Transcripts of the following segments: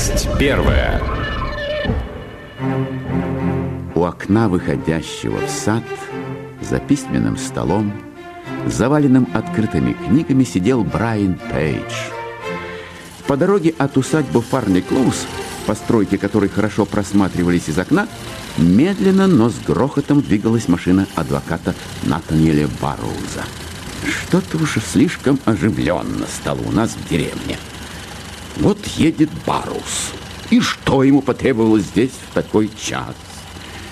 Часть первая. У окна, выходящего в сад, за письменным столом, заваленным открытыми книгами, сидел Брайан Пейдж. По дороге от усадьбы Фарли Клоус, постройки которой хорошо просматривались из окна, медленно, но с грохотом двигалась машина адвоката Натаниэля Барроуза. Что-то уже слишком оживленно стало у нас в деревне. Вот едет Барроуз. И что ему потребовалось здесь в такой час?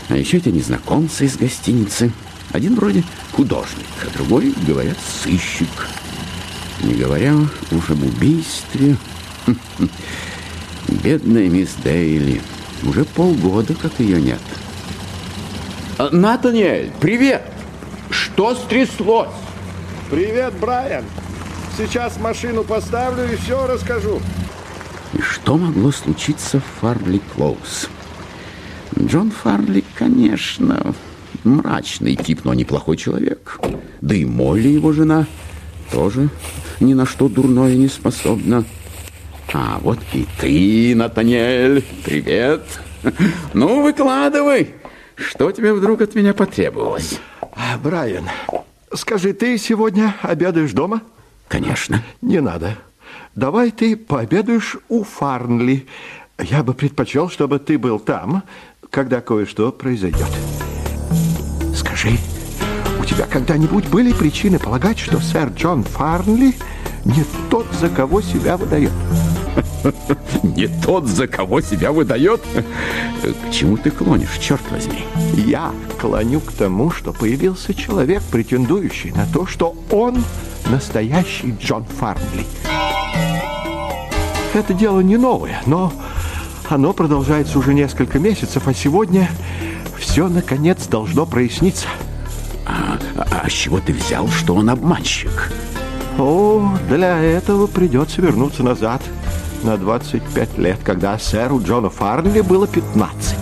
А еще эти незнакомцы из гостиницы. Один вроде художник, а другой, говорят, сыщик. Не говоря уж об убийстве. Бедная мисс Дейли. Уже полгода, как ее нет. А, Натаниэль, привет! Что стряслось? Привет, Брайан. Сейчас машину поставлю и все расскажу. И что могло случиться в Фарли Клоус? Джон Фарли, конечно, мрачный тип, но неплохой человек. Да и Молли, его жена, тоже ни на что дурное не способна. А вот и ты, Натаниэль, привет. Ну, выкладывай, что тебе вдруг от меня потребовалось? А, Брайан, скажи, ты сегодня обедаешь дома? Конечно. Не надо. Давай ты пообедаешь у Фарнли. Я бы предпочел, чтобы ты был там, когда кое-что произойдет. Скажи, у тебя когда-нибудь были причины полагать, что сэр Джон Фарнли не тот, за кого себя выдает? Не тот, за кого себя выдает? К чему ты клонишь, черт возьми? Я клоню к тому, что появился человек, претендующий на то, что он настоящий Джон Фарнли. Это дело не новое, но оно продолжается уже несколько месяцев, а сегодня все, наконец, должно проясниться. А, а, а с чего ты взял, что он обманщик? О, для этого придется вернуться назад на 25 лет, когда сэру Джону Фарнли было 15.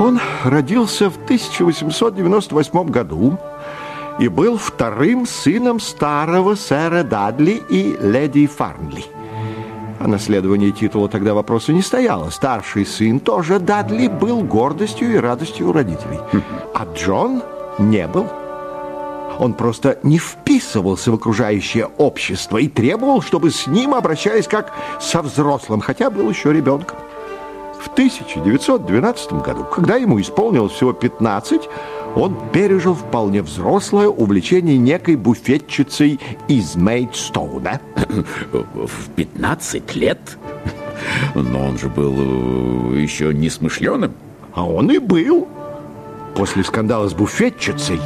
Он родился в 1898 году и был вторым сыном старого сэра Дадли и леди Фарнли. О наследовании титула тогда вопроса не стояло. Старший сын тоже Дадли был гордостью и радостью у родителей. А Джон не был. Он просто не вписывался в окружающее общество и требовал, чтобы с ним обращались как со взрослым, хотя был еще ребенком. В 1912 году, когда ему исполнилось всего 15, он пережил вполне взрослое увлечение некой буфетчицей из Мейдстоуна. В 15 лет? Но он же был э, еще не смышленым. А он и был. После скандала с буфетчицей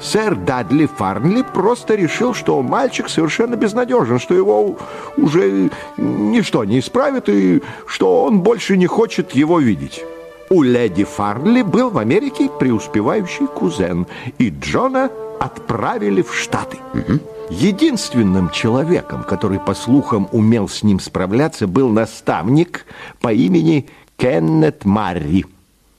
сэр Дадли Фарнли просто решил, что мальчик совершенно безнадежен, что его уже ничто не исправит и что он больше не хочет его видеть. У леди Фарнли был в Америке преуспевающий кузен, и Джона отправили в Штаты. Угу. Единственным человеком, который, по слухам, умел с ним справляться, был наставник по имени Кеннет Марри.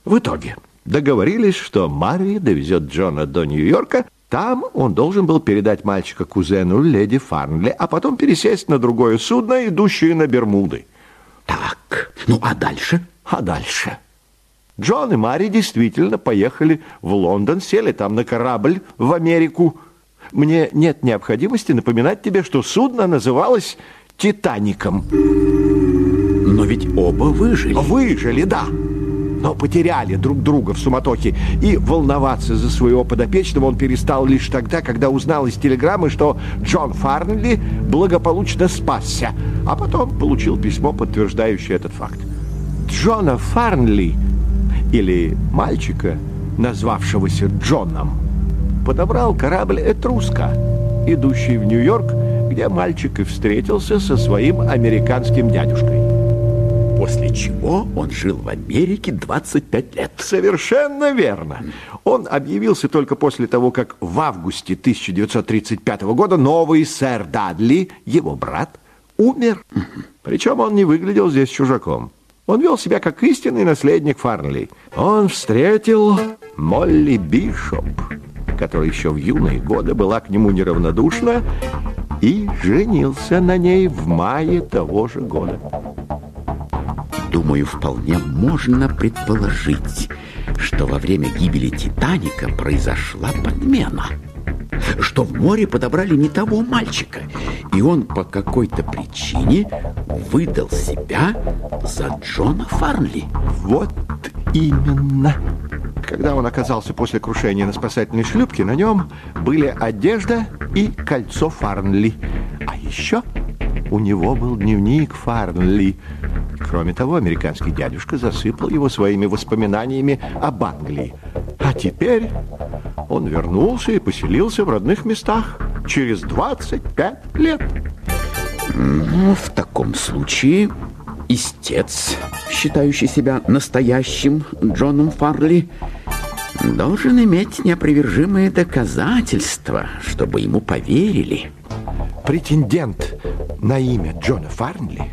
В итоге договорились, что Марри довезет Джона до Нью-Йорка, там он должен был передать мальчика кузену леди Фарнли, а потом пересесть на другое судно, идущее на Бермуды. Так, ну а дальше? А дальше? Джон и Мари действительно поехали в Лондон, сели там на корабль в Америку. Мне нет необходимости напоминать тебе, что судно называлось «Титаником». Но ведь оба выжили. Выжили, да. Но потеряли друг друга в суматохе. И волноваться за своего подопечного он перестал лишь тогда, когда узнал из телеграммы, что Джон Фарнли благополучно спасся. А потом получил письмо, подтверждающее этот факт. Джона Фарнли или мальчика, назвавшегося Джоном, подобрал корабль «Этруска», идущий в Нью-Йорк, где мальчик и встретился со своим американским дядюшкой. После чего он жил в Америке 25 лет. Совершенно верно. Он объявился только после того, как в августе 1935 года новый сэр Дадли, его брат, умер. Причем он не выглядел здесь чужаком. Он вел себя как истинный наследник Фарнли. Он встретил Молли Бишоп, которая еще в юные годы была к нему неравнодушна, и женился на ней в мае того же года. Думаю, вполне можно предположить, что во время гибели Титаника произошла подмена. Что в море подобрали не того мальчика, и он по какой-то причине выдал себя за Джона Фарнли. Вот именно. Когда он оказался после крушения на спасательной шлюпке, на нем были одежда и кольцо Фарнли. А еще у него был дневник Фарнли. Кроме того, американский дядюшка засыпал его своими воспоминаниями об Англии. А теперь он вернулся и поселился в родных местах через 25 лет. Ну, в таком случае истец, считающий себя настоящим Джоном Фарли, должен иметь неопровержимые доказательства, чтобы ему поверили. Претендент на имя Джона Фарнли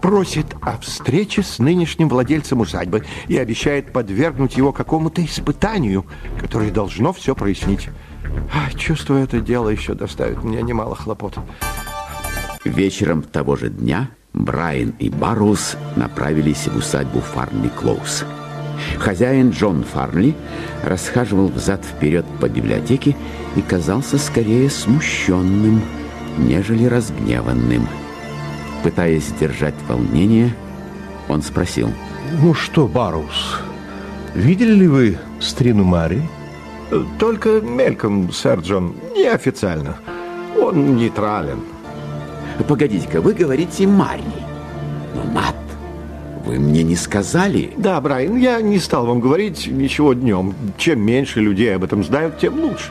просит о встрече с нынешним владельцем усадьбы и обещает подвергнуть его какому-то испытанию, которое должно все прояснить. А, чувствую, это дело еще доставит мне немало хлопот. Вечером того же дня Брайан и Барроуз направились в усадьбу Фарнли Клоус. Хозяин Джон Фарнли расхаживал взад-вперед по библиотеке и казался скорее смущенным, нежели разгневанным. Пытаясь сдержать волнение, он спросил. Ну что, Барус, видели ли вы Стрину Мари? Только мельком, сэр Джон, неофициально. Он нейтрален. Погодите-ка, вы говорите Мари. Но, Нат, вы мне не сказали. Да, Брайан, я не стал вам говорить ничего днем. Чем меньше людей об этом знают, тем лучше.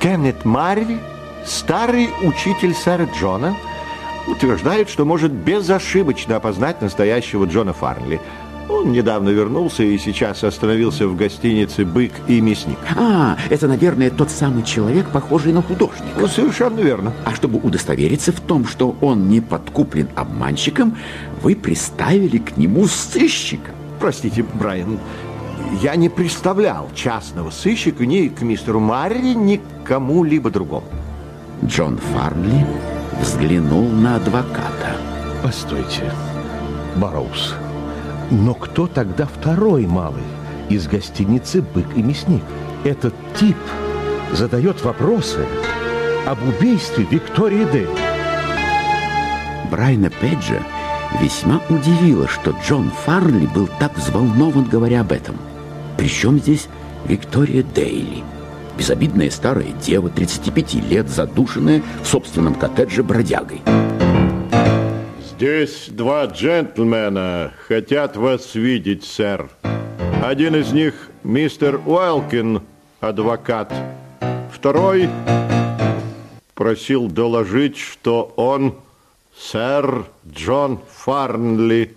Кеннет Марри, старый учитель сэра Джона, утверждает, что может безошибочно опознать настоящего Джона Фарнли. Он недавно вернулся и сейчас остановился в гостинице «Бык и мясник». А, это, наверное, тот самый человек, похожий на художника. Ну, совершенно верно. А чтобы удостовериться в том, что он не подкуплен обманщиком, вы приставили к нему сыщика. Простите, Брайан, я не представлял частного сыщика ни к мистеру Марри, ни к кому-либо другому. Джон Фарнли взглянул на адвоката. Постойте, Барроуз, но кто тогда второй малый из гостиницы «Бык и мясник»? Этот тип задает вопросы об убийстве Виктории Дэй. Брайна Педжа весьма удивило, что Джон Фарли был так взволнован, говоря об этом. Причем здесь Виктория Дейли? Безобидная старая дева, 35 лет, задушенная в собственном коттедже бродягой. Здесь два джентльмена хотят вас видеть, сэр. Один из них мистер Уэлкин, адвокат. Второй просил доложить, что он сэр Джон Фарнли.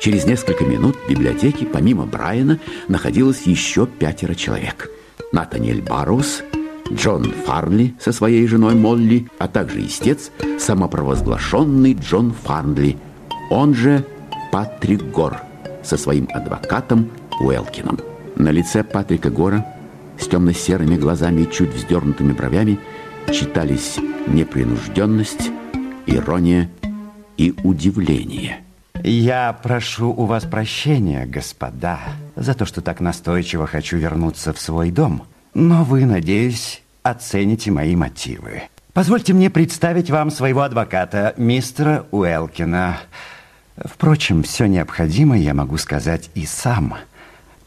Через несколько минут в библиотеке, помимо Брайана, находилось еще пятеро человек. Натаниэль Барроуз, Джон Фарнли со своей женой Молли, а также истец, самопровозглашенный Джон Фарнли, он же Патрик Гор со своим адвокатом Уэлкином. На лице Патрика Гора с темно-серыми глазами и чуть вздернутыми бровями читались непринужденность, ирония и удивление. Я прошу у вас прощения, господа, за то, что так настойчиво хочу вернуться в свой дом. Но вы, надеюсь, оцените мои мотивы. Позвольте мне представить вам своего адвоката, мистера Уэлкина. Впрочем, все необходимое я могу сказать и сам,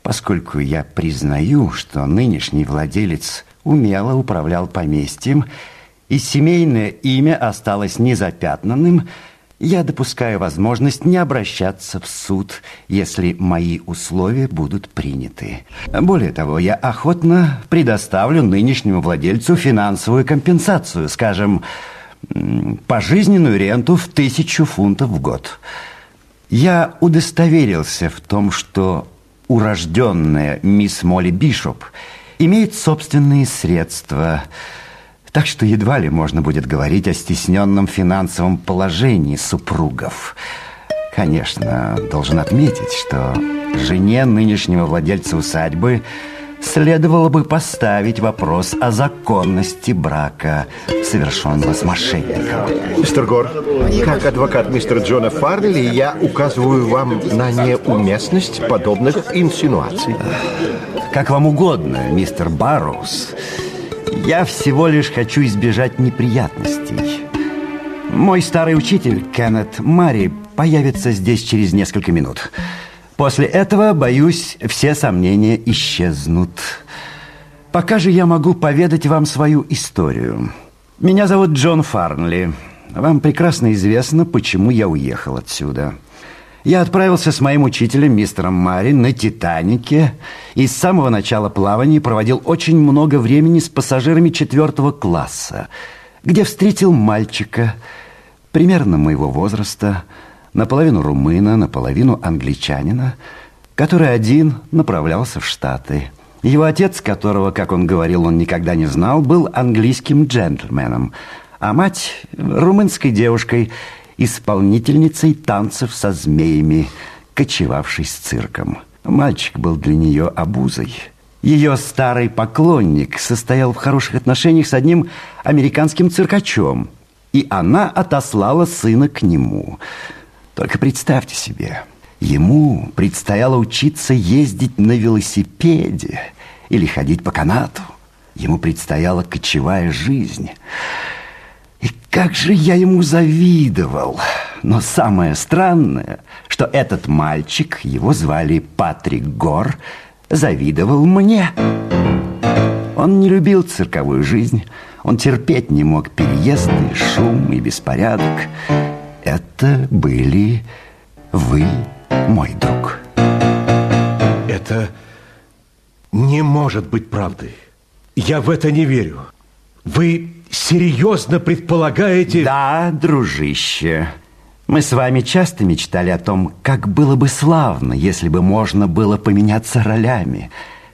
поскольку я признаю, что нынешний владелец умело управлял поместьем, и семейное имя осталось незапятнанным – я допускаю возможность не обращаться в суд, если мои условия будут приняты. Более того, я охотно предоставлю нынешнему владельцу финансовую компенсацию, скажем, пожизненную ренту в тысячу фунтов в год. Я удостоверился в том, что урожденная мисс Молли Бишоп имеет собственные средства – так что едва ли можно будет говорить о стесненном финансовом положении супругов. Конечно, должен отметить, что жене нынешнего владельца усадьбы следовало бы поставить вопрос о законности брака, совершенного с мошенником. Мистер Гор, как адвокат мистера Джона Фарнелли, я указываю вам на неуместность подобных инсинуаций. Как вам угодно, мистер Барроуз. Я всего лишь хочу избежать неприятностей. Мой старый учитель, Кеннет Мари, появится здесь через несколько минут. После этого, боюсь, все сомнения исчезнут. Пока же я могу поведать вам свою историю. Меня зовут Джон Фарнли. Вам прекрасно известно, почему я уехал отсюда. Я отправился с моим учителем, мистером Мари, на «Титанике» и с самого начала плавания проводил очень много времени с пассажирами четвертого класса, где встретил мальчика примерно моего возраста – наполовину румына, наполовину англичанина, который один направлялся в Штаты. Его отец, которого, как он говорил, он никогда не знал, был английским джентльменом, а мать – румынской девушкой, исполнительницей танцев со змеями, кочевавшей с цирком. Мальчик был для нее обузой. Ее старый поклонник состоял в хороших отношениях с одним американским циркачом, и она отослала сына к нему – только представьте себе, ему предстояло учиться ездить на велосипеде или ходить по канату. Ему предстояла кочевая жизнь. И как же я ему завидовал. Но самое странное, что этот мальчик, его звали Патрик Гор, завидовал мне. Он не любил цирковую жизнь, он терпеть не мог переезды, шум и беспорядок. Это были вы, мой друг. Это не может быть правдой. Я в это не верю. Вы серьезно предполагаете... Да, дружище. Мы с вами часто мечтали о том, как было бы славно, если бы можно было поменяться ролями.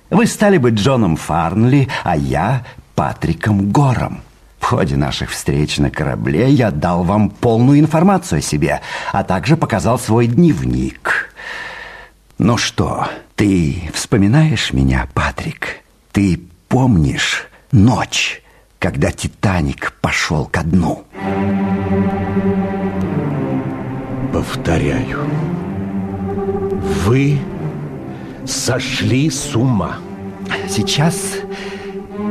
Вы стали бы Джоном Фарнли, а я Патриком Гором. В ходе наших встреч на корабле я дал вам полную информацию о себе, а также показал свой дневник. Ну что, ты вспоминаешь меня, Патрик? Ты помнишь ночь, когда «Титаник» пошел ко дну? Повторяю, вы сошли с ума. Сейчас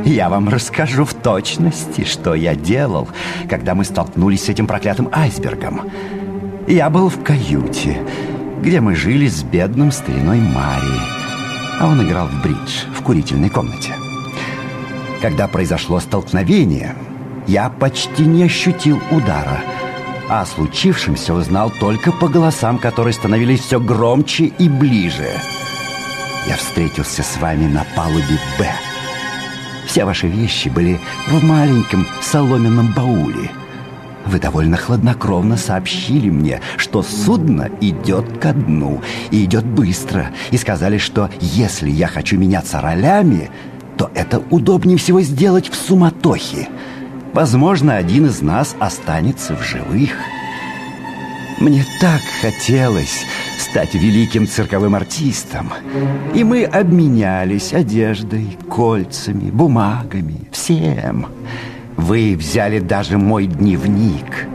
я вам расскажу в точности, что я делал, когда мы столкнулись с этим проклятым айсбергом. Я был в каюте, где мы жили с бедным стариной Марией, а он играл в бридж в курительной комнате. Когда произошло столкновение, я почти не ощутил удара, а о случившемся узнал только по голосам, которые становились все громче и ближе. Я встретился с вами на палубе «Б». Все ваши вещи были в маленьком соломенном бауле. Вы довольно хладнокровно сообщили мне, что судно идет ко дну и идет быстро, и сказали, что если я хочу меняться ролями, то это удобнее всего сделать в суматохе. Возможно, один из нас останется в живых. Мне так хотелось стать великим цирковым артистом. И мы обменялись одеждой, кольцами, бумагами, всем. Вы взяли даже мой дневник.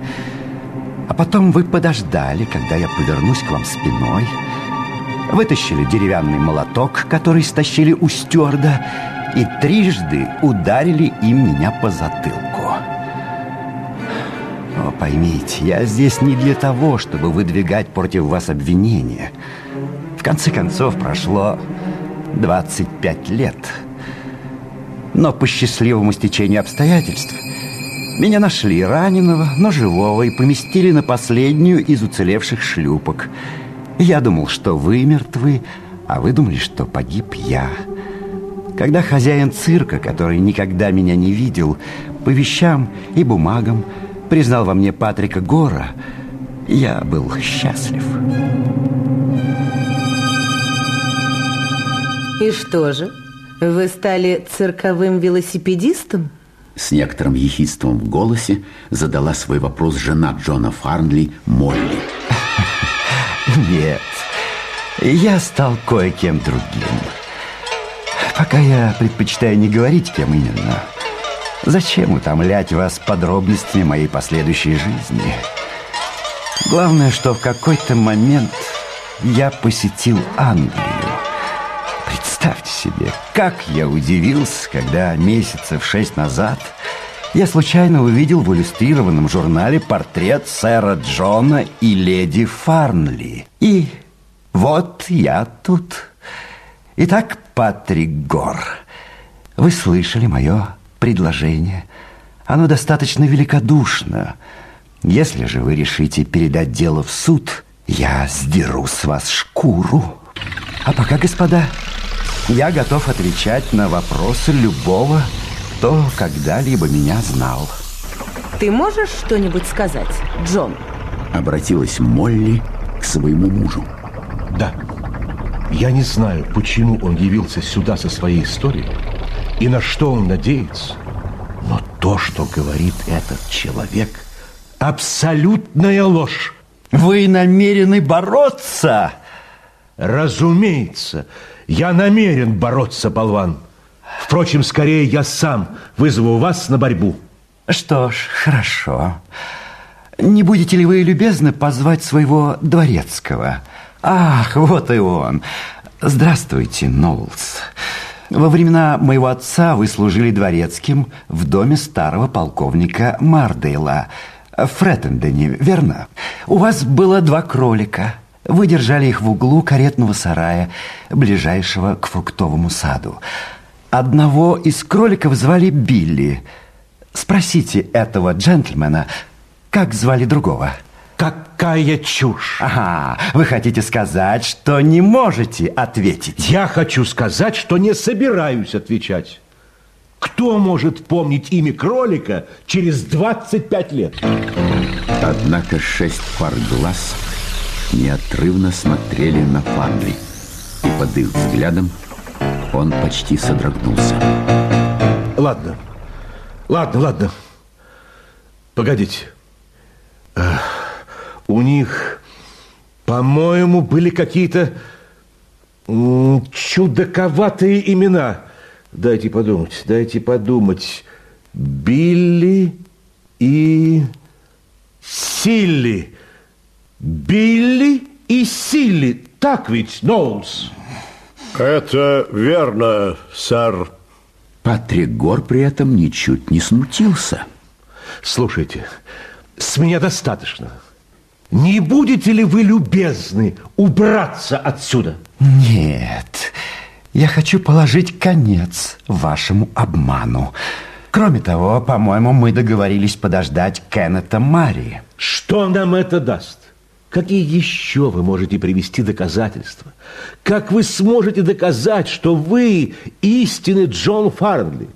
А потом вы подождали, когда я повернусь к вам спиной, вытащили деревянный молоток, который стащили у стюарда, и трижды ударили им меня по затылку. О, поймите, я здесь не для того, чтобы выдвигать против вас обвинения. В конце концов, прошло 25 лет. Но по счастливому стечению обстоятельств меня нашли раненого, но живого, и поместили на последнюю из уцелевших шлюпок. Я думал, что вы мертвы, а вы думали, что погиб я. Когда хозяин цирка, который никогда меня не видел, по вещам и бумагам признал во мне Патрика Гора, я был счастлив. И что же, вы стали цирковым велосипедистом? С некоторым ехидством в голосе задала свой вопрос жена Джона Фарнли Молли. Нет, я стал кое-кем другим. Пока я предпочитаю не говорить, кем именно. Зачем утомлять вас подробностями моей последующей жизни? Главное, что в какой-то момент я посетил Англию. Представьте себе, как я удивился, когда месяцев шесть назад я случайно увидел в иллюстрированном журнале портрет сэра Джона и леди Фарнли. И вот я тут. Итак, Патрик Гор, вы слышали мое предложение. Оно достаточно великодушно. Если же вы решите передать дело в суд, я сдеру с вас шкуру. А пока, господа, я готов отвечать на вопросы любого, кто когда-либо меня знал. Ты можешь что-нибудь сказать, Джон? Обратилась Молли к своему мужу. Да. Я не знаю, почему он явился сюда со своей историей и на что он надеется. Но то, что говорит этот человек, абсолютная ложь. Вы намерены бороться? Разумеется, я намерен бороться, болван. Впрочем, скорее я сам вызову вас на борьбу. Что ж, хорошо. Не будете ли вы любезны позвать своего дворецкого? Ах, вот и он. Здравствуйте, Ноулс. Во времена моего отца вы служили дворецким в доме старого полковника Мардейла в Фреттендене, верно? У вас было два кролика. Вы держали их в углу каретного сарая, ближайшего к фруктовому саду. Одного из кроликов звали Билли. Спросите этого джентльмена, как звали другого? Какая чушь! Ага, вы хотите сказать, что не можете ответить? Я хочу сказать, что не собираюсь отвечать. Кто может помнить имя кролика через 25 лет? Однако шесть пар глаз неотрывно смотрели на Фанли, и под их взглядом он почти содрогнулся. Ладно, ладно, ладно. Погодите. У них, по-моему, были какие-то чудаковатые имена. Дайте подумать, дайте подумать. Билли и Силли. Билли и Силли. Так ведь, Ноулс? Это верно, сэр. Патрик Гор при этом ничуть не смутился. Слушайте, с меня достаточно. Не будете ли вы любезны убраться отсюда? Нет, я хочу положить конец вашему обману. Кроме того, по-моему, мы договорились подождать Кеннета Мари. Что нам это даст? Какие еще вы можете привести доказательства? Как вы сможете доказать, что вы истинный Джон Фарнли?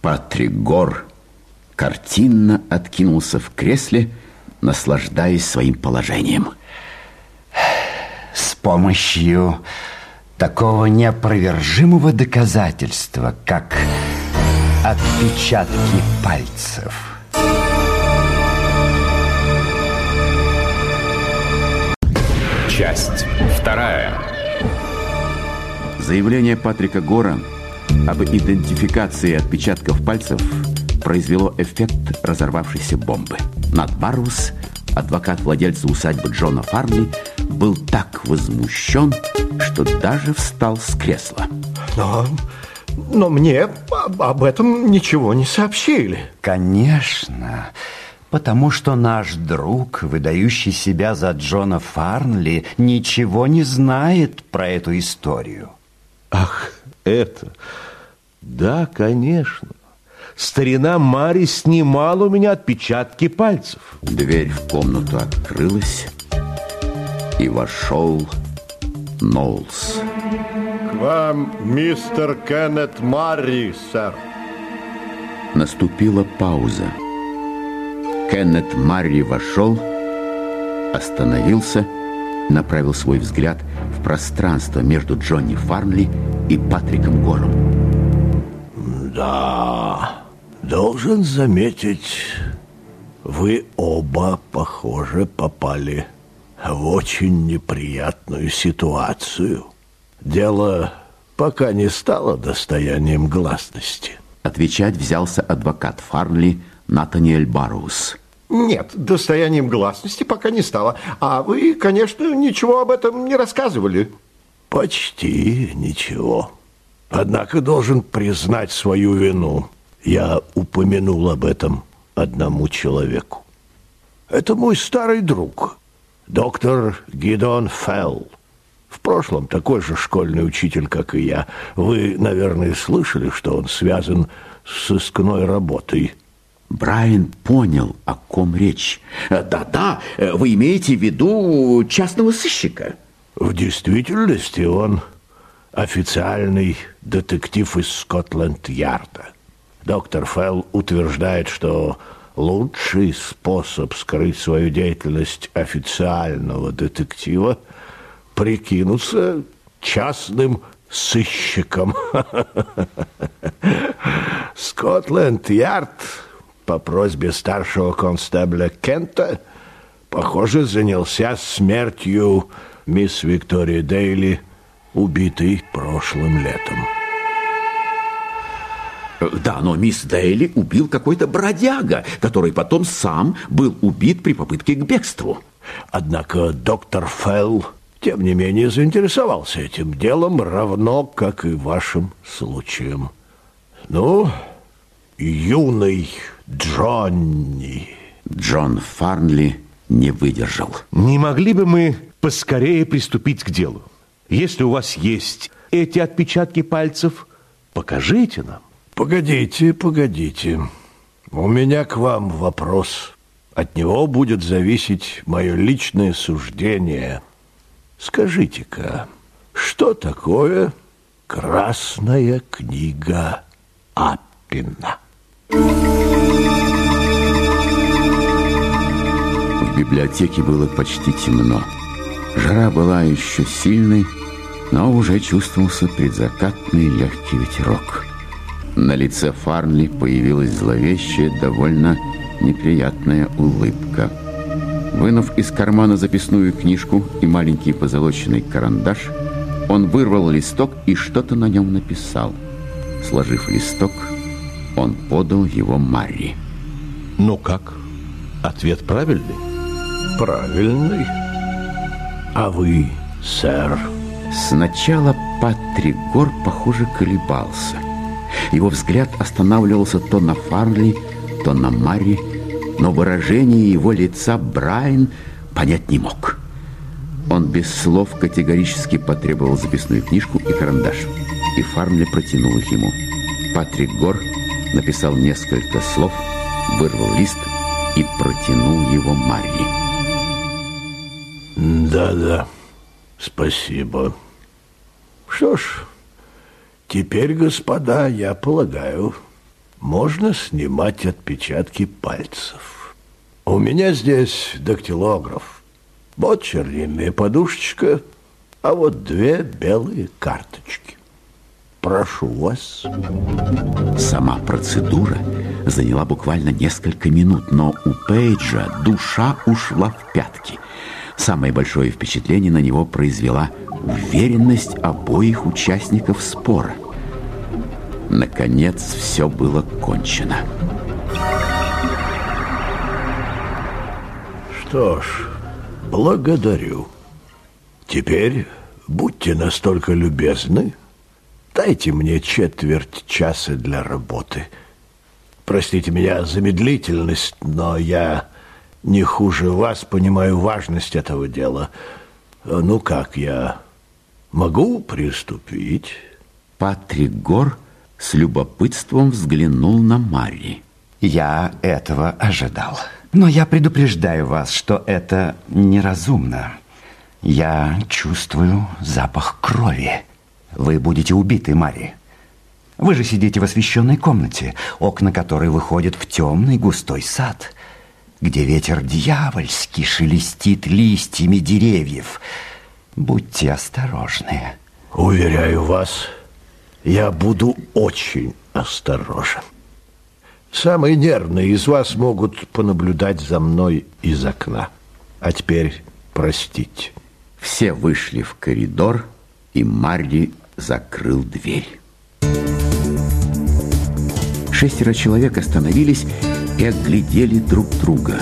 Патрик Гор картинно откинулся в кресле, наслаждаясь своим положением. С помощью такого неопровержимого доказательства, как отпечатки пальцев. Часть вторая. Заявление Патрика Гора об идентификации отпечатков пальцев произвело эффект разорвавшейся бомбы. Над Барвус, адвокат владельца усадьбы Джона Фарли, был так возмущен, что даже встал с кресла. Но, но мне об, об этом ничего не сообщили. Конечно, потому что наш друг, выдающий себя за Джона Фарнли, ничего не знает про эту историю. Ах, это... Да, конечно. Старина Мари снимал у меня отпечатки пальцев. Дверь в комнату открылась, и вошел Ноулс. К вам мистер Кеннет Марри, сэр. Наступила пауза. Кеннет Марри вошел, остановился, направил свой взгляд в пространство между Джонни Фарнли и Патриком Гором. Да, должен заметить, вы оба, похоже, попали в очень неприятную ситуацию. Дело пока не стало достоянием гласности. Отвечать взялся адвокат Фарнли Натаниэль Барроуз. Нет, достоянием гласности пока не стало. А вы, конечно, ничего об этом не рассказывали. Почти ничего. Однако должен признать свою вину. Я упомянул об этом одному человеку. Это мой старый друг, доктор Гидон Фелл. В прошлом такой же школьный учитель, как и я. Вы, наверное, слышали, что он связан с сыскной работой. Брайан понял, о ком речь. Да-да, вы имеете в виду частного сыщика? В действительности он официальный детектив из Скотланд-Ярда. Доктор Фелл утверждает, что лучший способ скрыть свою деятельность официального детектива – прикинуться частным сыщиком. Скотленд-Ярд по просьбе старшего констебля Кента, похоже, занялся смертью мисс Виктории Дейли, убитой прошлым летом. Да, но мисс Дейли убил какой-то бродяга, который потом сам был убит при попытке к бегству. Однако доктор Фелл тем не менее заинтересовался этим делом, равно как и вашим случаем. Ну, юный Джонни. Джон Фарнли не выдержал. Не могли бы мы поскорее приступить к делу? Если у вас есть эти отпечатки пальцев, покажите нам. Погодите, погодите. У меня к вам вопрос. От него будет зависеть мое личное суждение – Скажите-ка, что такое Красная книга Аппина? В библиотеке было почти темно. Жара была еще сильной, но уже чувствовался предзакатный легкий ветерок. На лице Фарнли появилась зловещая, довольно неприятная улыбка – Вынув из кармана записную книжку и маленький позолоченный карандаш, он вырвал листок и что-то на нем написал. Сложив листок, он подал его Марри. Ну как? Ответ правильный? Правильный. А вы, сэр? Сначала Патрик Гор, похоже, колебался. Его взгляд останавливался то на Фарли, то на Марри, но выражение его лица Брайан понять не мог. Он без слов категорически потребовал записную книжку и карандаш, и Фармли протянул их ему. Патрик Гор написал несколько слов, вырвал лист и протянул его Марри. Да-да, спасибо. Что ж, теперь, господа, я полагаю, можно снимать отпечатки пальцев. У меня здесь дактилограф. Вот чернильная подушечка, а вот две белые карточки. Прошу вас. Сама процедура заняла буквально несколько минут, но у Пейджа душа ушла в пятки. Самое большое впечатление на него произвела уверенность обоих участников спора – Наконец все было кончено. Что ж, благодарю. Теперь будьте настолько любезны, дайте мне четверть часа для работы. Простите меня за медлительность, но я не хуже вас понимаю важность этого дела. Ну как, я могу приступить? Патрик Гор с любопытством взглянул на Марри. Я этого ожидал. Но я предупреждаю вас, что это неразумно. Я чувствую запах крови. Вы будете убиты, Мари. Вы же сидите в освещенной комнате, окна которой выходят в темный густой сад, где ветер дьявольски шелестит листьями деревьев. Будьте осторожны. Уверяю вас, я буду очень осторожен. Самые нервные из вас могут понаблюдать за мной из окна. А теперь простите. Все вышли в коридор, и Марли закрыл дверь. Шестеро человек остановились и оглядели друг друга.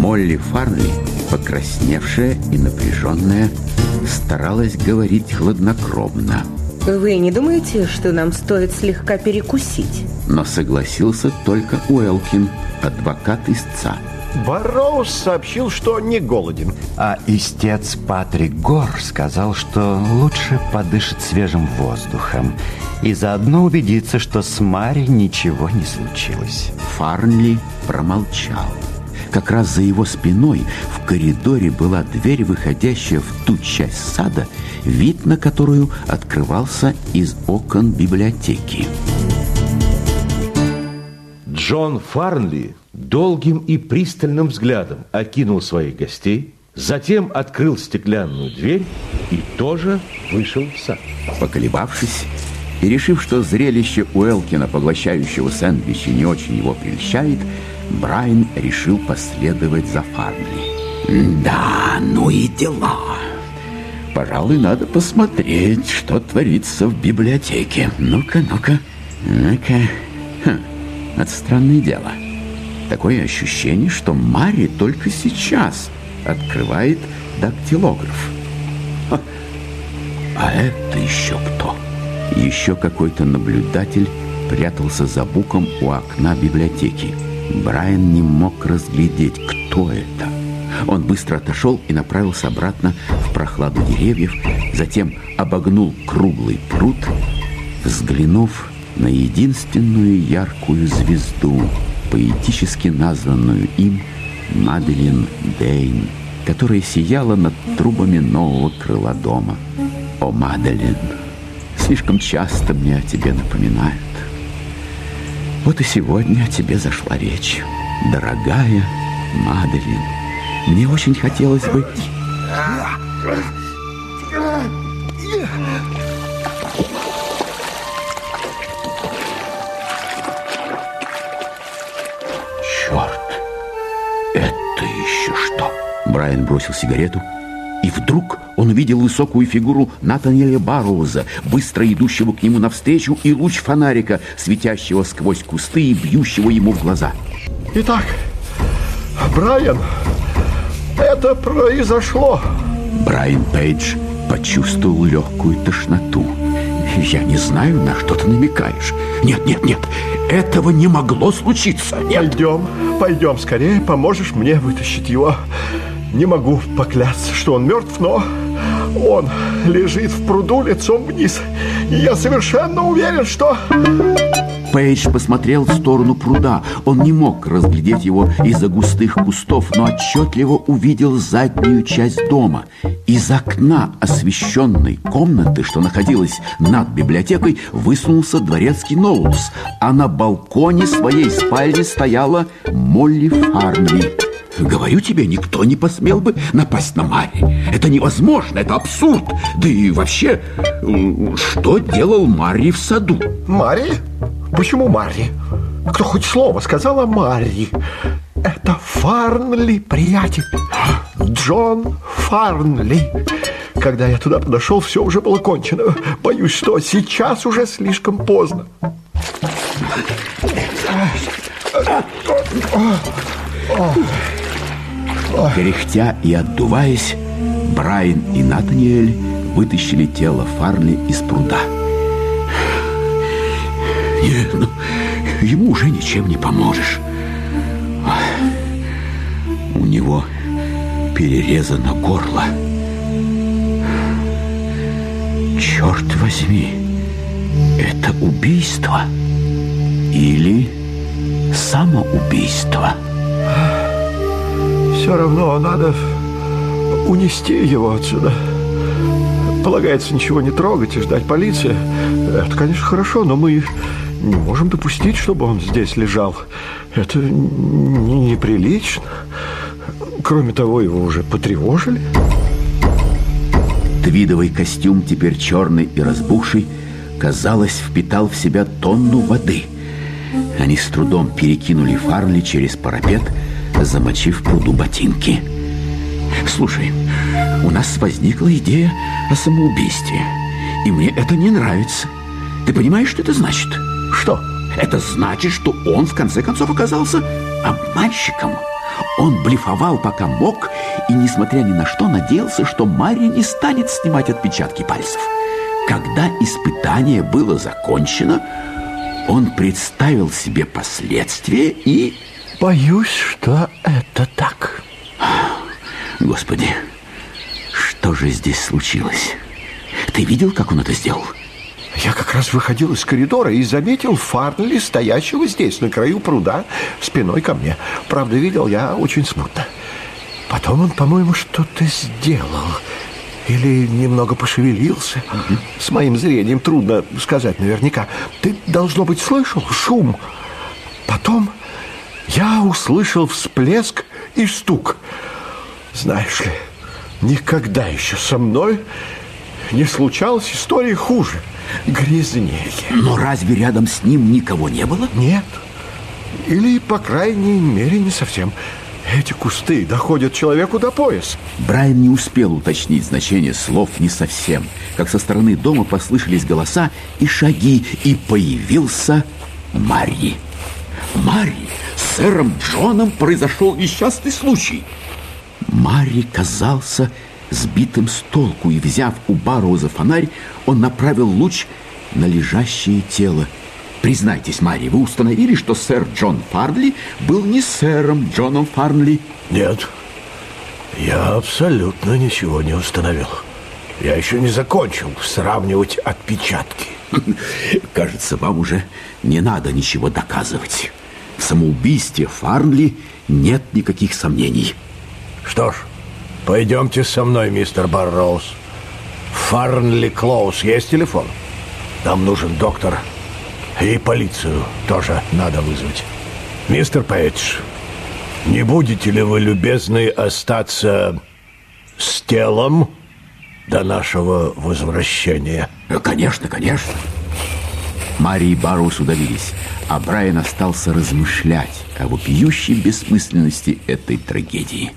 Молли Фарнли, покрасневшая и напряженная, старалась говорить хладнокровно. Вы не думаете, что нам стоит слегка перекусить? Но согласился только Уэлкин, адвокат истца. Барроуз сообщил, что не голоден. А истец Патрик Гор сказал, что лучше подышать свежим воздухом и заодно убедиться, что с Мари ничего не случилось. Фарнли промолчал. Как раз за его спиной в коридоре была дверь, выходящая в ту часть сада, вид на которую открывался из окон библиотеки. Джон Фарнли долгим и пристальным взглядом окинул своих гостей, затем открыл стеклянную дверь и тоже вышел в сад. Поколебавшись и решив, что зрелище Уэлкина, поглощающего сэндвичи, не очень его прельщает, Брайан решил последовать за Фарнли. Да, ну и дела. Пожалуй, надо посмотреть, что творится в библиотеке. Ну-ка, ну-ка, ну-ка. Хм, это странное дело. Такое ощущение, что Мари только сейчас открывает дактилограф. А это еще кто? Еще какой-то наблюдатель прятался за буком у окна библиотеки. Брайан не мог разглядеть, кто это. Он быстро отошел и направился обратно в прохладу деревьев, затем обогнул круглый пруд, взглянув на единственную яркую звезду, поэтически названную им Маделин Дейн, которая сияла над трубами нового крыла дома. О, Маделин, слишком часто мне о тебе напоминают. Вот и сегодня о тебе зашла речь. Дорогая Маделин, мне очень хотелось бы... Брайан бросил сигарету, и вдруг он увидел высокую фигуру Натаниэля Барроуза, быстро идущего к нему навстречу, и луч фонарика, светящего сквозь кусты и бьющего ему в глаза. Итак, Брайан, это произошло. Брайан Пейдж почувствовал легкую тошноту. Я не знаю, на что ты намекаешь. Нет, нет, нет, этого не могло случиться. Нет. Пойдем, пойдем скорее, поможешь мне вытащить его. Не могу поклясться, что он мертв, но он лежит в пруду лицом вниз. И я совершенно уверен, что... Пейдж посмотрел в сторону пруда. Он не мог разглядеть его из-за густых кустов, но отчетливо увидел заднюю часть дома. Из окна освещенной комнаты, что находилась над библиотекой, высунулся дворецкий Ноулс, а на балконе своей спальни стояла Молли Фарнли. Говорю тебе, никто не посмел бы напасть на Мари. Это невозможно, это абсурд. Да и вообще, что делал Мари в саду? Мари? Почему Мари? Кто хоть слово сказал о Мари? Это Фарнли, приятель. Джон Фарнли. Когда я туда подошел, все уже было кончено. Боюсь, что сейчас уже слишком поздно. Кряхтя и отдуваясь, Брайан и Натаниэль вытащили тело Фарли из пруда. Нет, ну, ему уже ничем не поможешь. У него перерезано горло. Черт возьми, это убийство или самоубийство? Все равно надо унести его отсюда. Полагается ничего не трогать и ждать полиции. Это, конечно, хорошо, но мы не можем допустить, чтобы он здесь лежал. Это неприлично. Кроме того, его уже потревожили. Твидовый костюм, теперь черный и разбухший, казалось, впитал в себя тонну воды. Они с трудом перекинули Фарли через парапет, замочив пруду ботинки. «Слушай, у нас возникла идея о самоубийстве. И мне это не нравится. Ты понимаешь, что это значит? Что? Это значит, что он в конце концов оказался обманщиком. Он блефовал, пока мог, и, несмотря ни на что, надеялся, что Мария не станет снимать отпечатки пальцев. Когда испытание было закончено, он представил себе последствия и... Боюсь, что это так. Господи, что же здесь случилось? Ты видел, как он это сделал? Я как раз выходил из коридора и заметил Фарнли, стоящего здесь, на краю пруда, спиной ко мне. Правда, видел я очень смутно. Потом он, по-моему, что-то сделал. Или немного пошевелился. С моим зрением трудно сказать наверняка. Ты, должно быть, слышал шум. Потом я услышал всплеск и стук. Знаешь ли, никогда еще со мной не случалась история хуже, грязнее. Но разве рядом с ним никого не было? Нет. Или, по крайней мере, не совсем. Эти кусты доходят человеку до пояса. Брайан не успел уточнить значение слов не совсем, как со стороны дома послышались голоса и шаги, и появился Марьи. Марьи, сэром Джоном произошел несчастный случай. Марьи казался сбитым с толку, и, взяв у Барроуза фонарь, он направил луч на лежащее тело. Признайтесь, Марья, вы установили, что сэр Джон Фарнли был не сэром Джоном Фарнли? Нет, я абсолютно ничего не установил. Я еще не закончил сравнивать отпечатки. Кажется, вам уже не надо ничего доказывать. В самоубийстве Фарнли нет никаких сомнений. Что ж, пойдемте со мной, мистер Барроуз. Фарнли Клоус есть телефон? Нам нужен доктор. И полицию тоже надо вызвать. Мистер Пейдж, не будете ли вы любезны остаться с телом до нашего возвращения? Конечно, конечно. Мари и Барроуз удавились, а Брайан остался размышлять о вопиющей бессмысленности этой трагедии.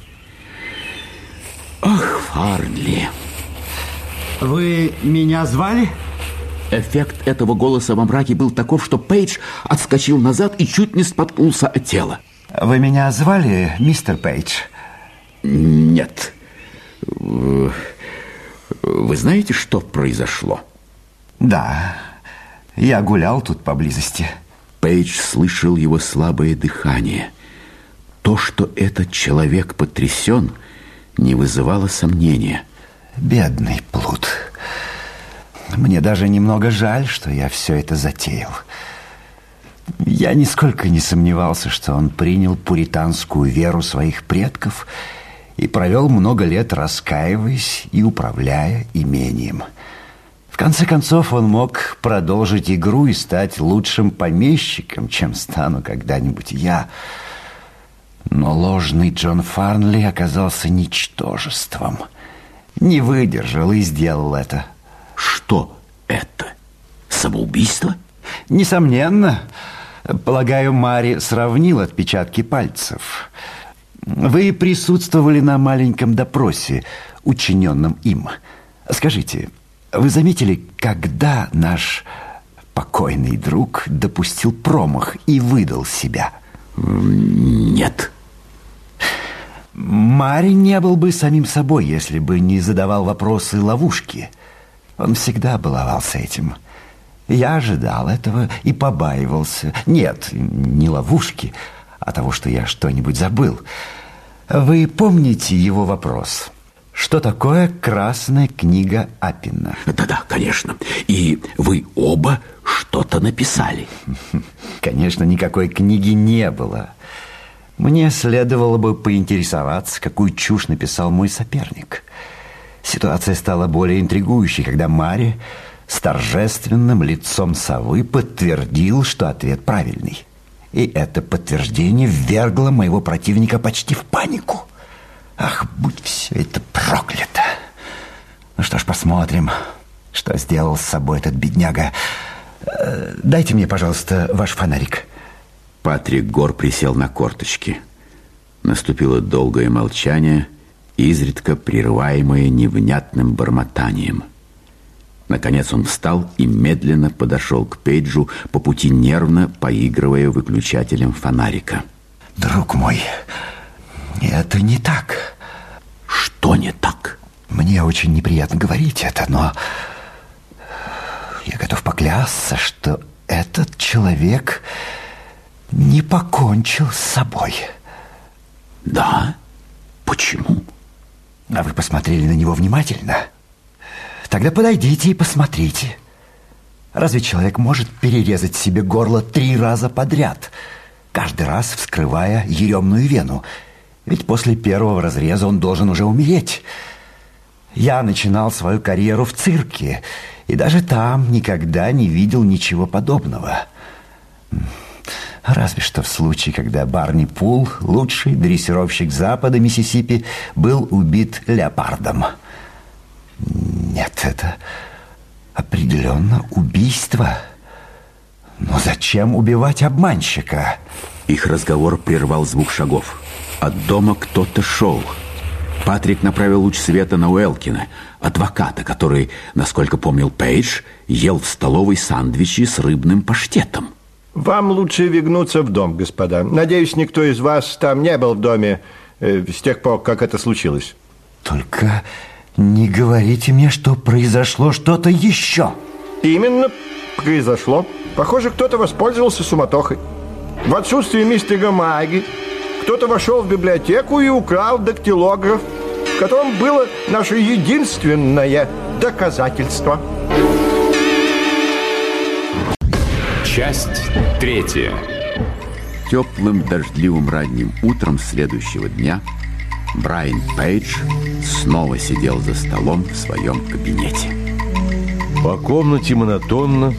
Ах, Фарнли! Вы меня звали? Эффект этого голоса во мраке был таков, что Пейдж отскочил назад и чуть не споткнулся от тела. Вы меня звали, мистер Пейдж? Нет. Вы знаете, что произошло? Да, я гулял тут поблизости. Пейдж слышал его слабое дыхание. То, что этот человек потрясен, не вызывало сомнения. Бедный плут. Мне даже немного жаль, что я все это затеял. Я нисколько не сомневался, что он принял пуританскую веру своих предков и провел много лет раскаиваясь и управляя имением. В конце концов, он мог продолжить игру и стать лучшим помещиком, чем стану когда-нибудь я. Но ложный Джон Фарнли оказался ничтожеством. Не выдержал и сделал это. Что это? Самоубийство? Несомненно. Полагаю, Мари сравнил отпечатки пальцев. Вы присутствовали на маленьком допросе, учиненном им. Скажите, вы заметили, когда наш покойный друг допустил промах и выдал себя? Нет. Мари не был бы самим собой, если бы не задавал вопросы ловушки. Он всегда баловался этим. Я ожидал этого и побаивался. Нет, не ловушки, а того, что я что-нибудь забыл. Вы помните его вопрос? Что такое красная книга Апина? Да-да, конечно. И вы оба что-то написали. Конечно, никакой книги не было. Мне следовало бы поинтересоваться, какую чушь написал мой соперник. Ситуация стала более интригующей, когда Мари с торжественным лицом совы подтвердил, что ответ правильный. И это подтверждение ввергло моего противника почти в панику. Ах, будь все это проклято! Ну что ж, посмотрим, что сделал с собой этот бедняга. Э, дайте мне, пожалуйста, ваш фонарик. Патрик Гор присел на корточки. Наступило долгое молчание, изредка прерываемое невнятным бормотанием. Наконец он встал и медленно подошел к Пейджу, по пути нервно поигрывая выключателем фонарика. Друг мой, это не так. Что не так? Мне очень неприятно говорить это, но я готов поклясться, что этот человек не покончил с собой. Да? Почему? А вы посмотрели на него внимательно? Тогда подойдите и посмотрите. Разве человек может перерезать себе горло три раза подряд, каждый раз вскрывая еремную вену? Ведь после первого разреза он должен уже умереть. Я начинал свою карьеру в цирке, и даже там никогда не видел ничего подобного. Разве что в случае, когда Барни Пул, лучший дрессировщик запада Миссисипи, был убит леопардом. Нет, это определенно убийство. Но зачем убивать обманщика? Их разговор прервал звук шагов. От дома кто-то шел. Патрик направил луч света на Уэлкина, адвоката, который, насколько помнил Пейдж, ел в столовой сандвичи с рыбным паштетом. Вам лучше вернуться в дом, господа. Надеюсь, никто из вас там не был в доме э, с тех пор, как это случилось. Только не говорите мне, что произошло что-то еще. Именно произошло. Похоже, кто-то воспользовался суматохой. В отсутствие мистера Маги кто-то вошел в библиотеку и украл дактилограф, в котором было наше единственное доказательство. Часть третья. Теплым дождливым ранним утром следующего дня Брайан Пейдж снова сидел за столом в своем кабинете. По комнате монотонно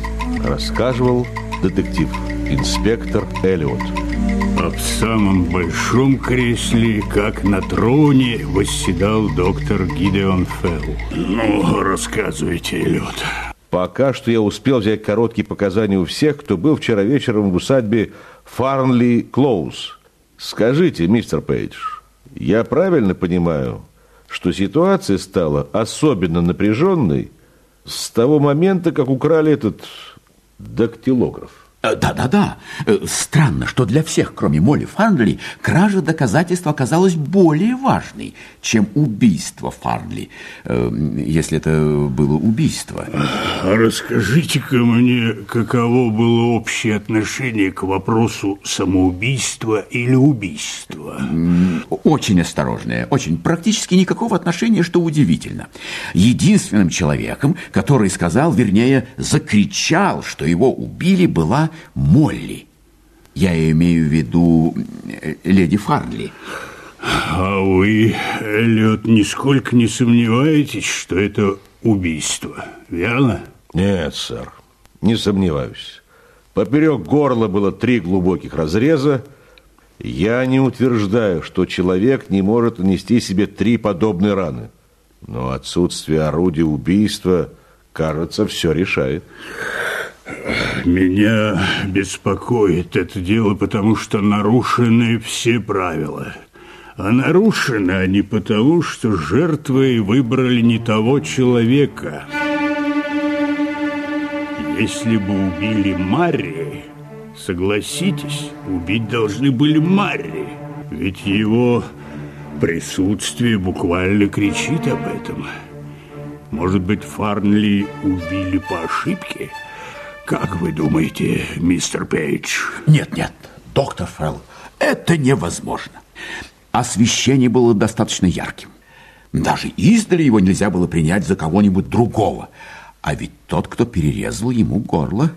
рассказывал детектив-инспектор Эллиот. В самом большом кресле, как на троне, восседал доктор Гидеон Фелл. Ну, рассказывайте, Эллиот. Пока что я успел взять короткие показания у всех, кто был вчера вечером в усадьбе Фарнли Клоуз. Скажите, мистер Пейдж, я правильно понимаю, что ситуация стала особенно напряженной с того момента, как украли этот дактилограф? Э, Да-да-да. Э, Странно, что для всех, кроме Молли Фарнли, кража доказательств оказалась более важной, чем убийство Фарнли, э, если это было убийство. А расскажите-ка мне, каково было общее отношение к вопросу самоубийства или убийства? Очень осторожное, очень практически никакого отношения, что удивительно. Единственным человеком, который сказал, вернее, закричал, что его убили, была Молли. Я имею в виду э, леди Фарнли. А вы, Эллиот, нисколько не сомневаетесь, что это убийство, верно? Нет, сэр, не сомневаюсь. Поперек горла было три глубоких разреза. Я не утверждаю, что человек не может нанести себе три подобные раны. Но отсутствие орудия убийства, кажется, все решает. Меня беспокоит это дело, потому что нарушены все правила. А нарушены они потому, что жертвой выбрали не того человека. Если бы убили Марри, согласитесь, убить должны были Марри. Ведь его присутствие буквально кричит об этом. Может быть, Фарнли убили по ошибке? Как вы думаете, мистер Пейдж? Нет, нет, доктор Фелл, это невозможно. Освещение было достаточно ярким. Даже издали его нельзя было принять за кого-нибудь другого. А ведь тот, кто перерезал ему горло,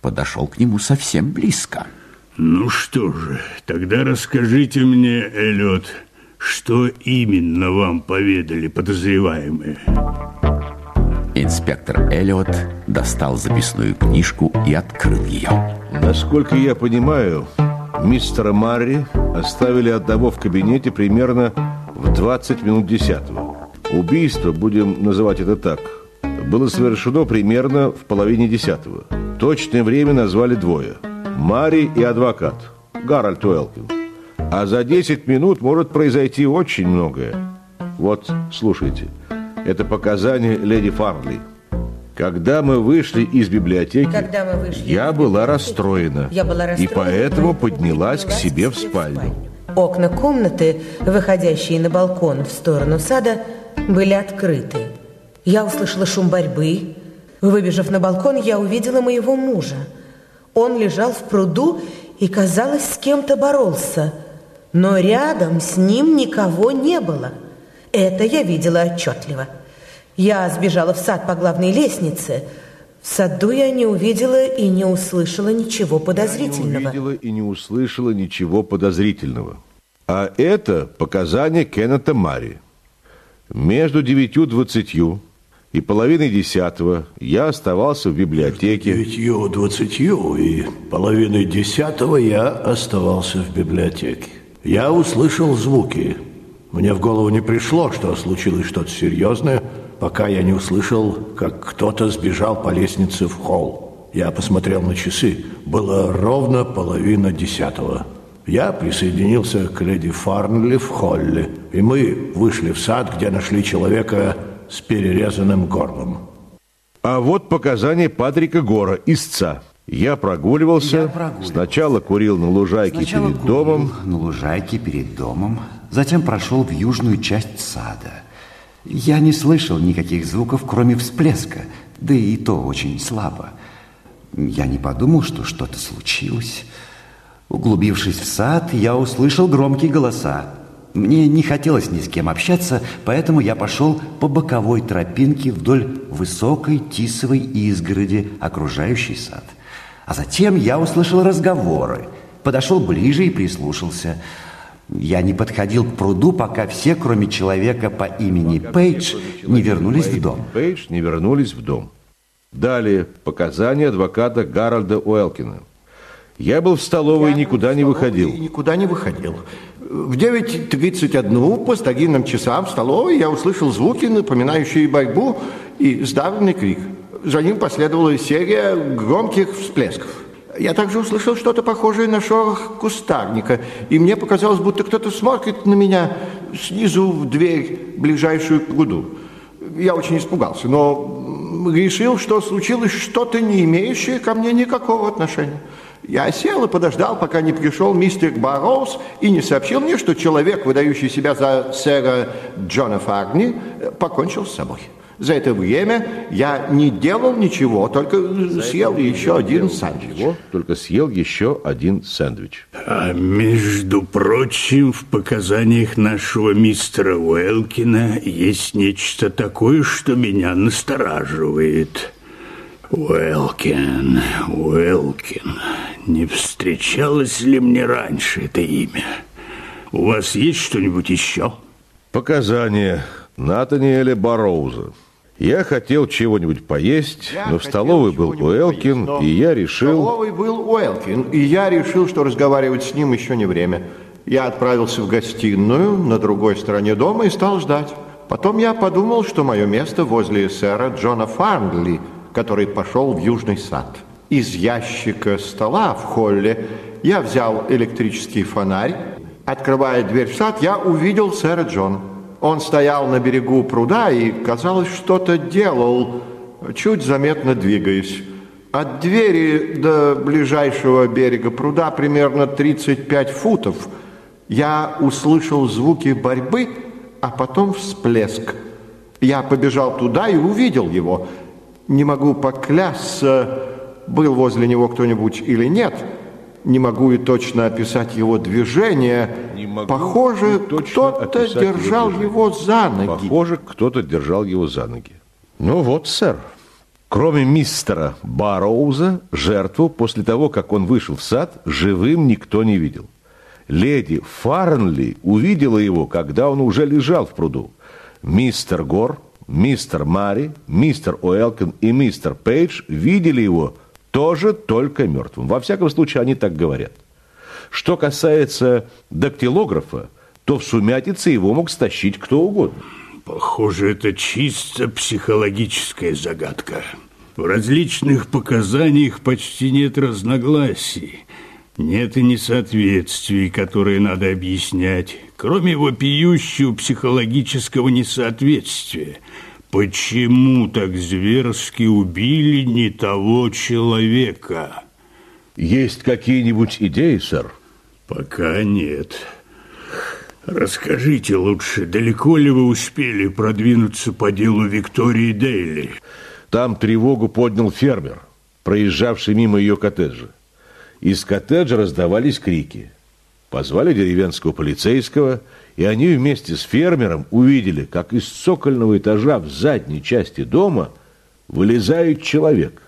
подошел к нему совсем близко. Ну что же, тогда расскажите мне, Эллиот, что именно вам поведали подозреваемые? Инспектор Эллиот достал записную книжку и открыл ее. Насколько я понимаю, мистера Марри оставили одного в кабинете примерно в 20 минут десятого. Убийство, будем называть это так, было совершено примерно в половине десятого. Точное время назвали двое. Марри и адвокат, Гарольд Уэлкин. А за 10 минут может произойти очень многое. Вот, слушайте. Это показания леди Фарли. Когда мы вышли из библиотеки, вышли я из была библиотеки, расстроена. я была И расстроена, поэтому поэтому поднялась к себе в спальню. Окна комнаты, выходящие на балкон в сторону сада, были открыты. Я услышала шум борьбы. Выбежав на балкон, я увидела моего мужа. Он лежал в пруду и, казалось, с кем-то боролся. Но рядом с ним никого не было. Это я видела отчетливо. Я сбежала в сад по главной лестнице. В саду я не увидела и не услышала ничего Не подозрительного. увидела и не услышала ничего подозрительного. А это показания Кеннета Мари. Между девятью двадцатью и половиной десятого я оставался в библиотеке. Девятью двадцатью и половиной десятого я оставался в библиотеке. Я услышал звуки. Мне в голову не пришло, что случилось что-то серьезное, пока я не услышал, как кто-то сбежал по лестнице в холл. Я посмотрел на часы. Было ровно половина десятого. Я присоединился к леди Фарнли в холле, и мы вышли в сад, где нашли человека с перерезанным горлом. А вот показания Патрика Гора, истца. Я прогуливался, Я прогуливался. сначала курил на лужайке Сначала перед курил домом, на лужайке перед домом, затем прошел в южную часть сада. Я не слышал никаких звуков, кроме всплеска, да и то очень слабо. Я не подумал, что что-то случилось. Углубившись в сад, я услышал громкие голоса. Мне не хотелось ни с кем общаться, поэтому я пошел по боковой тропинке вдоль высокой тисовой изгороди, окружающей сад. А затем я услышал разговоры, подошел ближе и прислушался. Я не подходил к пруду, пока все, кроме человека по имени Пейдж, не вернулись в дом. Пейдж не вернулись в дом. Далее показания адвоката Гарольда Уэлкина. Я был в столовой и никуда не И выходил. никуда не выходил. В 9.31 по старинным часам в столовой я услышал звуки, напоминающие борьбу и сдавленный крик. За ним последовала серия громких всплесков. Я также услышал что-то похожее на шорох кустарника, и мне показалось, будто кто-то смотрит на меня снизу в дверь, ближайшую к пруду. Я очень испугался, но решил, что случилось что-то, не имеющее ко мне никакого отношения. Я сел и подождал, пока не пришел мистер Барроуз и не сообщил мне, что человек, выдающий себя за сэра Джона Фарни, покончил с собой. За это время я не делал ничего, только съел еще один сэндвич. Его только съел еще один сэндвич. А между прочим, в показаниях нашего мистера Уэлкина есть нечто такое, что меня настораживает. Уэлкин, Уэлкин, не встречалось ли мне раньше это имя? У вас есть что-нибудь еще? Показания Натаниэля Барроуза. Я хотел чего-нибудь поесть, Я но в столовой был Уэлкин, поесть, и я В решил... столовой был Уэлкин, и я решил, что разговаривать с ним еще не время. Я отправился в гостиную на другой стороне дома и стал ждать. Потом я подумал, что мое место возле сэра Джона Фарнли, который пошел в южный сад. Из ящика стола в холле я взял электрический фонарь. Открывая дверь в сад, я увидел сэра Джона. Он стоял на берегу пруда и, казалось, что-то делал, чуть заметно двигаясь. От двери до ближайшего берега пруда примерно 35 футов. Я услышал звуки борьбы, а потом всплеск. Я побежал туда и увидел его. Не могу поклясться, был возле него кто-нибудь или нет. Не могу и точно описать его движение. Похоже, кто-то его держал движение. его за ноги. Похоже, кто-то держал его за ноги. Ну вот, сэр. Кроме мистера Барроуза, жертву после того, как он вышел в сад, живым никто не видел. Леди Фарнли увидела его, когда он уже лежал в пруду. Мистер Гор, мистер Мари, мистер Уэлкин и мистер Пейдж видели его тоже только мертвым. Во всяком случае, они так говорят. Что касается дактилографа, то в сумятице его мог стащить кто угодно. Похоже, это чисто психологическая загадка. В различных показаниях почти нет разногласий. Нет и несоответствий, которые надо объяснять, кроме вопиющего психологического несоответствия. Почему так зверски убили не того человека? Есть какие-нибудь идеи, сэр? Пока нет. Расскажите лучше, далеко ли вы успели продвинуться по делу Виктории Дейли? Там тревогу поднял фермер, проезжавший мимо ее коттеджа. Из коттеджа раздавались крики. Позвали деревенского полицейского, и они вместе с фермером увидели, как из цокольного этажа в задней части дома вылезает человек,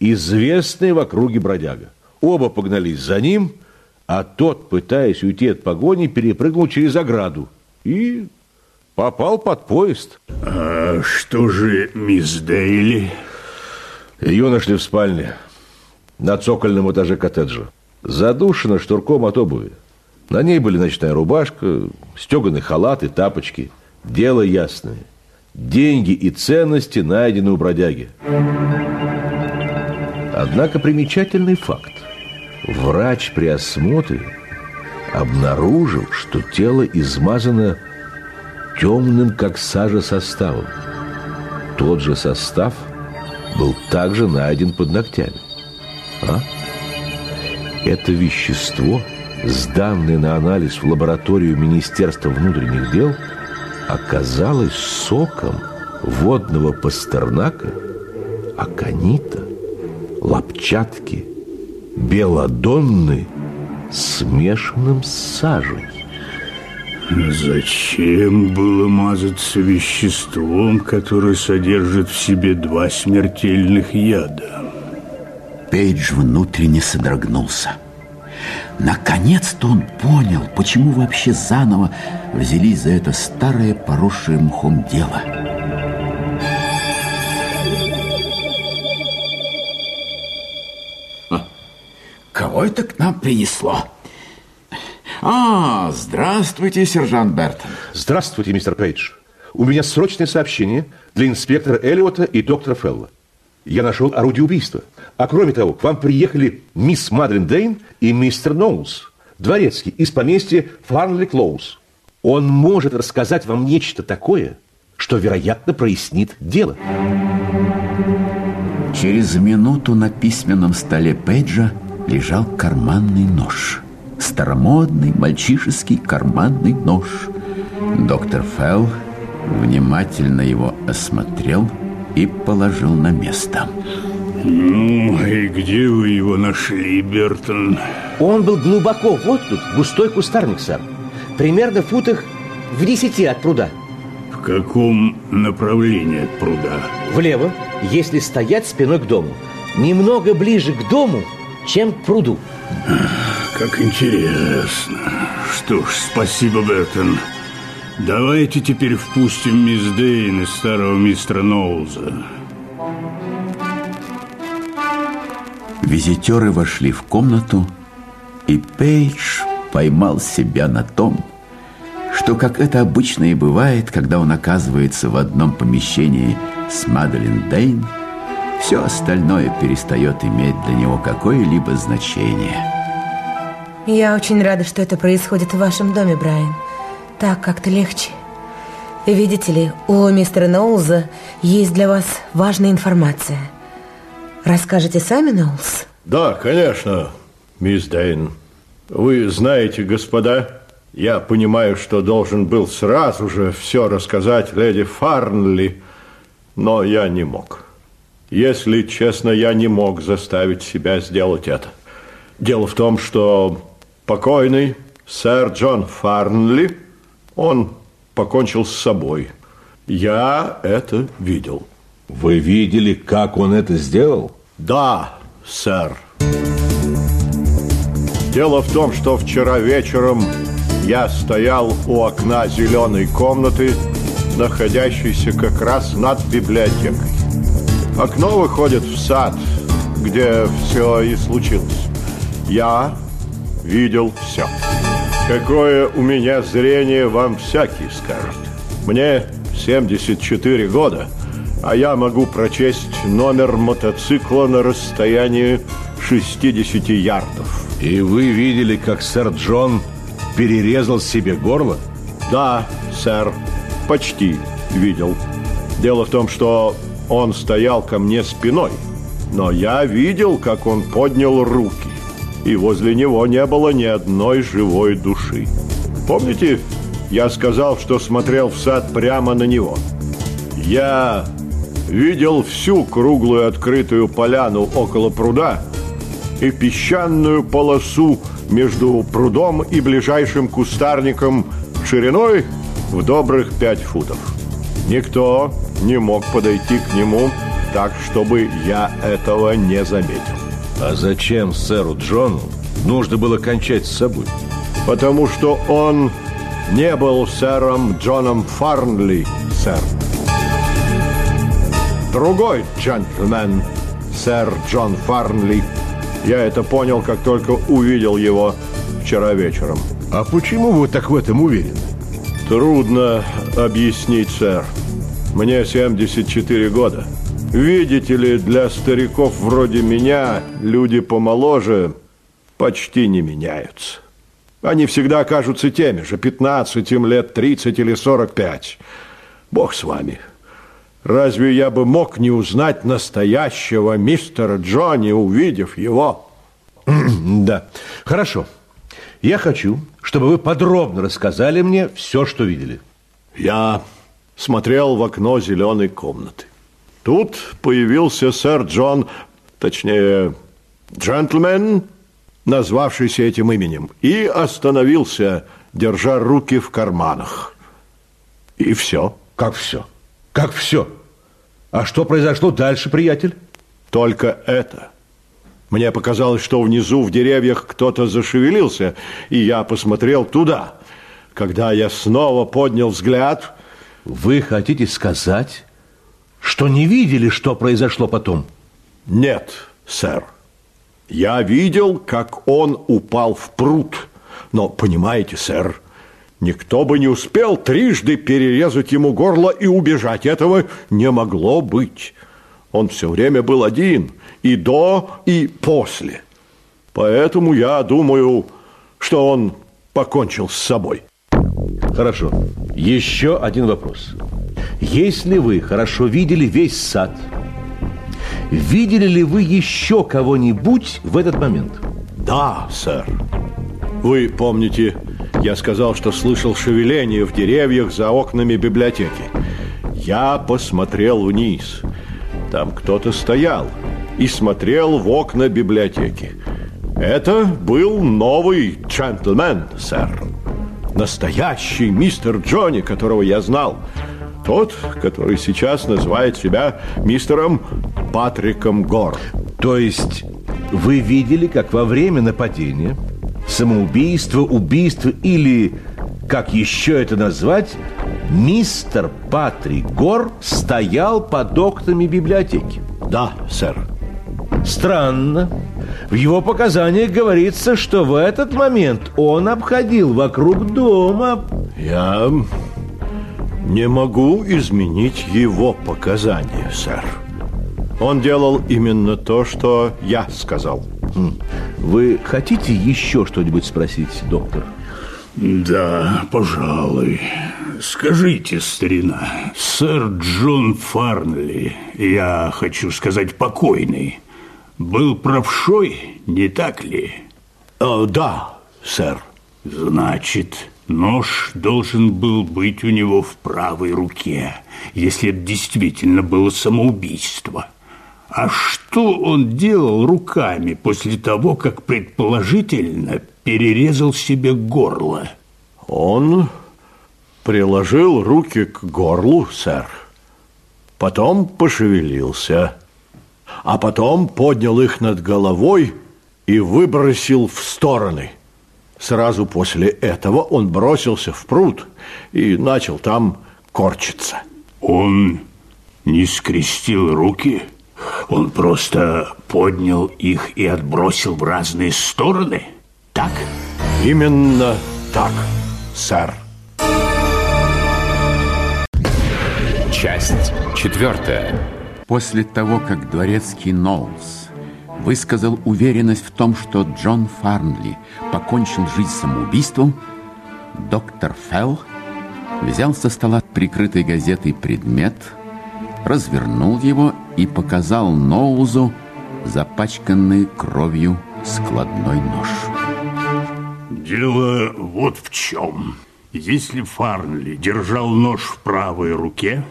известный в округе бродяга. Оба погнались за ним, а тот, пытаясь уйти от погони, перепрыгнул через ограду и попал под поезд. А что же мисс Дейли? Ее нашли в спальне на цокольном этаже коттеджа. Задушена штурком от обуви. На ней были ночная рубашка, стеганый халат и тапочки. Дело ясное. Деньги и ценности найдены у бродяги. Однако примечательный факт. Врач при осмотре обнаружил, что тело измазано темным, как сажа, составом. Тот же состав был также найден под ногтями. А? Это вещество, сданное на анализ в лабораторию Министерства внутренних дел, оказалось соком водного пастернака, аконита, лапчатки, белодонны, смешанным с сажей. Зачем было мазаться веществом, которое содержит в себе два смертельных яда? Пейдж внутренне содрогнулся. Наконец-то он понял, почему вообще заново взялись за это старое поросшее мхом дело. А, кого это к нам принесло? А, здравствуйте, сержант Бертон. Здравствуйте, мистер Пейдж. У меня срочное сообщение для инспектора Эллиота и доктора Фелла. Я нашел орудие убийства. А кроме того, к вам приехали мисс Мадлен Дейн и мистер Ноулс, дворецкий из поместья Фарнли Клоуз. Он может рассказать вам нечто такое, что, вероятно, прояснит дело. Через минуту на письменном столе Пейджа лежал карманный нож. Старомодный мальчишеский карманный нож. Доктор Фелл внимательно его осмотрел и положил на место. Ну, и где вы его нашли, Бертон? Он был глубоко вот тут, густой кустарник, сэр. Примерно в футах в десяти от пруда. В каком направлении от пруда? Влево, если стоять спиной к дому. Немного ближе к дому, чем к пруду. Как интересно. Что ж, спасибо, Бертон. Давайте теперь впустим мисс Дейн и старого мистера Ноуза. Визитеры вошли в комнату, и Пейдж поймал себя на том, что, как это обычно и бывает, когда он оказывается в одном помещении с Маделин Дейн, все остальное перестает иметь для него какое-либо значение. Я очень рада, что это происходит в вашем доме, Брайан. Так как-то легче. Видите ли, у мистера Ноулза есть для вас важная информация. Расскажете сами, Ноулз? Да, конечно, мисс Дейн. Вы знаете, господа, я понимаю, что должен был сразу же все рассказать леди Фарнли, но я не мог. Если честно, я не мог заставить себя сделать это. Дело в том, что покойный сэр Джон Фарнли, он покончил с собой. Я это видел. Вы видели, как он это сделал? Да, сэр. Дело в том, что вчера вечером я стоял у окна зеленой комнаты, находящейся как раз над библиотекой. Окно выходит в сад, где все и случилось. Я видел все. Какое у меня зрение, вам всякий скажет. Мне 74 года, а я могу прочесть номер мотоцикла на расстоянии 60 ярдов. И вы видели, как сэр Джон перерезал себе горло? Да, сэр, почти видел. Дело в том, что он стоял ко мне спиной, но я видел, как он поднял руки, и возле него не было ни одной живой души. Помните, я сказал, что смотрел в сад прямо на него? Я видел всю круглую открытую поляну около пруда и песчаную полосу между прудом и ближайшим кустарником шириной в добрых пять футов. Никто не мог подойти к нему так, чтобы я этого не заметил. А зачем сэру Джону нужно было кончать с собой? Потому что он не был сэром Джоном Фарнли, сэр. Другой джентльмен, сэр Джон Фарнли. Я это понял, как только увидел его вчера вечером. А почему вы так в этом уверены? Трудно объяснить, сэр. Мне 74 года. Видите ли, для стариков вроде меня люди помоложе почти не меняются. Они всегда кажутся теми же, 15 им лет 30 или 45. Бог с вами. Разве я бы мог не узнать настоящего мистера Джонни, увидев его? Да, хорошо. Я хочу, чтобы вы подробно рассказали мне все, что видели. Я смотрел в окно зеленой комнаты. Тут появился сэр Джон, точнее, джентльмен, назвавшийся этим именем, и остановился, держа руки в карманах. И все. Как все? Как все? А что произошло дальше, приятель? Только это. Мне показалось, что внизу в деревьях кто-то зашевелился, и я посмотрел туда. Когда я снова поднял взгляд... Вы хотите сказать, что не видели, что произошло потом? Нет, сэр. Я видел, как он упал в пруд. Но, понимаете, сэр, никто бы не успел трижды перерезать ему горло и убежать. Этого не могло быть. Он все время был один, и до, и после. Поэтому я думаю, что он покончил с собой. Хорошо. Еще один вопрос. Если вы хорошо видели весь сад, видели ли вы еще кого-нибудь в этот момент? Да, сэр. Вы помните, я сказал, что слышал шевеление в деревьях за окнами библиотеки. Я посмотрел вниз. Там кто-то стоял и смотрел в окна библиотеки. Это был новый джентльмен, сэр. Настоящий мистер Джонни, которого я знал. Тот, который сейчас называет себя мистером Патриком Гор. То есть вы видели, как во время нападения, самоубийства, убийства или, как еще это назвать, мистер Патрик Гор стоял под окнами библиотеки? Да, сэр. Странно. В его показаниях говорится, что в этот момент он обходил вокруг дома. Я не могу изменить его показания, сэр. Он делал именно то, что я сказал. Вы хотите еще что-нибудь спросить, доктор? Да, пожалуй. Скажите, старина, сэр Джон Фарнли, я хочу сказать покойный, был правшой, не так ли? О, да, сэр. Значит, нож должен был быть у него в правой руке, если это действительно было самоубийство. А что он делал руками после того, как предположительно перерезал себе горло? Он приложил руки к горлу, сэр. Потом пошевелился а потом поднял их над головой и выбросил в стороны. Сразу после этого он бросился в пруд и начал там корчиться. Он не скрестил руки? Он просто поднял их и отбросил в разные стороны? Так? Именно так, сэр. Часть четвертая. После того, как дворецкий Ноулс высказал уверенность в том, что Джон Фарнли покончил жизнь самоубийством, доктор Фелл взял со стола прикрытой газетой предмет развернул его и показал Ноузу запачканный кровью складной нож. Дело вот в чем. Если Фарнли держал нож в правой руке,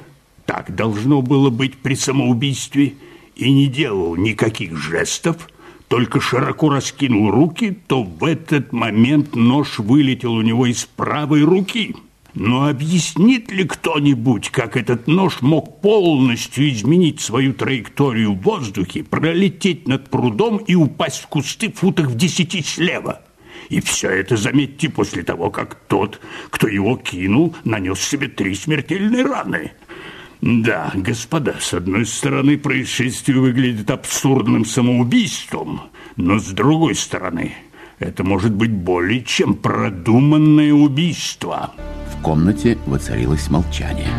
так должно было быть при самоубийстве, и не делал никаких жестов, только широко раскинул руки, то в этот момент нож вылетел у него из правой руки. Но объяснит ли кто-нибудь, как этот нож мог полностью изменить свою траекторию в воздухе, пролететь над прудом и упасть в кусты футах в десяти слева? И все это, заметьте, после того, как тот, кто его кинул, нанес себе три смертельные раны. Да, господа, с одной стороны, происшествие выглядит абсурдным самоубийством, но с другой стороны, это может быть более чем продуманное убийство. В комнате воцарилось молчание.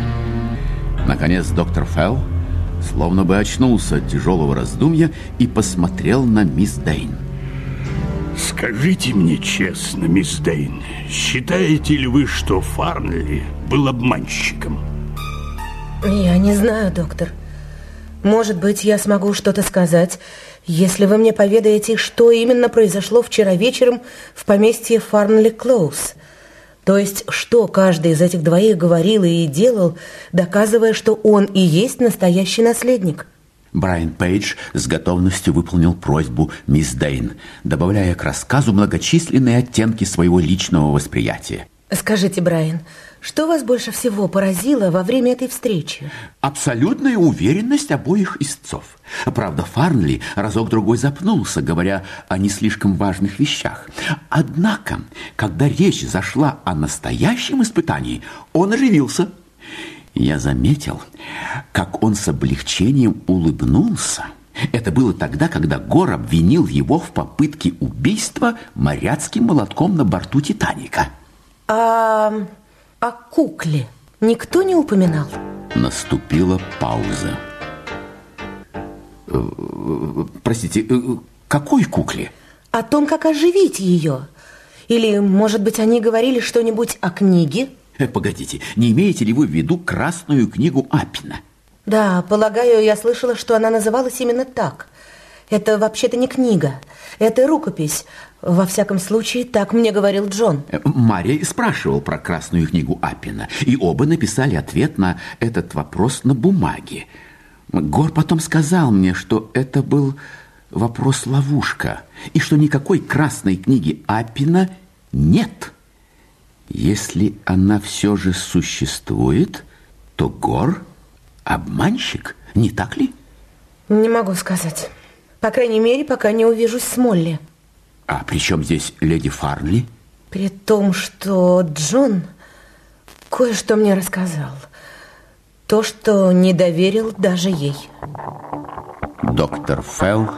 Наконец доктор Фелл словно бы очнулся от тяжелого раздумья и посмотрел на мисс Дейн. Скажите мне честно, мисс Дейн, считаете ли вы, что Фарнли был обманщиком? Я не знаю, доктор. Может быть, я смогу что-то сказать, если вы мне поведаете, что именно произошло вчера вечером в поместье Фарнли Клоус. То есть, что каждый из этих двоих говорил и делал, доказывая, что он и есть настоящий наследник. Брайан Пейдж с готовностью выполнил просьбу мисс Дейн, добавляя к рассказу многочисленные оттенки своего личного восприятия. Скажите, Брайан, что вас больше всего поразило во время этой встречи? Абсолютная уверенность обоих истцов. Правда, Фарнли разок-другой запнулся, говоря о не слишком важных вещах. Однако, когда речь зашла о настоящем испытании, он оживился. Я заметил, как он с облегчением улыбнулся. Это было тогда, когда Гор обвинил его в попытке убийства моряцким молотком на борту «Титаника». А о кукле никто не упоминал? Наступила пауза. Э, простите, э, какой кукле? О том, как оживить ее. Или, может быть, они говорили что-нибудь о книге? Э, погодите, не имеете ли вы в виду красную книгу Апина? Да, полагаю, я слышала, что она называлась именно так. Это вообще-то не книга, это рукопись, во всяком случае, так мне говорил Джон. Э, Мария спрашивал про красную книгу Аппина, и оба написали ответ на этот вопрос на бумаге. Гор потом сказал мне, что это был вопрос-ловушка, и что никакой красной книги Аппина нет. Если она все же существует, то Гор обманщик, не так ли? Не могу сказать. По крайней мере, пока не увижусь с Молли. А при чем здесь леди Фарнли? При том, что Джон кое-что мне рассказал. То, что не доверил даже ей. Доктор Фелл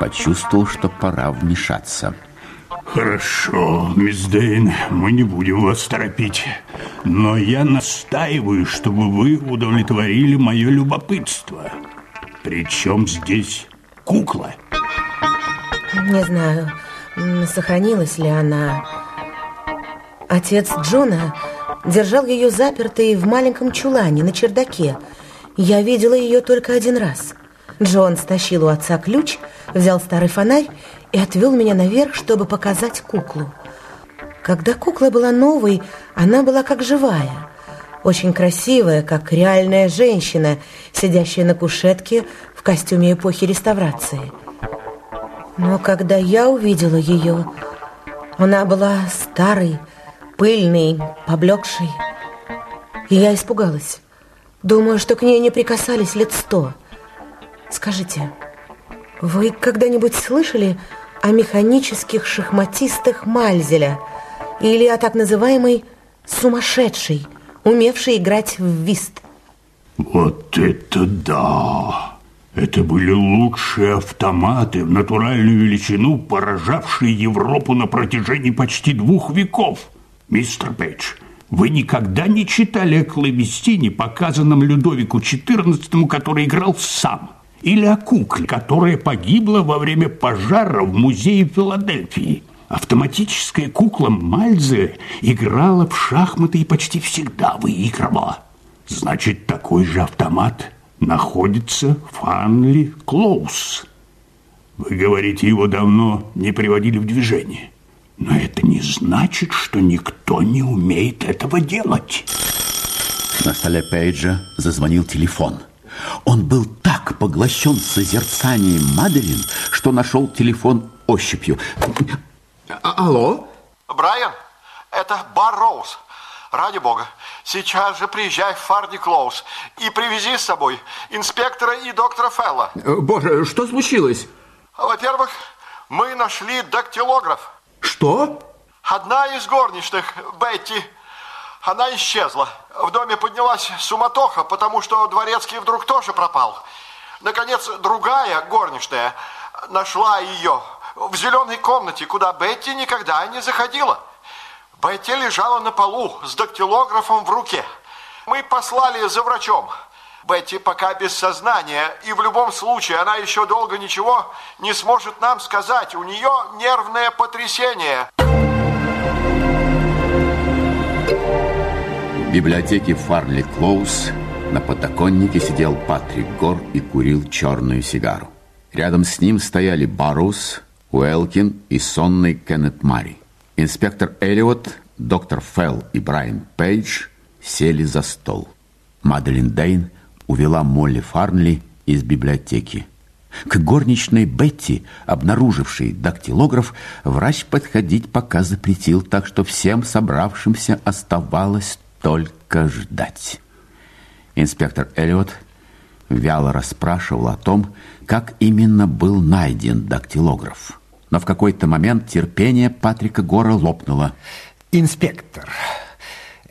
почувствовал, что пора вмешаться. Хорошо, мисс Дейн, мы не будем вас торопить. Но я настаиваю, чтобы вы удовлетворили мое любопытство. Причем здесь кукла? Не знаю, сохранилась ли она. Отец Джона держал ее запертой в маленьком чулане на чердаке. Я видела ее только один раз. Джон стащил у отца ключ, взял старый фонарь и отвел меня наверх, чтобы показать куклу. Когда кукла была новой, она была как живая. Очень красивая, как реальная женщина, сидящая на кушетке в костюме эпохи реставрации. Но когда я увидела ее, она была старой, пыльной, поблекшей. И я испугалась. Думаю, что к ней не прикасались лет сто. Скажите, вы когда-нибудь слышали о механических шахматистах Мальзеля или о так называемой сумасшедшей, умевшей играть в вист? Вот это да! Это были лучшие автоматы в натуральную величину, поражавшие Европу на протяжении почти двух веков. Мистер Пейдж, вы никогда не читали о клавестине, показанном Людовику XIV, который играл сам? Или о кукле, которая погибла во время пожара в музее Филадельфии? Автоматическая кукла Мальзе играла в шахматы и почти всегда выигрывала. Значит, такой же автомат находится Фанли Клоус. Вы говорите, его давно не приводили в движение. Но это не значит, что никто не умеет этого делать. На столе Пейджа зазвонил телефон. Он был так поглощен созерцанием Маделин, что нашел телефон ощупью. А алло? Брайан, это Бар Роуз. Ради бога, сейчас же приезжай в Фарни Клоус и привези с собой инспектора и доктора Фелла. Э, боже, что случилось? Во-первых, мы нашли дактилограф. Что? Одна из горничных, Бетти, она исчезла. В доме поднялась суматоха, потому что дворецкий вдруг тоже пропал. Наконец, другая горничная нашла ее в зеленой комнате, куда Бетти никогда не заходила. Бетти лежала на полу с дактилографом в руке. Мы послали за врачом. Бетти пока без сознания, и в любом случае она еще долго ничего не сможет нам сказать. У нее нервное потрясение. В библиотеке Фарли Клоус на подоконнике сидел Патрик Гор и курил черную сигару. Рядом с ним стояли Барус, Уэлкин и сонный Кеннет Мари. Инспектор Эллиот, доктор Фелл и Брайан Пейдж сели за стол. Маделин Дейн увела Молли Фарнли из библиотеки. К горничной Бетти, обнаружившей дактилограф, врач подходить пока запретил, так что всем собравшимся оставалось только ждать. Инспектор Эллиот вяло расспрашивал о том, как именно был найден дактилограф но в какой-то момент терпение Патрика Гора лопнуло. Инспектор,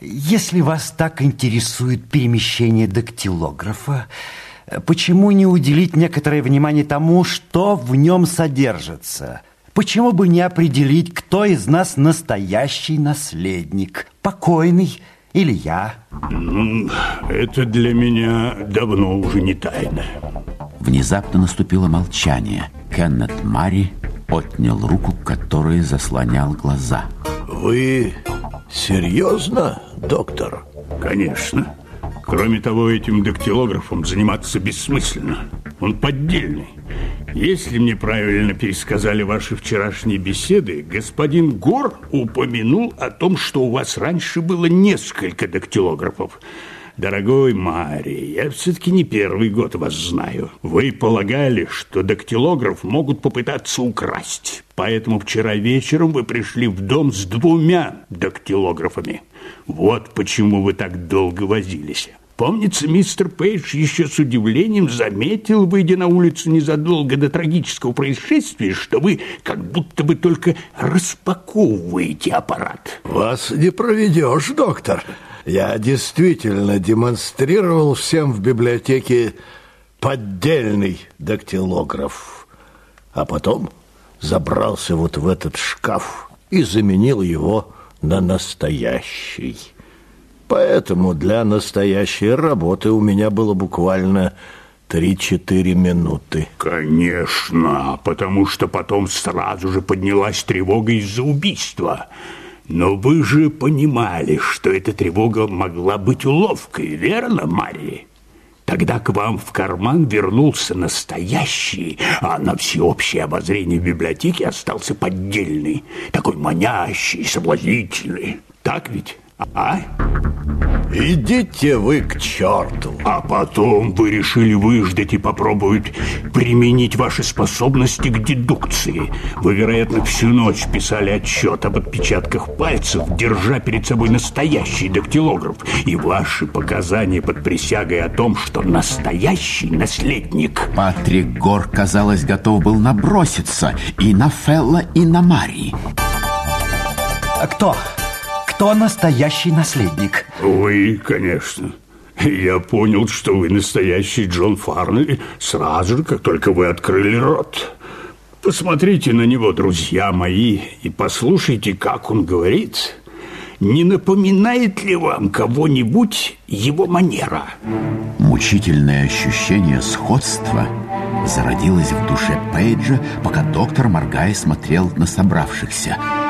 если вас так интересует перемещение дактилографа, почему не уделить некоторое внимание тому, что в нем содержится? Почему бы не определить, кто из нас настоящий наследник? Покойный или я? Это для меня давно уже не тайна. Внезапно наступило молчание. Кеннет Мари отнял руку, которой заслонял глаза. Вы серьезно, доктор? Конечно. Кроме того, этим дактилографом заниматься бессмысленно. Он поддельный. Если мне правильно пересказали ваши вчерашние беседы, господин Гор упомянул о том, что у вас раньше было несколько дактилографов. Дорогой Мари, я все-таки не первый год вас знаю. Вы полагали, что дактилограф могут попытаться украсть. Поэтому вчера вечером вы пришли в дом с двумя дактилографами. Вот почему вы так долго возились. Помнится, мистер Пейдж еще с удивлением заметил, выйдя на улицу незадолго до трагического происшествия, что вы как будто бы только распаковываете аппарат. Вас не проведешь, доктор. Я действительно демонстрировал всем в библиотеке поддельный дактилограф. А потом забрался вот в этот шкаф и заменил его на настоящий. Поэтому для настоящей работы у меня было буквально 3-4 минуты. Конечно, потому что потом сразу же поднялась тревога из-за убийства. Но вы же понимали, что эта тревога могла быть уловкой, верно, Мария? Тогда к вам в карман вернулся настоящий, а на всеобщее обозрение в библиотеке остался поддельный, такой манящий, соблазнительный. Так ведь? А? Идите вы к черту. А потом вы решили выждать и попробовать применить ваши способности к дедукции. Вы, вероятно, всю ночь писали отчет об отпечатках пальцев, держа перед собой настоящий дактилограф. И ваши показания под присягой о том, что настоящий наследник... Патрик Гор, казалось, готов был наброситься и на Фелла, и на Мари. А кто? кто настоящий наследник? Вы, конечно. Я понял, что вы настоящий Джон Фарнелли сразу же, как только вы открыли рот. Посмотрите на него, друзья мои, и послушайте, как он говорит. Не напоминает ли вам кого-нибудь его манера? Мучительное ощущение сходства зародилось в душе Пейджа, пока доктор, моргая, смотрел на собравшихся –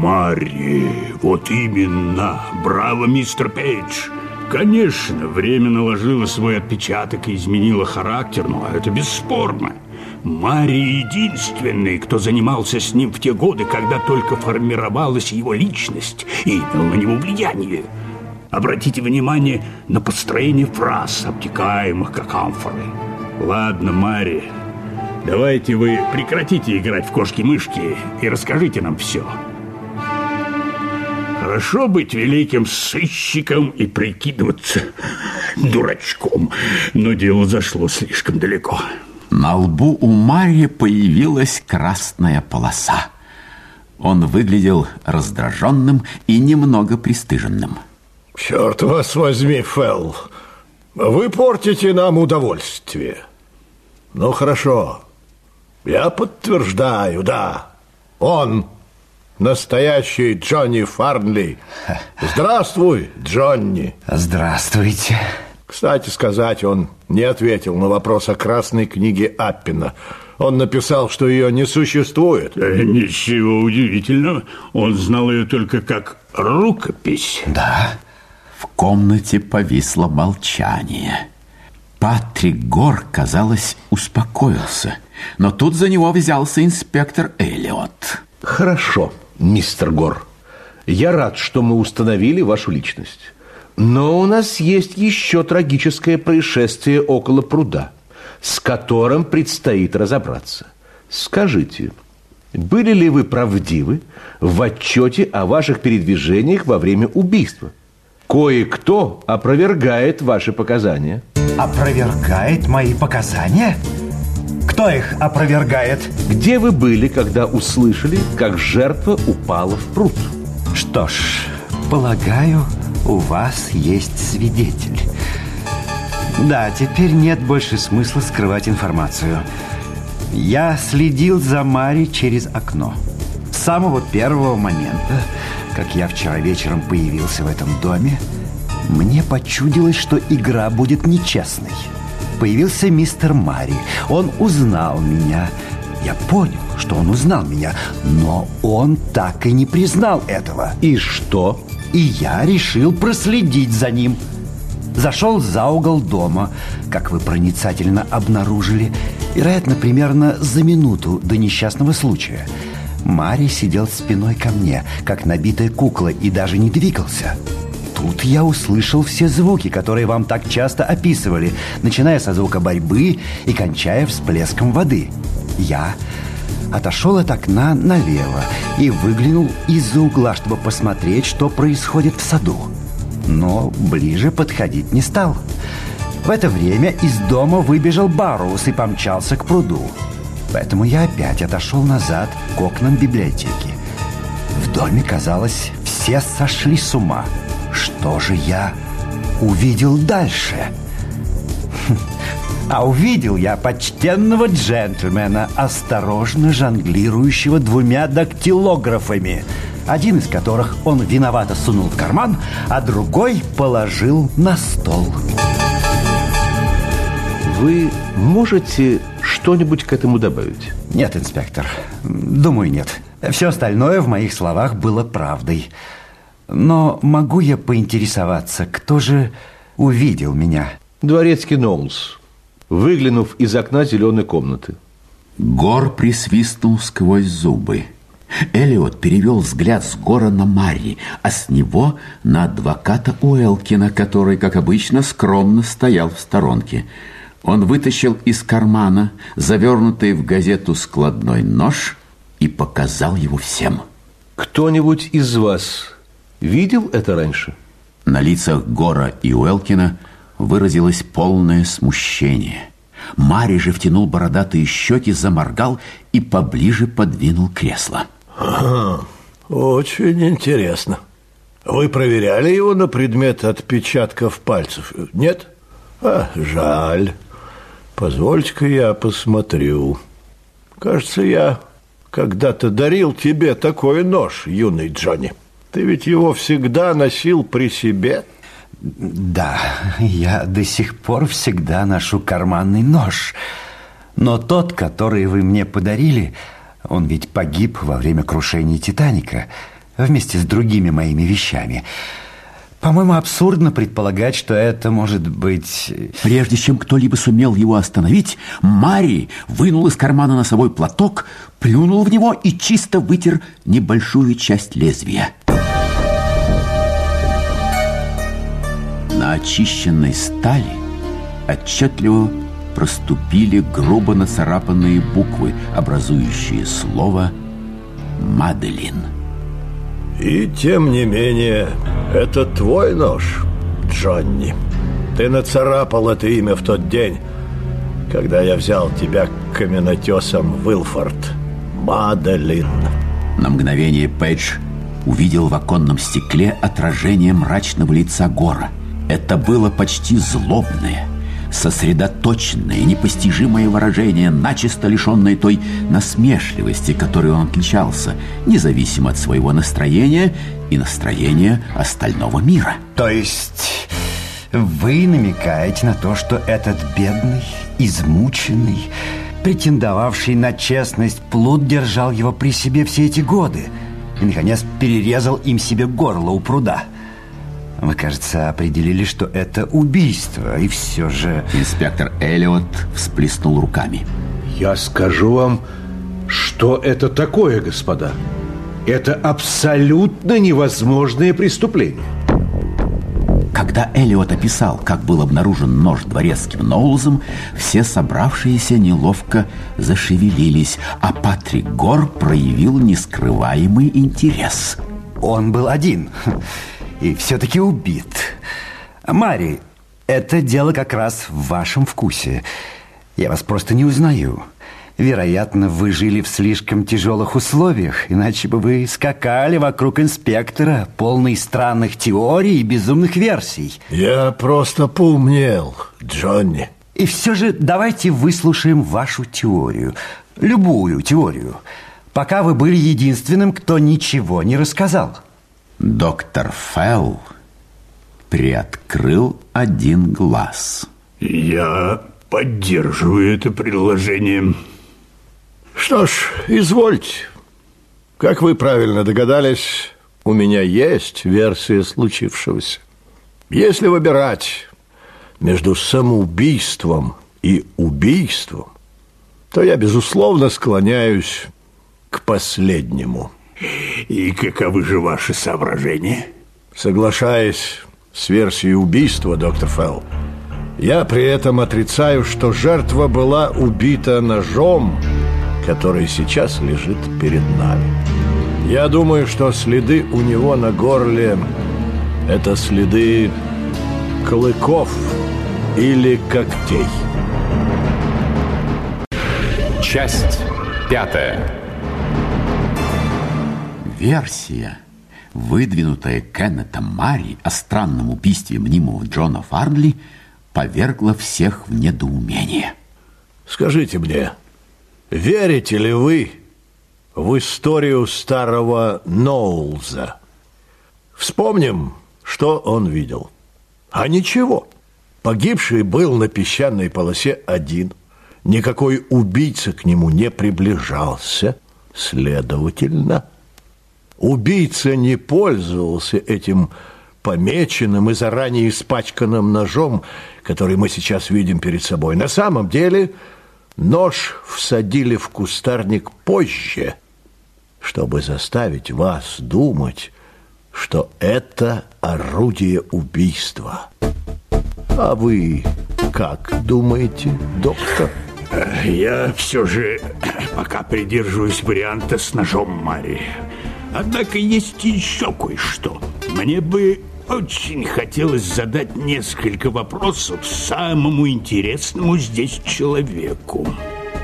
Мари, вот именно. Браво, мистер Пейдж. Конечно, время наложило свой отпечаток и изменило характер, но это бесспорно. Мари единственный, кто занимался с ним в те годы, когда только формировалась его личность и имел на него влияние. Обратите внимание на построение фраз, обтекаемых как амфоры. Ладно, Мари, давайте вы прекратите играть в кошки-мышки и расскажите нам все. Хорошо быть великим сыщиком и прикидываться дурачком, но дело зашло слишком далеко. На лбу у Марьи появилась красная полоса. Он выглядел раздраженным и немного пристыженным. Черт вас возьми, Фелл. Вы портите нам удовольствие. Ну, хорошо. Я подтверждаю, да. Он настоящий Джонни Фарнли. Здравствуй, Джонни. Здравствуйте. Кстати сказать, он не ответил на вопрос о красной книге Аппина. Он написал, что ее не существует. Э, ничего удивительного. Он знал ее только как рукопись. Да. В комнате повисло молчание. Патрик Гор, казалось, успокоился. Но тут за него взялся инспектор Эллиот. Хорошо, мистер Гор. Я рад, что мы установили вашу личность. Но у нас есть еще трагическое происшествие около пруда, с которым предстоит разобраться. Скажите, были ли вы правдивы в отчете о ваших передвижениях во время убийства? Кое-кто опровергает ваши показания. Опровергает мои показания? Кто их опровергает? Где вы были, когда услышали, как жертва упала в пруд? Что ж, полагаю, у вас есть свидетель. Да, теперь нет больше смысла скрывать информацию. Я следил за Мари через окно. С самого первого момента, как я вчера вечером появился в этом доме, мне почудилось, что игра будет нечестной. Появился мистер Мари. Он узнал меня. Я понял, что он узнал меня, но он так и не признал этого. И что? И я решил проследить за ним. Зашел за угол дома, как вы проницательно обнаружили, вероятно, примерно за минуту до несчастного случая. Мари сидел спиной ко мне, как набитая кукла, и даже не двигался. Тут я услышал все звуки, которые вам так часто описывали, начиная со звука борьбы и кончая всплеском воды. Я отошел от окна налево и выглянул из-за угла, чтобы посмотреть, что происходит в саду. Но ближе подходить не стал. В это время из дома выбежал Барроус и помчался к пруду. Поэтому я опять отошел назад к окнам библиотеки. В доме, казалось, все сошли с ума. Что же я увидел дальше? А увидел я почтенного джентльмена, осторожно жонглирующего двумя дактилографами, один из которых он виновато сунул в карман, а другой положил на стол. Вы можете что-нибудь к этому добавить? Нет, инспектор, думаю, нет. Все остальное в моих словах было правдой. Но могу я поинтересоваться, кто же увидел меня? Дворецкий Ноулс выглянув из окна зеленой комнаты. Гор присвистнул сквозь зубы. Элиот перевел взгляд с Гора на Марри, а с него на адвоката Уэлкина, который, как обычно, скромно стоял в сторонке. Он вытащил из кармана завернутый в газету складной нож и показал его всем. Кто-нибудь из вас видел это раньше? На лицах Гора и Уэлкина – выразилось полное смущение. Мари же втянул бородатые щеки, заморгал и поближе подвинул кресло. Ага, очень интересно. Вы проверяли его на предмет отпечатков пальцев? Нет? А, жаль. Позвольте-ка я посмотрю. Кажется, я когда-то дарил тебе такой нож, юный Джонни. Ты ведь его всегда носил при себе. Да, я до сих пор всегда ношу карманный нож. Но тот, который вы мне подарили, он ведь погиб во время крушения Титаника. вместе с другими моими вещами. По-моему, абсурдно предполагать, что это может быть... Прежде чем кто-либо сумел его остановить, Мари вынул из кармана носовой платок, плюнул в него и чисто вытер небольшую часть лезвия. На очищенной стали отчетливо проступили грубо нацарапанные буквы, образующие слово «Маделин». И тем не менее, это твой нож, Джонни. Ты нацарапал это имя в тот день, когда я взял тебя каменотесом в Уилфорд. Маделин. На мгновение Пейдж увидел в оконном стекле отражение мрачного лица Гора. Это было почти злобное, сосредоточенное, непостижимое выражение, начисто лишенное той насмешливости, которой он отличался, независимо от своего настроения и настроения остального мира. То есть вы намекаете на то, что этот бедный, измученный, претендовавший на честность плут держал его при себе все эти годы и, наконец, перерезал им себе горло у пруда – вы, кажется, определили, что это убийство, и все же... Инспектор Эллиот всплеснул руками. Я скажу вам, что это такое, господа. Это абсолютно невозможное преступление. Когда Эллиот описал, как был обнаружен нож дворецким Ноулзом, все собравшиеся неловко зашевелились, а Патрик Гор проявил нескрываемый интерес. Он был один и все-таки убит. Мари, это дело как раз в вашем вкусе. Я вас просто не узнаю. Вероятно, вы жили в слишком тяжелых условиях, иначе бы вы скакали вокруг инспектора, полный странных теорий и безумных версий. Я просто поумнел, Джонни. И все же давайте выслушаем вашу теорию. Любую теорию. Пока вы были единственным, кто ничего не рассказал. Доктор Фелл приоткрыл один глаз. Я поддерживаю это предложение. Что ж, извольте. Как вы правильно догадались, у меня есть версия случившегося. Если выбирать между самоубийством и убийством, то я, безусловно, склоняюсь к последнему. И каковы же ваши соображения? Соглашаясь с версией убийства, доктор Фелл, я при этом отрицаю, что жертва была убита ножом, который сейчас лежит перед нами. Я думаю, что следы у него на горле – это следы клыков или когтей. Часть пятая. Версия, выдвинутая Кеннетом Мари о странном убийстве мнимого Джона Фарнли, повергла всех в недоумение. Скажите мне, верите ли вы в историю старого Ноулза? Вспомним, что он видел. А ничего. Погибший был на песчаной полосе один. Никакой убийца к нему не приближался. Следовательно, Убийца не пользовался этим помеченным и заранее испачканным ножом, который мы сейчас видим перед собой. На самом деле нож всадили в кустарник позже, чтобы заставить вас думать, что это орудие убийства. А вы как думаете, доктор? Я все же пока придерживаюсь варианта с ножом Мари. Однако есть еще кое-что. Мне бы очень хотелось задать несколько вопросов самому интересному здесь человеку.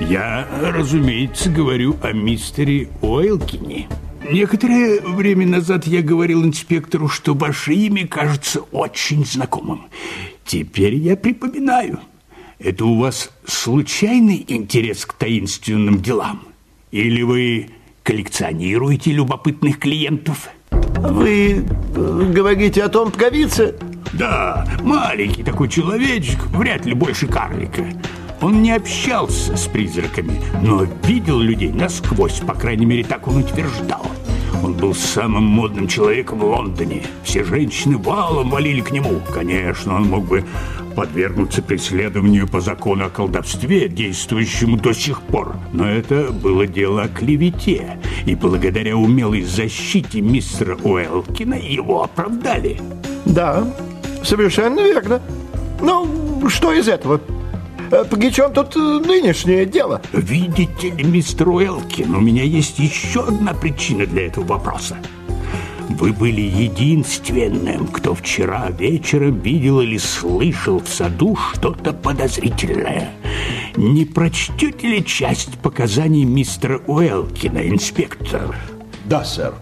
Я, разумеется, говорю о мистере Уэлкине. Некоторое время назад я говорил инспектору, что ваше имя кажется очень знакомым. Теперь я припоминаю. Это у вас случайный интерес к таинственным делам? Или вы коллекционируете любопытных клиентов? Вы э, говорите о том пговице? Да, маленький такой человечек, вряд ли больше карлика. Он не общался с призраками, но видел людей насквозь, по крайней мере, так он утверждал. Он был самым модным человеком в Лондоне. Все женщины валом валили к нему. Конечно, он мог бы подвергнуться преследованию по закону о колдовстве, действующему до сих пор. Но это было дело о клевете. И благодаря умелой защите мистера Уэлкина его оправдали. Да, совершенно верно. Ну, что из этого? Э, При чем тут э, нынешнее дело? Видите ли, мистер Уэлкин, у меня есть еще одна причина для этого вопроса. Вы были единственным, кто вчера вечером видел или слышал в саду что-то подозрительное. Не прочтете ли часть показаний мистера Уэлкина, инспектор? Да, сэр.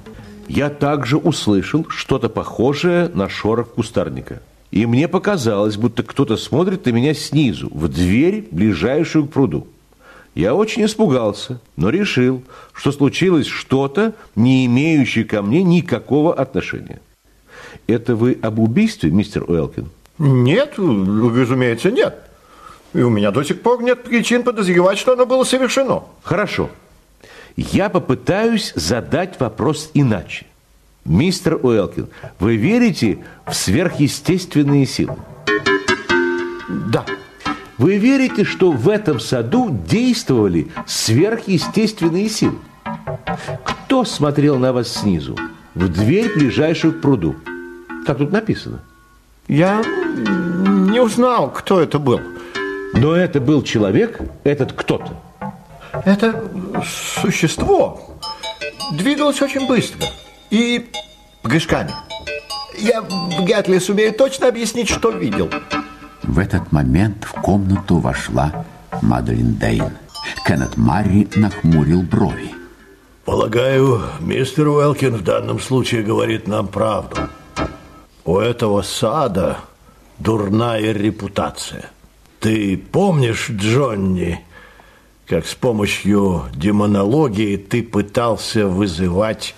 Я также услышал что-то похожее на шорох кустарника. И мне показалось, будто кто-то смотрит на меня снизу, в дверь, ближайшую к пруду. Я очень испугался, но решил, что случилось что-то, не имеющее ко мне никакого отношения. Это вы об убийстве, мистер Уэлкин? Нет, разумеется, нет. И у меня до сих пор нет причин подозревать, что оно было совершено. Хорошо. Я попытаюсь задать вопрос иначе. Мистер Уэлкин, вы верите в сверхъестественные силы? Да. Вы верите, что в этом саду действовали сверхъестественные силы? Кто смотрел на вас снизу? В дверь, ближайшую к пруду. Как тут написано? Я не узнал, кто это был. Но это был человек, этот кто-то. Это существо двигалось очень быстро и прыжками. Я вряд ли сумею точно объяснить, что видел. В этот момент в комнату вошла Маделин Дейн. Кеннет Марри нахмурил брови. Полагаю, мистер Уэлкин в данном случае говорит нам правду. У этого сада дурная репутация. Ты помнишь, Джонни, как с помощью демонологии ты пытался вызывать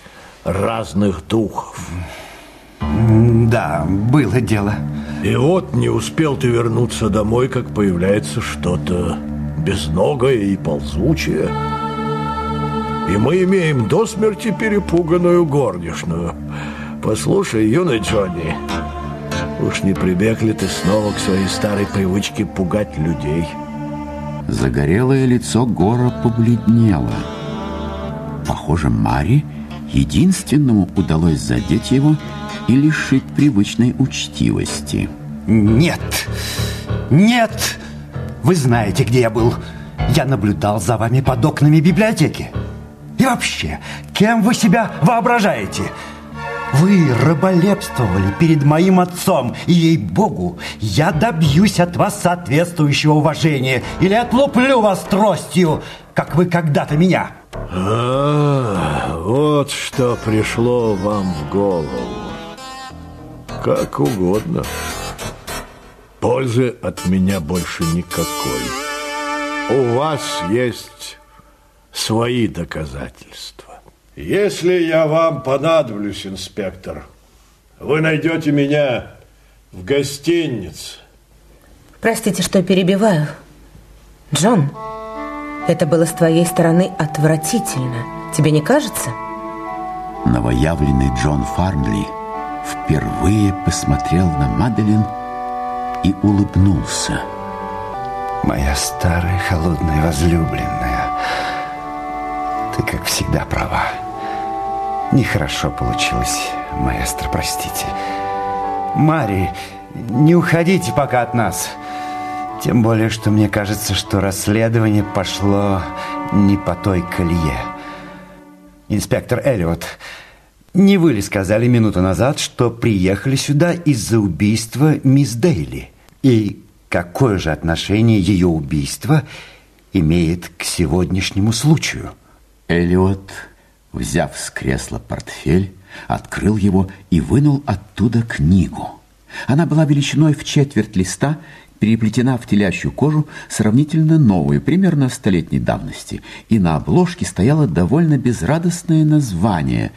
разных духов? Да, было дело. И вот не успел ты вернуться домой, как появляется что-то безногое и ползучее. И мы имеем до смерти перепуганную горничную. Послушай, юный Джонни, уж не прибег ли ты снова к своей старой привычке пугать людей? Загорелое лицо Гора побледнело. Похоже, Мари единственному удалось задеть его и лишить привычной учтивости. Нет, нет, вы знаете, где я был. Я наблюдал за вами под окнами библиотеки. И вообще, кем вы себя воображаете? Вы раболепствовали перед моим отцом, и, ей-богу, я добьюсь от вас соответствующего уважения или отлуплю вас тростью, как вы когда-то меня. А, вот что пришло вам в голову. Как угодно. Пользы от меня больше никакой. У вас есть свои доказательства. Если я вам понадоблюсь, инспектор, вы найдете меня в гостинице. Простите, что перебиваю. Джон, это было с твоей стороны отвратительно. Тебе не кажется? Новоявленный Джон Фарнли впервые посмотрел на Маделин и улыбнулся. Моя старая холодная возлюбленная, ты, как всегда, права. Нехорошо получилось, маэстро, простите. Мари, не уходите пока от нас. Тем более, что мне кажется, что расследование пошло не по той колее. Инспектор Эллиот, не вы ли сказали минуту назад, что приехали сюда из-за убийства мисс Дейли? И какое же отношение ее убийство имеет к сегодняшнему случаю? Эллиот, взяв с кресла портфель, открыл его и вынул оттуда книгу. Она была величиной в четверть листа, переплетена в телящую кожу, сравнительно новую, примерно столетней давности, и на обложке стояло довольно безрадостное название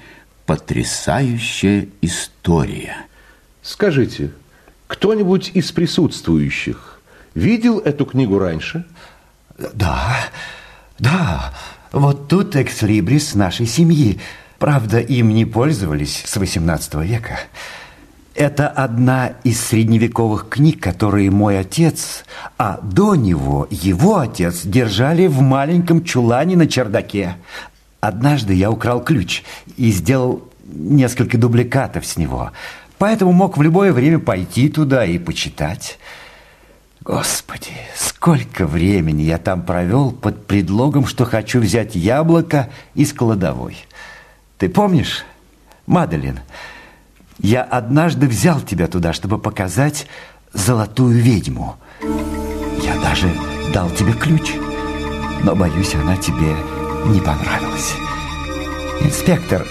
«Потрясающая история». Скажите, кто-нибудь из присутствующих видел эту книгу раньше? Да, да, вот тут экслибрис нашей семьи. Правда, им не пользовались с 18 века. Это одна из средневековых книг, которые мой отец, а до него его отец держали в маленьком чулане на чердаке. Однажды я украл ключ и сделал несколько дубликатов с него, поэтому мог в любое время пойти туда и почитать. Господи, сколько времени я там провел под предлогом, что хочу взять яблоко из кладовой. Ты помнишь, Маделин, я однажды взял тебя туда, чтобы показать золотую ведьму. Я даже дал тебе ключ, но, боюсь, она тебе не понравилась. Инспектор,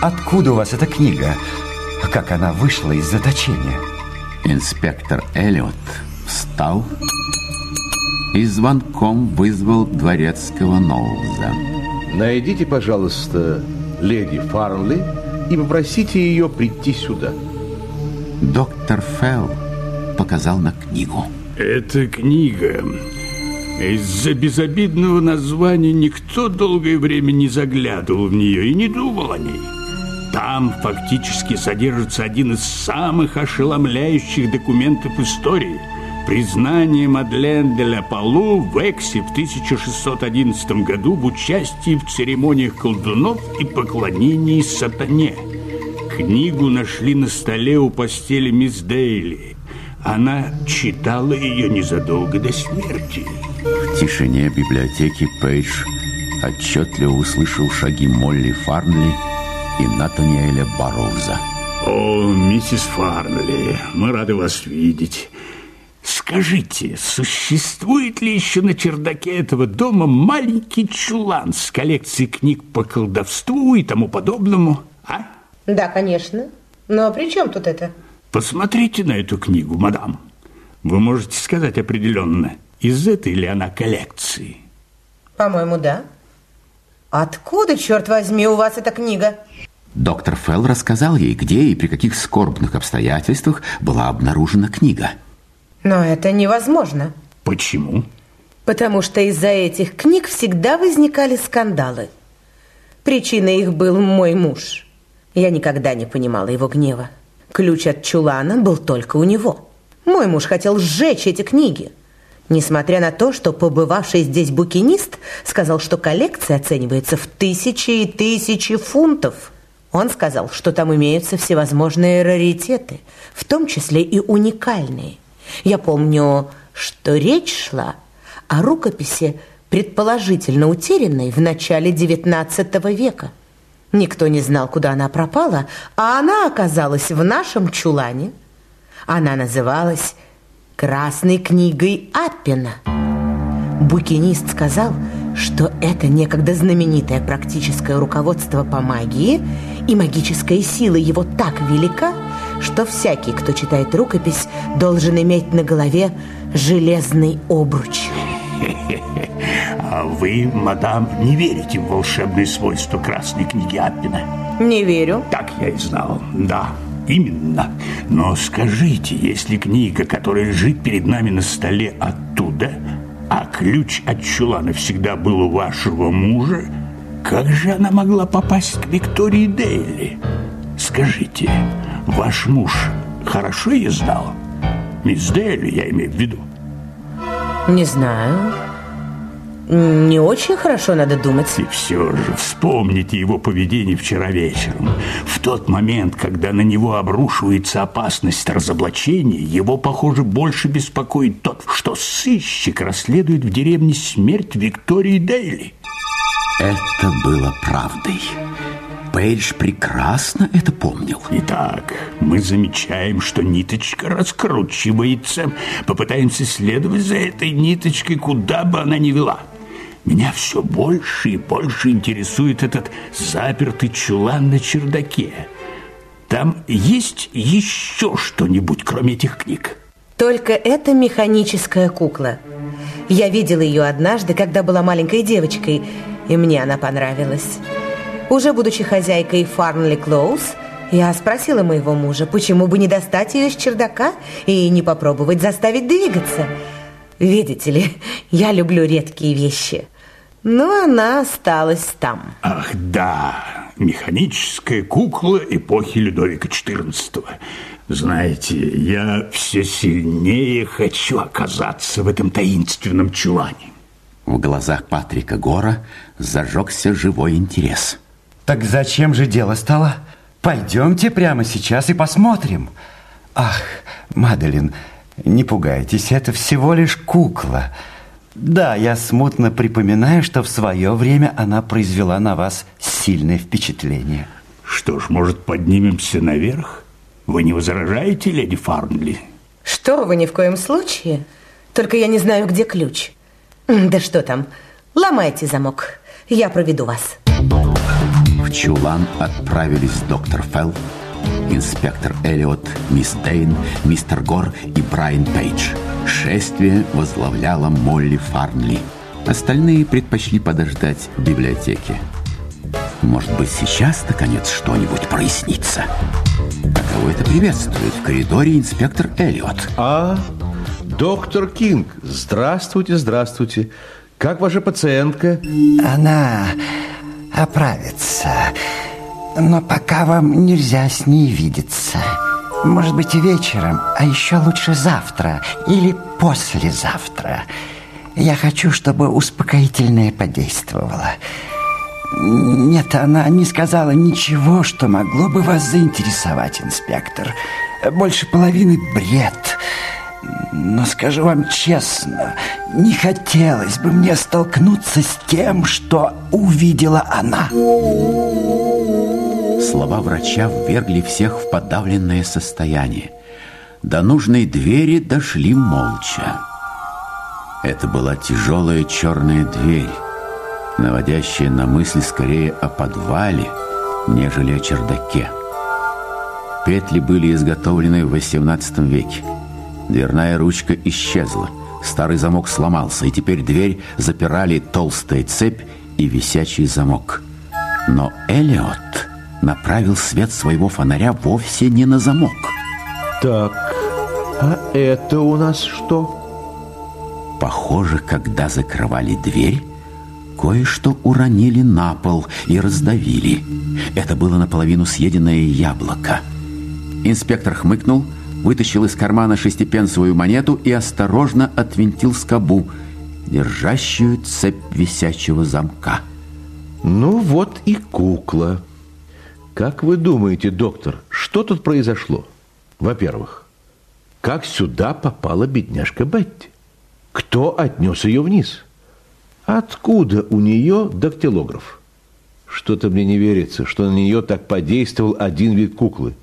откуда у вас эта книга? Как она вышла из заточения? Инспектор Эллиот встал и звонком вызвал дворецкого Ноуза. Найдите, пожалуйста, леди Фарнли и попросите ее прийти сюда. Доктор Фелл показал на книгу. Эта книга... Из-за безобидного названия никто долгое время не заглядывал в нее и не думал о ней. Там фактически содержится один из самых ошеломляющих документов истории – Признание Мадлен де ля Палу в Эксе в 1611 году в участии в церемониях колдунов и поклонении сатане. Книгу нашли на столе у постели мисс Дейли. Она читала ее незадолго до смерти. В тишине библиотеки Пейдж отчетливо услышал шаги Молли Фарнли и Натаниэля Бароуза. О, миссис Фарнли, мы рады вас видеть. Скажите, существует ли еще на чердаке этого дома маленький чулан с коллекцией книг по колдовству и тому подобному, а? Да, конечно. Но при чем тут это? Посмотрите на эту книгу, мадам. Вы можете сказать определенно, из этой ли она коллекции? По-моему, да. Откуда, черт возьми, у вас эта книга? Доктор Фелл рассказал ей, где и при каких скорбных обстоятельствах была обнаружена книга. Но это невозможно. Почему? Потому что из-за этих книг всегда возникали скандалы. Причиной их был мой муж. Я никогда не понимала его гнева. Ключ от чулана был только у него. Мой муж хотел сжечь эти книги. Несмотря на то, что побывавший здесь букинист сказал, что коллекция оценивается в тысячи и тысячи фунтов. Он сказал, что там имеются всевозможные раритеты, в том числе и уникальные. Я помню, что речь шла о рукописи, предположительно утерянной в начале XIX века. Никто не знал, куда она пропала, а она оказалась в нашем чулане. Она называлась «Красной книгой Аппина». Букинист сказал, что это некогда знаменитое практическое руководство по магии, и магическая сила его так велика, что всякий, кто читает рукопись, должен иметь на голове железный обруч. А вы, мадам, не верите в волшебные свойства красной книги Аппина? Не верю. Так я и знал, да. Именно. Но скажите, если книга, которая лежит перед нами на столе оттуда, а ключ от чулана всегда был у вашего мужа, как же она могла попасть к Виктории Дейли? Скажите, ваш муж хорошо ее знал? Мисс Дейли, я имею в виду. Не знаю. Не очень хорошо, надо думать. И все же вспомните его поведение вчера вечером. В тот момент, когда на него обрушивается опасность разоблачения, его, похоже, больше беспокоит тот, что сыщик расследует в деревне смерть Виктории Дейли. Это было правдой. Пейдж прекрасно это помнил. Итак, мы замечаем, что ниточка раскручивается. Попытаемся следовать за этой ниточкой, куда бы она ни вела. Меня все больше и больше интересует этот запертый чулан на чердаке. Там есть еще что-нибудь, кроме этих книг? Только это механическая кукла. Я видела ее однажды, когда была маленькой девочкой, и мне она понравилась. Уже будучи хозяйкой Фарнли Клоус, я спросила моего мужа, почему бы не достать ее из чердака и не попробовать заставить двигаться. Видите ли, я люблю редкие вещи. Но она осталась там. Ах, да. Механическая кукла эпохи Людовика XIV. Знаете, я все сильнее хочу оказаться в этом таинственном чулане. В глазах Патрика Гора зажегся живой интерес. Так зачем же дело стало? Пойдемте прямо сейчас и посмотрим. Ах, Маделин, не пугайтесь, это всего лишь кукла. Да, я смутно припоминаю, что в свое время она произвела на вас сильное впечатление. Что ж, может, поднимемся наверх? Вы не возражаете, леди Фарнли? Что вы, ни в коем случае. Только я не знаю, где ключ. Да что там, ломайте замок, я проведу вас. В чулан отправились доктор Фелл, инспектор Эллиот, мисс Дейн, мистер Гор и Брайан Пейдж. Шествие возглавляла Молли Фарнли. Остальные предпочли подождать в библиотеке. Может быть, сейчас, наконец, что-нибудь прояснится. А кого это приветствует? В коридоре инспектор Эллиот. А, доктор Кинг, здравствуйте, здравствуйте. Как ваша пациентка? Она оправится. Но пока вам нельзя с ней видеться. Может быть, и вечером, а еще лучше завтра или послезавтра. Я хочу, чтобы успокоительное подействовало. Нет, она не сказала ничего, что могло бы вас заинтересовать, инспектор. Больше половины бред. Но скажу вам честно, не хотелось бы мне столкнуться с тем, что увидела она. Слова врача ввергли всех в подавленное состояние. До нужной двери дошли молча. Это была тяжелая черная дверь, наводящая на мысли скорее о подвале, нежели о чердаке. Петли были изготовлены в XVIII веке. Дверная ручка исчезла, старый замок сломался, и теперь дверь запирали толстая цепь и висячий замок. Но Элиот направил свет своего фонаря вовсе не на замок. Так, а это у нас что? Похоже, когда закрывали дверь, кое-что уронили на пол и раздавили. Это было наполовину съеденное яблоко. Инспектор хмыкнул, вытащил из кармана шестипенсовую монету и осторожно отвинтил скобу, держащую цепь висячего замка. Ну вот и кукла. Как вы думаете, доктор, что тут произошло? Во-первых, как сюда попала бедняжка Бетти? Кто отнес ее вниз? Откуда у нее дактилограф? Что-то мне не верится, что на нее так подействовал один вид куклы.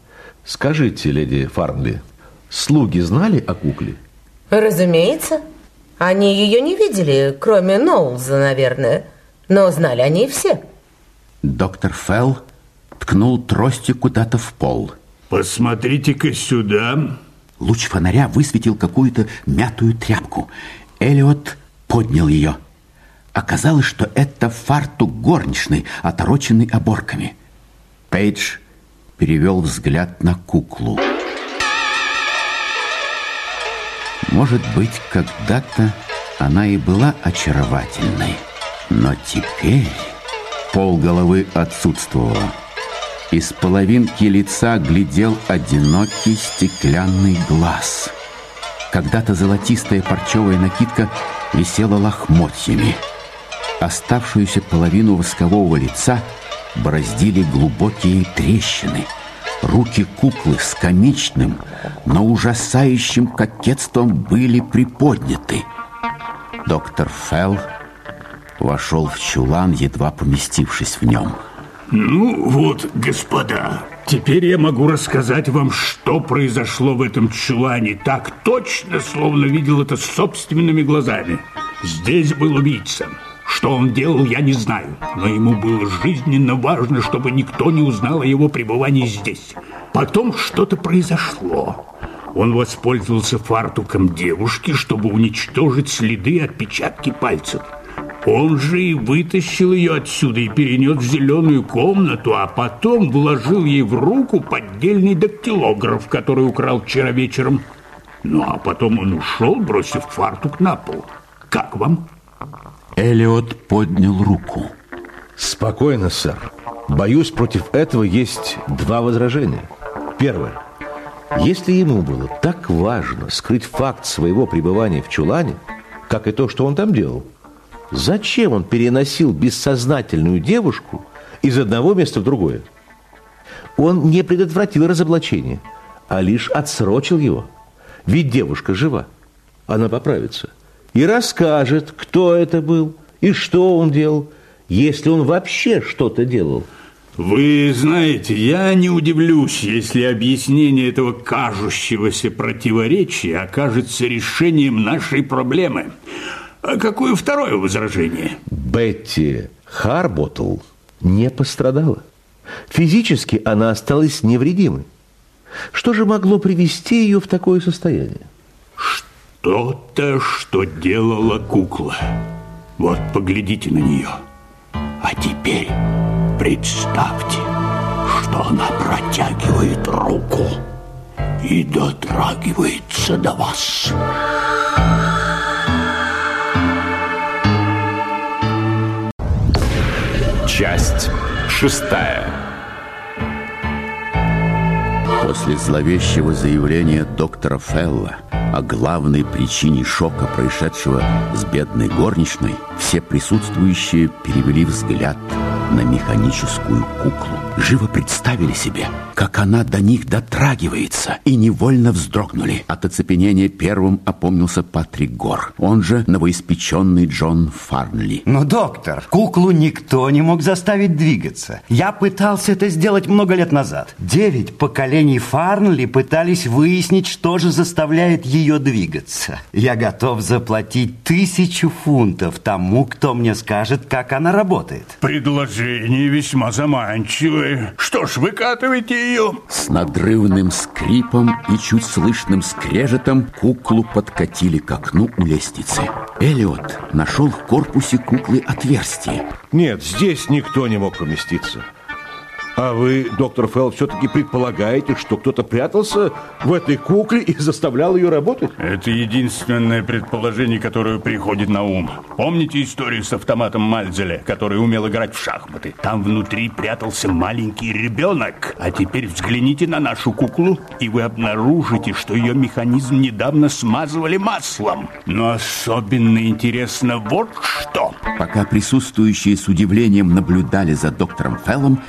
Скажите, леди Фарнли, слуги знали о кукле? Разумеется. Они ее не видели, кроме Ноулза, наверное. Но знали они все. Доктор Фелл ткнул тростью куда-то в пол. Посмотрите-ка сюда. Луч фонаря высветил какую-то мятую тряпку. Элиот поднял ее. Оказалось, что это фартук горничной, отороченный оборками. Пейдж перевел взгляд на куклу. Может быть, когда-то она и была очаровательной, но теперь пол головы отсутствовало. Из половинки лица глядел одинокий стеклянный глаз. Когда-то золотистая парчевая накидка висела лохмотьями. Оставшуюся половину воскового лица бороздили глубокие трещины. Руки куклы с комичным, но ужасающим кокетством были приподняты. Доктор Фелл вошел в чулан, едва поместившись в нем. Ну вот, господа, теперь я могу рассказать вам, что произошло в этом чулане так точно, словно видел это собственными глазами. Здесь был убийца. Что он делал, я не знаю, но ему было жизненно важно, чтобы никто не узнал о его пребывании здесь. Потом что-то произошло. Он воспользовался фартуком девушки, чтобы уничтожить следы отпечатки пальцев. Он же и вытащил ее отсюда и перенес в зеленую комнату, а потом вложил ей в руку поддельный дактилограф, который украл вчера вечером. Ну, а потом он ушел, бросив фартук на пол. Как вам? Элиот поднял руку. Спокойно, сэр. Боюсь, против этого есть два возражения. Первое. Если ему было так важно скрыть факт своего пребывания в чулане, как и то, что он там делал, зачем он переносил бессознательную девушку из одного места в другое? Он не предотвратил разоблачение, а лишь отсрочил его. Ведь девушка жива, она поправится и расскажет, кто это был и что он делал, если он вообще что-то делал. Вы знаете, я не удивлюсь, если объяснение этого кажущегося противоречия окажется решением нашей проблемы. А какое второе возражение? Бетти Харботл не пострадала. Физически она осталась невредимой. Что же могло привести ее в такое состояние? Что-то, что делала кукла. Вот, поглядите на нее. А теперь Представьте, что она протягивает руку и дотрагивается до вас. Часть шестая. После зловещего заявления доктора Фелла о главной причине шока, происшедшего с бедной горничной, все присутствующие перевели взгляд на механическую куклу. Живо представили себе, как она до них дотрагивается, и невольно вздрогнули. От оцепенения первым опомнился Патрик Гор, он же новоиспеченный Джон Фарнли. Но, доктор, куклу никто не мог заставить двигаться. Я пытался это сделать много лет назад. Девять поколений Фарнли пытались выяснить, что же заставляет ее двигаться. Я готов заплатить тысячу фунтов тому, кто мне скажет, как она работает. Предложение весьма заманчивое. Что ж, выкатывайте ее. С надрывным скрипом и чуть слышным скрежетом куклу подкатили к окну у лестницы. Эллиот нашел в корпусе куклы отверстие. Нет, здесь никто не мог поместиться. А вы, доктор Фелл, все-таки предполагаете, что кто-то прятался в этой кукле и заставлял ее работать? Это единственное предположение, которое приходит на ум. Помните историю с автоматом Мальзеля, который умел играть в шахматы? Там внутри прятался маленький ребенок. А теперь взгляните на нашу куклу, и вы обнаружите, что ее механизм недавно смазывали маслом. Но особенно интересно вот что. Пока присутствующие с удивлением наблюдали за доктором Феллом,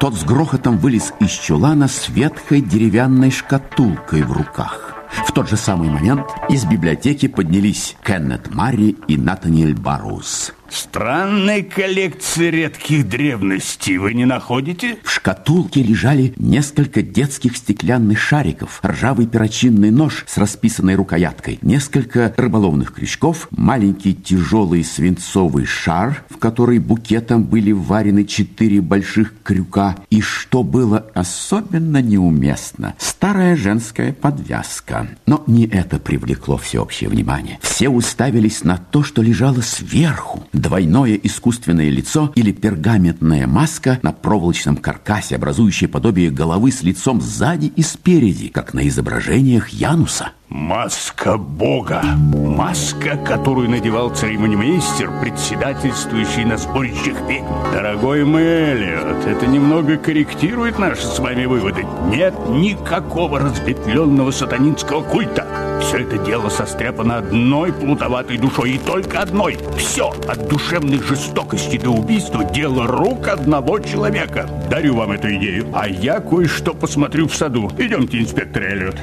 тот с грохотом вылез из чулана с ветхой деревянной шкатулкой в руках. В тот же самый момент из библиотеки поднялись Кеннет Марри и Натаниэль Барроуз. Странная коллекция редких древностей, вы не находите? В шкатулке лежали несколько детских стеклянных шариков, ржавый перочинный нож с расписанной рукояткой, несколько рыболовных крючков, маленький тяжелый свинцовый шар, в который букетом были варены четыре больших крюка, и, что было особенно неуместно, старая женская подвязка. Но не это привлекло всеобщее внимание. Все уставились на то, что лежало сверху, двойное искусственное лицо или пергаментная маска на проволочном каркасе, образующая подобие головы с лицом сзади и спереди, как на изображениях Януса. Маска Бога. Маска, которую надевал церемонимейстер, председательствующий на сборищах ведьм. Дорогой Мэллиот, это немного корректирует наши с вами выводы. Нет никакого разветвленного сатанинского культа. Все это дело состряпано одной плутоватой душой и только одной. Все, от душевной жестокости до убийства, дело рук одного человека. Дарю вам эту идею. А я кое-что посмотрю в саду. Идемте, инспектор Эллиот.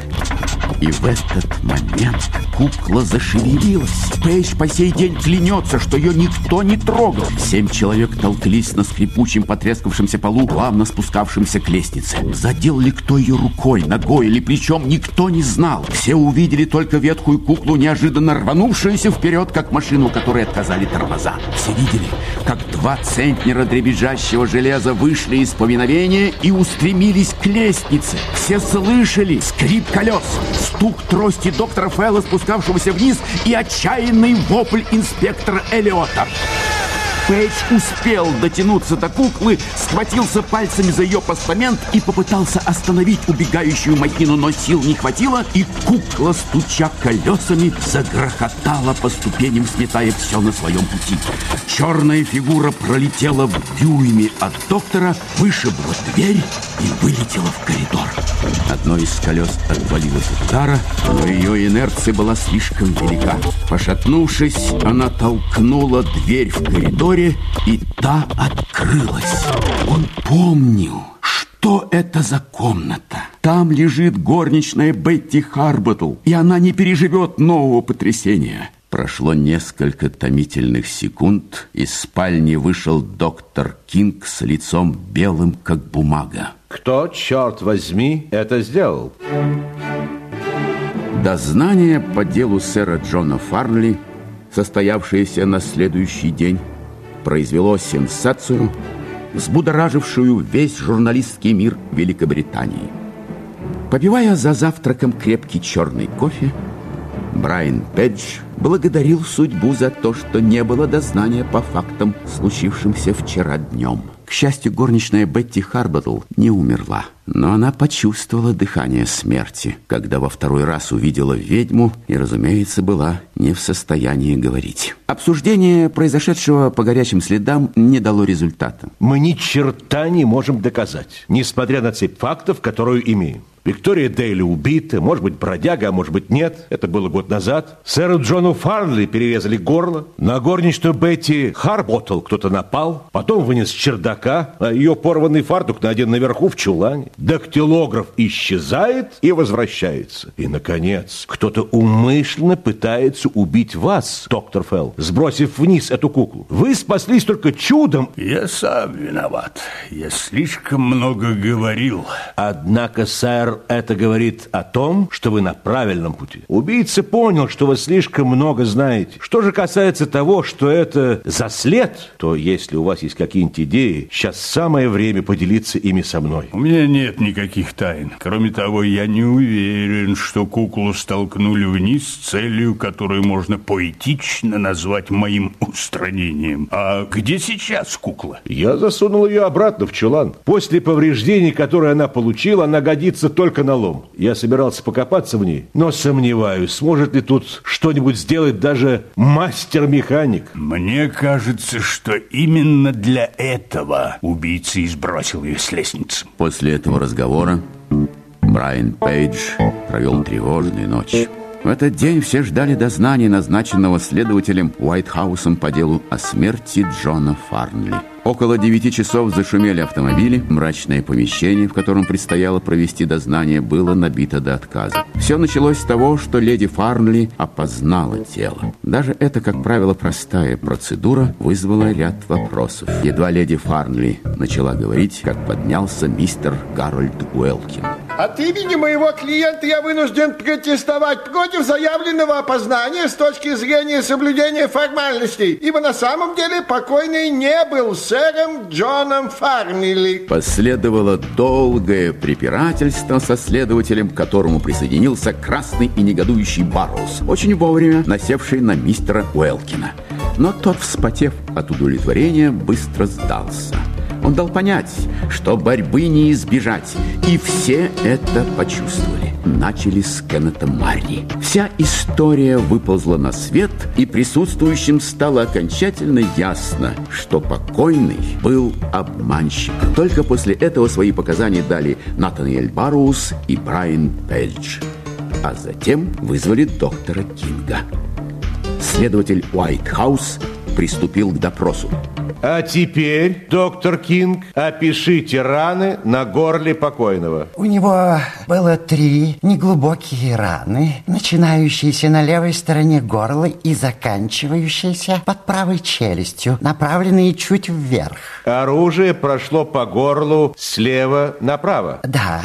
И в этот момент кукла зашевелилась. Пейдж по сей день клянется, что ее никто не трогал. Семь человек толклись на скрипучем потрескавшемся полу, плавно спускавшемся к лестнице. Задел ли кто ее рукой, ногой или плечом, никто не знал. Все увидели только ветхую куклу, неожиданно рванувшуюся вперед, как машину, которой отказали тормоза. Все видели, как два центнера дребезжащего железа вышли из повиновения и устремились к лестнице. Все слышали скрип колес, стук трости доктора Фэлла, спускавшегося вниз, и отчаянный вопль инспектора Эллиота. Пейдж успел дотянуться до куклы, схватился пальцами за ее постамент и попытался остановить убегающую махину, но сил не хватило, и кукла, стуча колесами, загрохотала по ступеням, сметая все на своем пути. Черная фигура пролетела в дюйме от доктора, вышибла дверь и вылетела в коридор. Одно из колес отвалилось от удара, но ее инерция была слишком велика. Пошатнувшись, она толкнула дверь в коридоре, и та открылась. Он помнил, что это за комната. Там лежит горничная Бетти Харботл, и она не переживет нового потрясения. Прошло несколько томительных секунд, из спальни вышел доктор Кинг с лицом белым, как бумага. Кто, черт возьми, это сделал? Дознание по делу сэра Джона Фарнли, состоявшееся на следующий день, произвело сенсацию, взбудоражившую весь журналистский мир Великобритании. Попивая за завтраком крепкий черный кофе, Брайан Педж благодарил судьбу за то, что не было дознания по фактам, случившимся вчера днем. К счастью, горничная Бетти Харботл не умерла, но она почувствовала дыхание смерти, когда во второй раз увидела ведьму и, разумеется, была не в состоянии говорить. Обсуждение произошедшего по горячим следам не дало результата. Мы ни черта не можем доказать, несмотря на цепь фактов, которую имеем. Виктория Дейли убита, может быть, бродяга, а может быть, нет. Это было год назад. Сэру Джону Фарнли перерезали горло. На горничную Бетти Харботл кто-то напал. Потом вынес с чердака, а ее порванный фартук найден наверху в чулане. Дактилограф исчезает и возвращается. И, наконец, кто-то умышленно пытается убить вас, доктор Фелл, сбросив вниз эту куклу. Вы спаслись только чудом. Я сам виноват. Я слишком много говорил. Однако, сэр, это говорит о том, что вы на правильном пути. Убийца понял, что вы слишком много знаете. Что же касается того, что это за след, то если у вас есть какие-нибудь идеи, сейчас самое время поделиться ими со мной. У меня нет никаких тайн. Кроме того, я не уверен, что куклу столкнули вниз с целью, которую можно поэтично назвать моим устранением. А где сейчас кукла? Я засунул ее обратно в чулан. После повреждений, которые она получила, она годится только на лом. Я собирался покопаться в ней, но сомневаюсь, сможет ли тут что-нибудь сделать даже мастер-механик. Мне кажется, что именно для этого убийца и сбросил ее с лестницы. После этого разговора Брайан Пейдж провел тревожную ночь. В этот день все ждали дознания, назначенного следователем Уайтхаусом по делу о смерти Джона Фарнли. Около девяти часов зашумели автомобили. Мрачное помещение, в котором предстояло провести дознание, было набито до отказа. Все началось с того, что леди Фарнли опознала тело. Даже эта, как правило, простая процедура вызвала ряд вопросов. Едва леди Фарнли начала говорить, как поднялся мистер Гарольд Уэлкин. От имени моего клиента я вынужден протестовать против заявленного опознания с точки зрения соблюдения формальностей, ибо на самом деле покойный не был сэром Джоном Фарнили. Последовало долгое препирательство со следователем, к которому присоединился красный и негодующий Барроуз, очень вовремя насевший на мистера Уэлкина. Но тот, вспотев от удовлетворения, быстро сдался. Он дал понять, что борьбы не избежать, и все это почувствовали. Начали с Кеннета Марни. Вся история выползла на свет, и присутствующим стало окончательно ясно, что покойный был обманщик. Только после этого свои показания дали Натаниэль Барроуз и Брайан Пельдж. А затем вызвали доктора Кинга. Следователь Уайтхаус приступил к допросу. А теперь, доктор Кинг, опишите раны на горле покойного. У него было три неглубокие раны, начинающиеся на левой стороне горла и заканчивающиеся под правой челюстью, направленные чуть вверх. Оружие прошло по горлу слева направо. Да,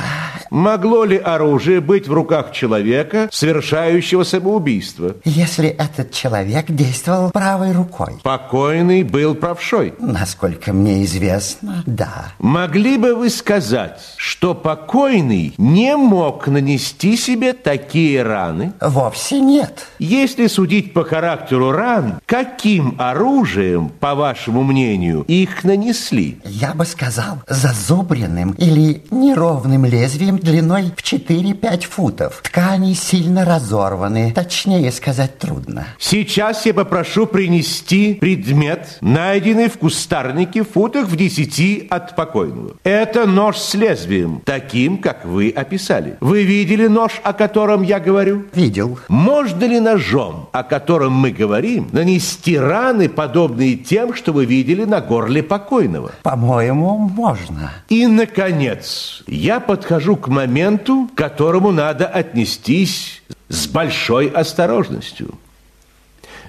Могло ли оружие быть в руках человека, совершающего самоубийство? Если этот человек действовал правой рукой. Покойный был правшой. Насколько мне известно, да. Могли бы вы сказать, что покойный не мог нанести себе такие раны? Вовсе нет. Если судить по характеру ран, каким оружием, по вашему мнению, их нанесли? Я бы сказал, зазубренным или неровным лезвием длиной в 4-5 футов. Ткани сильно разорваны, точнее сказать трудно. Сейчас я попрошу принести предмет, найденный в кустарнике в футах в 10 от покойного. Это нож с лезвием, таким, как вы описали. Вы видели нож, о котором я говорю? Видел. Можно ли ножом, о котором мы говорим, нанести раны, подобные тем, что вы видели на горле покойного? По-моему, можно. И, наконец, я подхожу к моменту, к которому надо отнестись с большой осторожностью.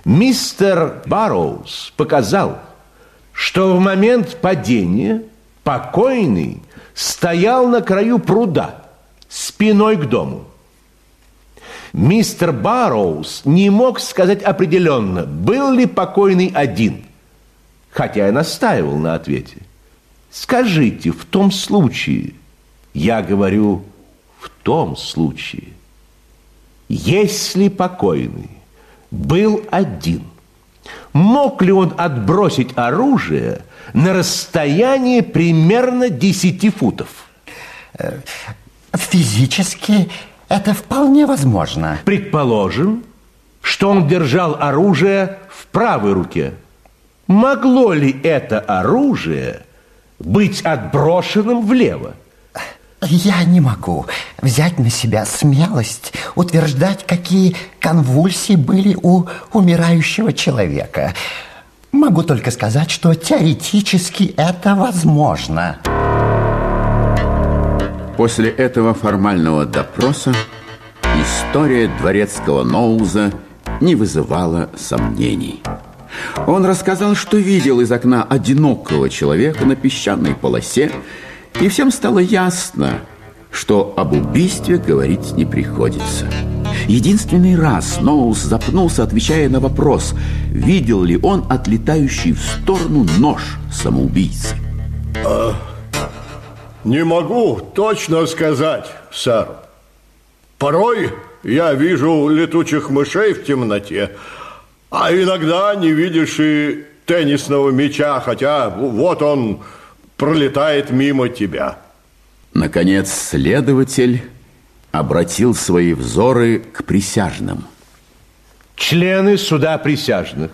Мистер Барроуз показал, что в момент падения покойный стоял на краю пруда, спиной к дому. Мистер Барроуз не мог сказать определенно, был ли покойный один, хотя я настаивал на ответе. Скажите, в том случае, я говорю, в том случае, если покойный был один, мог ли он отбросить оружие на расстояние примерно 10 футов? Физически это вполне возможно. Предположим, что он держал оружие в правой руке. Могло ли это оружие быть отброшенным влево? Я не могу взять на себя смелость утверждать, какие конвульсии были у умирающего человека. Могу только сказать, что теоретически это возможно. После этого формального допроса история дворецкого Ноуза не вызывала сомнений. Он рассказал, что видел из окна одинокого человека на песчаной полосе, и всем стало ясно, что об убийстве говорить не приходится. Единственный раз Ноус запнулся, отвечая на вопрос, видел ли он отлетающий в сторону нож самоубийцы. А, не могу точно сказать, сэр. Порой я вижу летучих мышей в темноте, а иногда не видишь и теннисного мяча, хотя вот он пролетает мимо тебя. Наконец, следователь обратил свои взоры к присяжным. Члены суда присяжных,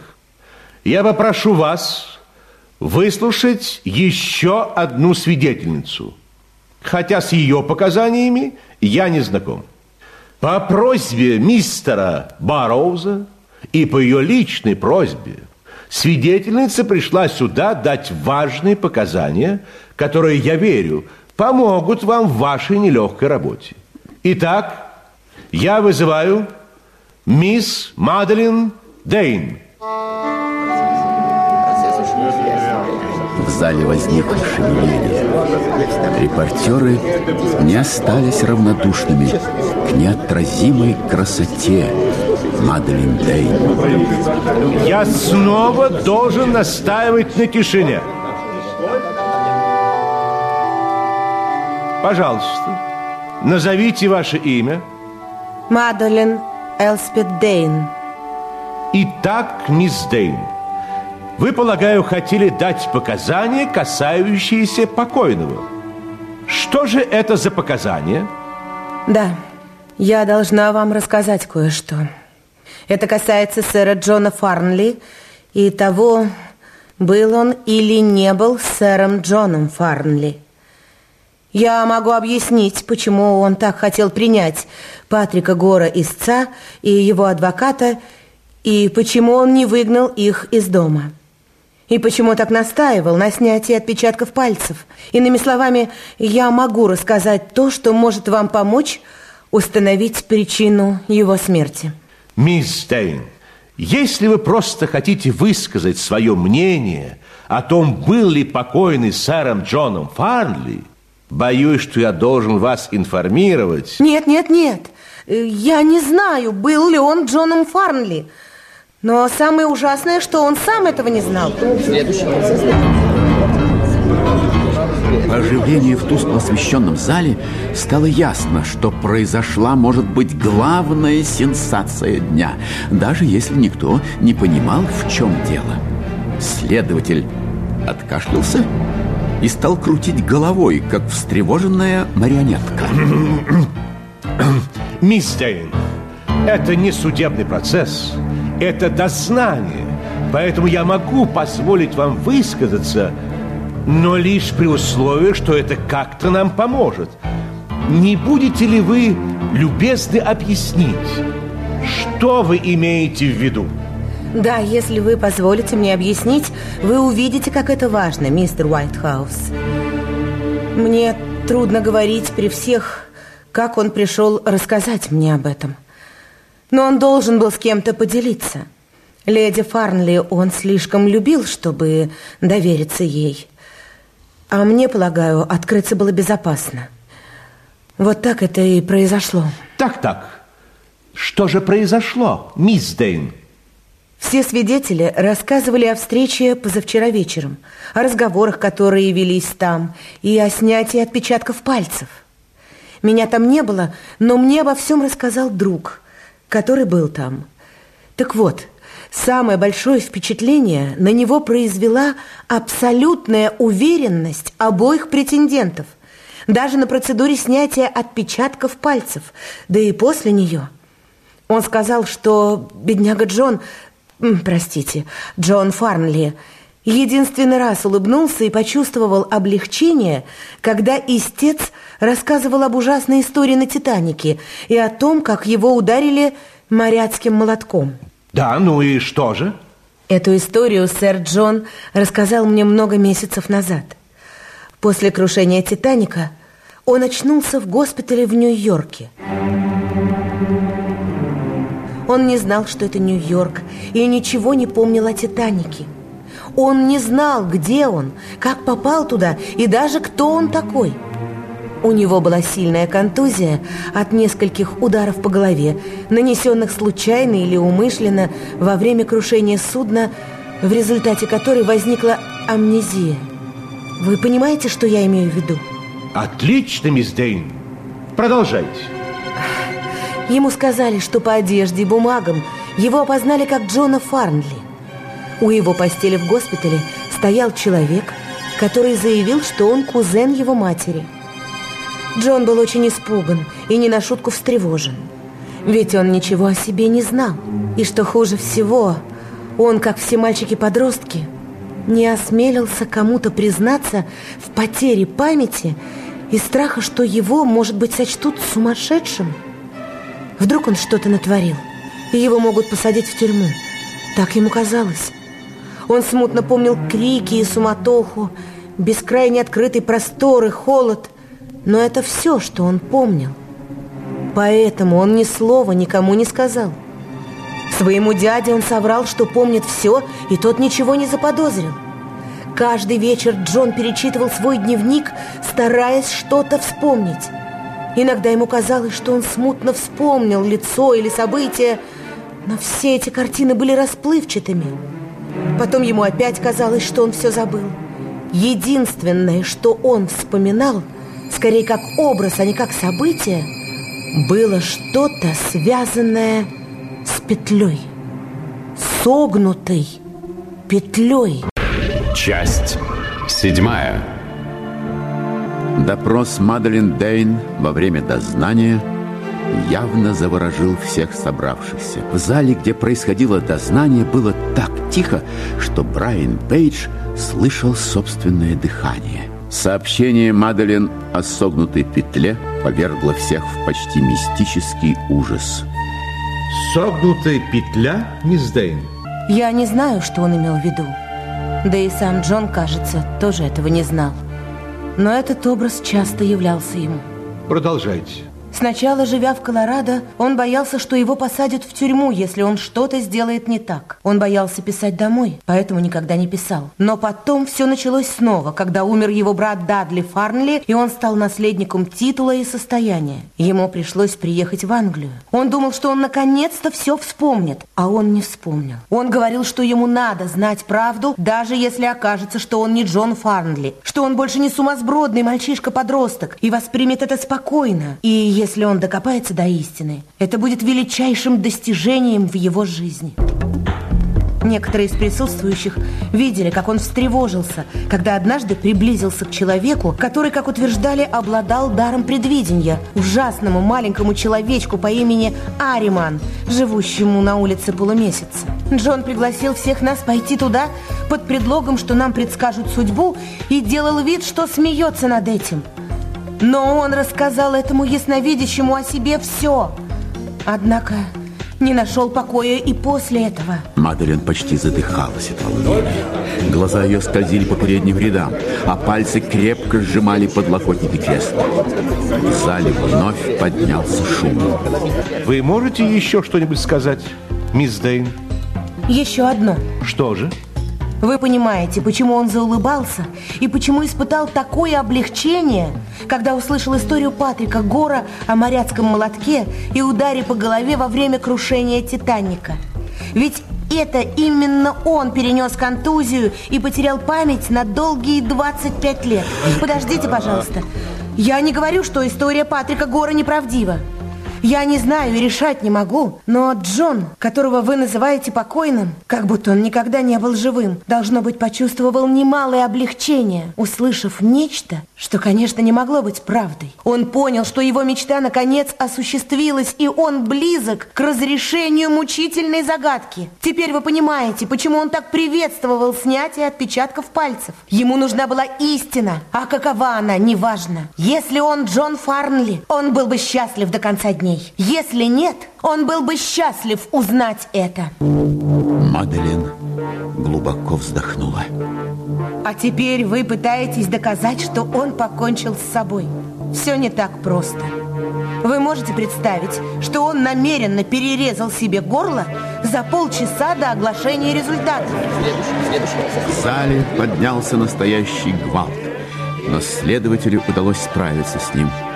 я попрошу вас выслушать еще одну свидетельницу, хотя с ее показаниями я не знаком. По просьбе мистера Барроуза и по ее личной просьбе свидетельница пришла сюда дать важные показания, которые, я верю, помогут вам в вашей нелегкой работе. Итак, я вызываю мисс Маделин Дейн. В зале возникло шевеление. Репортеры не остались равнодушными к неотразимой красоте Маделин Дейн. Я снова должен настаивать на тишине. Пожалуйста, назовите ваше имя. Мадолин Элспет Дейн. Итак, мисс Дейн, вы, полагаю, хотели дать показания, касающиеся покойного. Что же это за показания? Да, я должна вам рассказать кое-что. Это касается сэра Джона Фарнли и того, был он или не был сэром Джоном Фарнли. Я могу объяснить, почему он так хотел принять Патрика Гора истца и его адвоката, и почему он не выгнал их из дома. И почему так настаивал на снятии отпечатков пальцев. Иными словами, я могу рассказать то, что может вам помочь установить причину его смерти. Мисс Стейн, если вы просто хотите высказать свое мнение о том, был ли покойный сэром Джоном Фарнли, Боюсь, что я должен вас информировать. Нет, нет, нет. Э, я не знаю, был ли он Джоном Фарнли. Но самое ужасное, что он сам этого не знал. Следующий. По оживлению в тускло освещенном зале стало ясно, что произошла, может быть, главная сенсация дня, даже если никто не понимал, в чем дело. Следователь откашлялся и стал крутить головой, как встревоженная марионетка. Мисс Дейн, это не судебный процесс, это дознание. Поэтому я могу позволить вам высказаться но лишь при условии, что это как-то нам поможет. Не будете ли вы любезны объяснить, что вы имеете в виду? Да, если вы позволите мне объяснить, вы увидите, как это важно, мистер Уайтхаус. Мне трудно говорить при всех, как он пришел рассказать мне об этом. Но он должен был с кем-то поделиться. Леди Фарнли он слишком любил, чтобы довериться ей. А мне, полагаю, открыться было безопасно. Вот так это и произошло. Так-так. Что же произошло, мисс Дейн? Все свидетели рассказывали о встрече позавчера вечером, о разговорах, которые велись там, и о снятии отпечатков пальцев. Меня там не было, но мне обо всем рассказал друг, который был там. Так вот, Самое большое впечатление на него произвела абсолютная уверенность обоих претендентов. Даже на процедуре снятия отпечатков пальцев, да и после нее. Он сказал, что бедняга Джон, простите, Джон Фарнли, единственный раз улыбнулся и почувствовал облегчение, когда истец рассказывал об ужасной истории на «Титанике» и о том, как его ударили моряцким молотком. Да, ну и что же? Эту историю сэр Джон рассказал мне много месяцев назад. После крушения «Титаника» он очнулся в госпитале в Нью-Йорке. Он не знал, что это Нью-Йорк, и ничего не помнил о «Титанике». Он не знал, где он, как попал туда и даже кто он такой – у него была сильная контузия от нескольких ударов по голове, нанесенных случайно или умышленно во время крушения судна, в результате которой возникла амнезия. Вы понимаете, что я имею в виду? Отлично, мисс Дейн. Продолжайте. Ему сказали, что по одежде и бумагам его опознали как Джона Фарнли. У его постели в госпитале стоял человек, который заявил, что он кузен его матери – Джон был очень испуган и не на шутку встревожен. Ведь он ничего о себе не знал. И что хуже всего, он, как все мальчики-подростки, не осмелился кому-то признаться в потере памяти и страха, что его, может быть, сочтут сумасшедшим. Вдруг он что-то натворил, и его могут посадить в тюрьму. Так ему казалось. Он смутно помнил крики и суматоху, бескрайне открытый простор и холод – но это все, что он помнил. Поэтому он ни слова никому не сказал. Своему дяде он соврал, что помнит все, и тот ничего не заподозрил. Каждый вечер Джон перечитывал свой дневник, стараясь что-то вспомнить. Иногда ему казалось, что он смутно вспомнил лицо или событие, но все эти картины были расплывчатыми. Потом ему опять казалось, что он все забыл. Единственное, что он вспоминал – скорее как образ, а не как событие, было что-то связанное с петлей, согнутой петлей. Часть седьмая. Допрос Маделин Дейн во время дознания явно заворожил всех собравшихся. В зале, где происходило дознание, было так тихо, что Брайан Пейдж слышал собственное дыхание – Сообщение Маделин о согнутой петле повергло всех в почти мистический ужас. Согнутая петля, мисс Дейн? Я не знаю, что он имел в виду. Да и сам Джон, кажется, тоже этого не знал. Но этот образ часто являлся ему. Продолжайте. Сначала, живя в Колорадо, он боялся, что его посадят в тюрьму, если он что-то сделает не так. Он боялся писать домой, поэтому никогда не писал. Но потом все началось снова, когда умер его брат Дадли Фарнли, и он стал наследником титула и состояния. Ему пришлось приехать в Англию. Он думал, что он наконец-то все вспомнит, а он не вспомнил. Он говорил, что ему надо знать правду, даже если окажется, что он не Джон Фарнли, что он больше не сумасбродный мальчишка-подросток и воспримет это спокойно. И если он докопается до истины, это будет величайшим достижением в его жизни. Некоторые из присутствующих видели, как он встревожился, когда однажды приблизился к человеку, который, как утверждали, обладал даром предвидения, ужасному маленькому человечку по имени Ариман, живущему на улице полумесяца. Джон пригласил всех нас пойти туда под предлогом, что нам предскажут судьбу, и делал вид, что смеется над этим. Но он рассказал этому ясновидящему о себе все. Однако не нашел покоя и после этого. Маделин почти задыхалась от волнения. Глаза ее скользили по передним рядам, а пальцы крепко сжимали подлокотники кресла. В зале вновь поднялся шум. Вы можете еще что-нибудь сказать, мисс Дейн? Еще одно. Что же? Вы понимаете, почему он заулыбался и почему испытал такое облегчение, когда услышал историю Патрика Гора о моряцком молотке и ударе по голове во время крушения Титаника. Ведь это именно он перенес контузию и потерял память на долгие 25 лет. Подождите, пожалуйста. Я не говорю, что история Патрика Гора неправдива. Я не знаю и решать не могу, но Джон, которого вы называете покойным, как будто он никогда не был живым, должно быть, почувствовал немалое облегчение, услышав нечто, что, конечно, не могло быть правдой. Он понял, что его мечта наконец осуществилась, и он близок к разрешению мучительной загадки. Теперь вы понимаете, почему он так приветствовал снятие отпечатков пальцев. Ему нужна была истина, а какова она, неважно. Если он Джон Фарнли, он был бы счастлив до конца дней ней. Если нет, он был бы счастлив узнать это. Маделин глубоко вздохнула. А теперь вы пытаетесь доказать, что он покончил с собой. Все не так просто. Вы можете представить, что он намеренно перерезал себе горло за полчаса до оглашения результатов? В зале поднялся настоящий гвалт, но следователю удалось справиться с ним –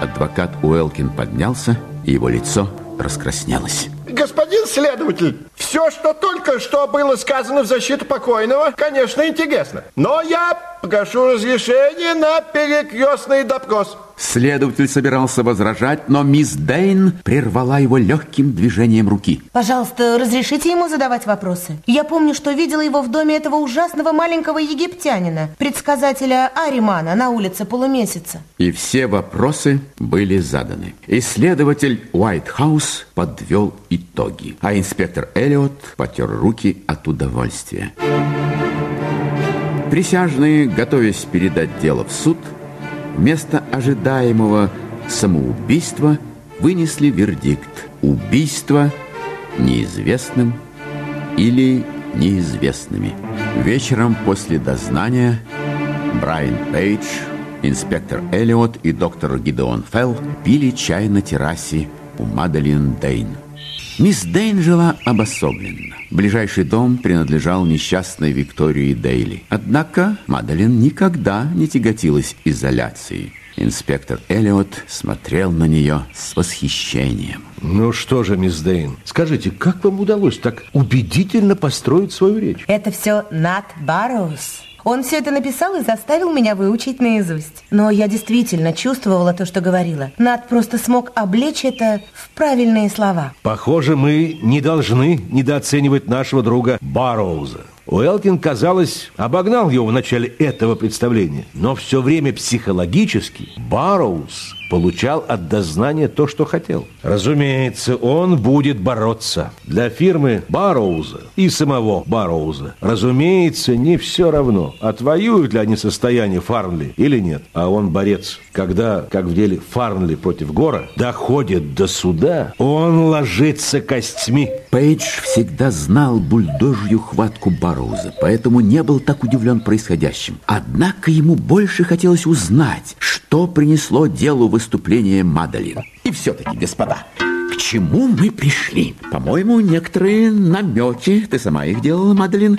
Адвокат Уэлкин поднялся, и его лицо раскраснелось. Господин следователь, все, что только что было сказано в защиту покойного, конечно, интересно. Но я прошу разрешения на перекрестный допрос. Следователь собирался возражать, но мисс Дейн прервала его легким движением руки. Пожалуйста, разрешите ему задавать вопросы. Я помню, что видела его в доме этого ужасного маленького египтянина, предсказателя Аримана на улице полумесяца. И все вопросы были заданы. Исследователь Уайтхаус подвел итоги, а инспектор Эллиот потер руки от удовольствия. Присяжные, готовясь передать дело в суд, Вместо ожидаемого самоубийства вынесли вердикт «Убийство неизвестным или неизвестными». Вечером после дознания Брайан Пейдж, инспектор Эллиот и доктор Гидеон Фелл пили чай на террасе у Маделин Дейн. Мисс Дейн жила обособленно. Ближайший дом принадлежал несчастной Виктории Дейли. Однако Маделин никогда не тяготилась изоляцией. Инспектор Эллиот смотрел на нее с восхищением. Ну что же, мисс Дейн, скажите, как вам удалось так убедительно построить свою речь? Это все Нат Барроуз. Он все это написал и заставил меня выучить наизусть. Но я действительно чувствовала то, что говорила. Над просто смог облечь это в правильные слова. Похоже, мы не должны недооценивать нашего друга Барроуза. Уэлкин, казалось, обогнал его в начале этого представления. Но все время психологически Барроуз получал от дознания то, что хотел. Разумеется, он будет бороться. Для фирмы Барроуза и самого Барроуза, разумеется, не все равно, отвоюют ли они состояние Фарнли или нет. А он борец. Когда, как в деле Фарнли против Гора, доходит до суда, он ложится костьми. Пейдж всегда знал бульдожью хватку Барроуза, поэтому не был так удивлен происходящим. Однако ему больше хотелось узнать, что принесло делу выступление Мадалин. И все-таки, господа, к чему мы пришли? По-моему, некоторые намеки, ты сама их делала, Маделин,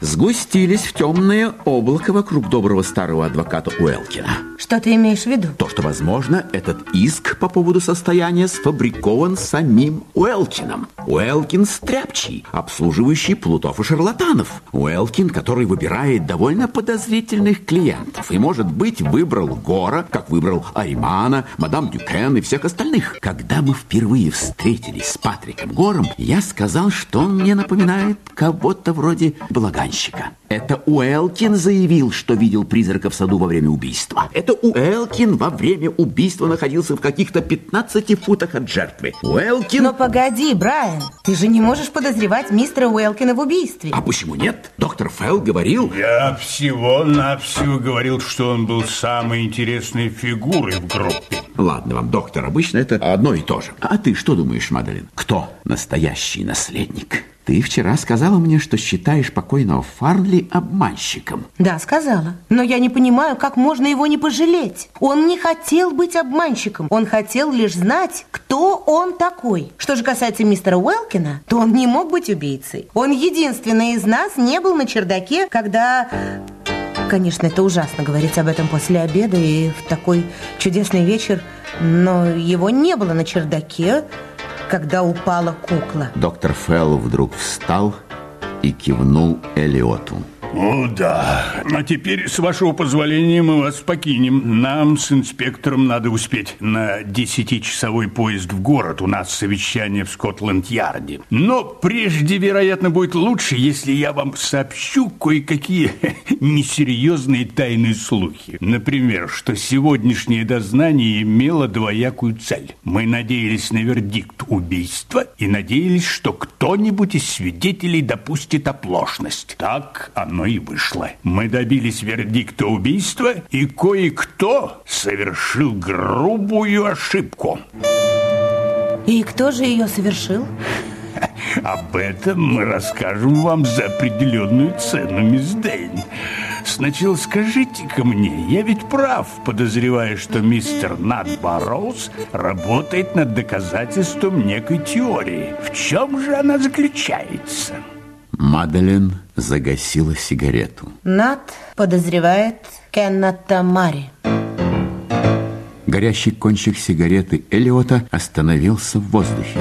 сгустились в темное облако вокруг доброго старого адвоката Уэлкина. Что ты имеешь в виду? То, что, возможно, этот иск по поводу состояния сфабрикован самим Уэлкином. Уэлкин стряпчий, обслуживающий плутов и шарлатанов. Уэлкин, который выбирает довольно подозрительных клиентов. И, может быть, выбрал Гора, как выбрал Аримана, мадам Дюкен и всех остальных. Когда мы впервые встретились с Патриком Гором, я сказал, что он мне напоминает кого-то вроде благанщика. Это Уэлкин заявил, что видел призрака в саду во время убийства. Это Уэлкин во время убийства находился в каких-то 15 футах от жертвы. Уэлкин... Но погоди, Брайан, ты же не можешь подозревать мистера Уэлкина в убийстве. А почему нет? Доктор Фелл говорил... Я всего-навсего говорил, что он был самой интересной фигурой в группе. Ладно вам, доктор, обычно это одно и то же. А ты что думаешь, Маделин? Кто настоящий наследник? Ты вчера сказала мне, что считаешь покойного Фарли обманщиком. Да, сказала. Но я не понимаю, как можно его не пожалеть. Он не хотел быть обманщиком. Он хотел лишь знать, кто он такой. Что же касается мистера Уэлкина, то он не мог быть убийцей. Он единственный из нас не был на чердаке, когда... Конечно, это ужасно говорить об этом после обеда и в такой чудесный вечер, но его не было на чердаке, когда упала кукла. Доктор Фелл вдруг встал и кивнул Элиоту. О, да. А теперь, с вашего позволения, мы вас покинем. Нам с инспектором надо успеть на десятичасовой поезд в город. У нас совещание в Скотланд-Ярде. Но прежде, вероятно, будет лучше, если я вам сообщу кое-какие несерьезные тайные слухи. Например, что сегодняшнее дознание имело двоякую цель. Мы надеялись на вердикт убийства и надеялись, что кто-нибудь из свидетелей допустит оплошность. Так оно и вышло. Мы добились вердикта убийства, и кое-кто совершил грубую ошибку. И кто же ее совершил? Об этом мы расскажем вам за определенную цену, мисс Дейн. Сначала скажите-ка мне, я ведь прав, подозревая, что мистер Нат Барроуз работает над доказательством некой теории. В чем же она заключается? Маделин загасила сигарету. Нат подозревает Кеннета Мари. Горящий кончик сигареты Элиота остановился в воздухе.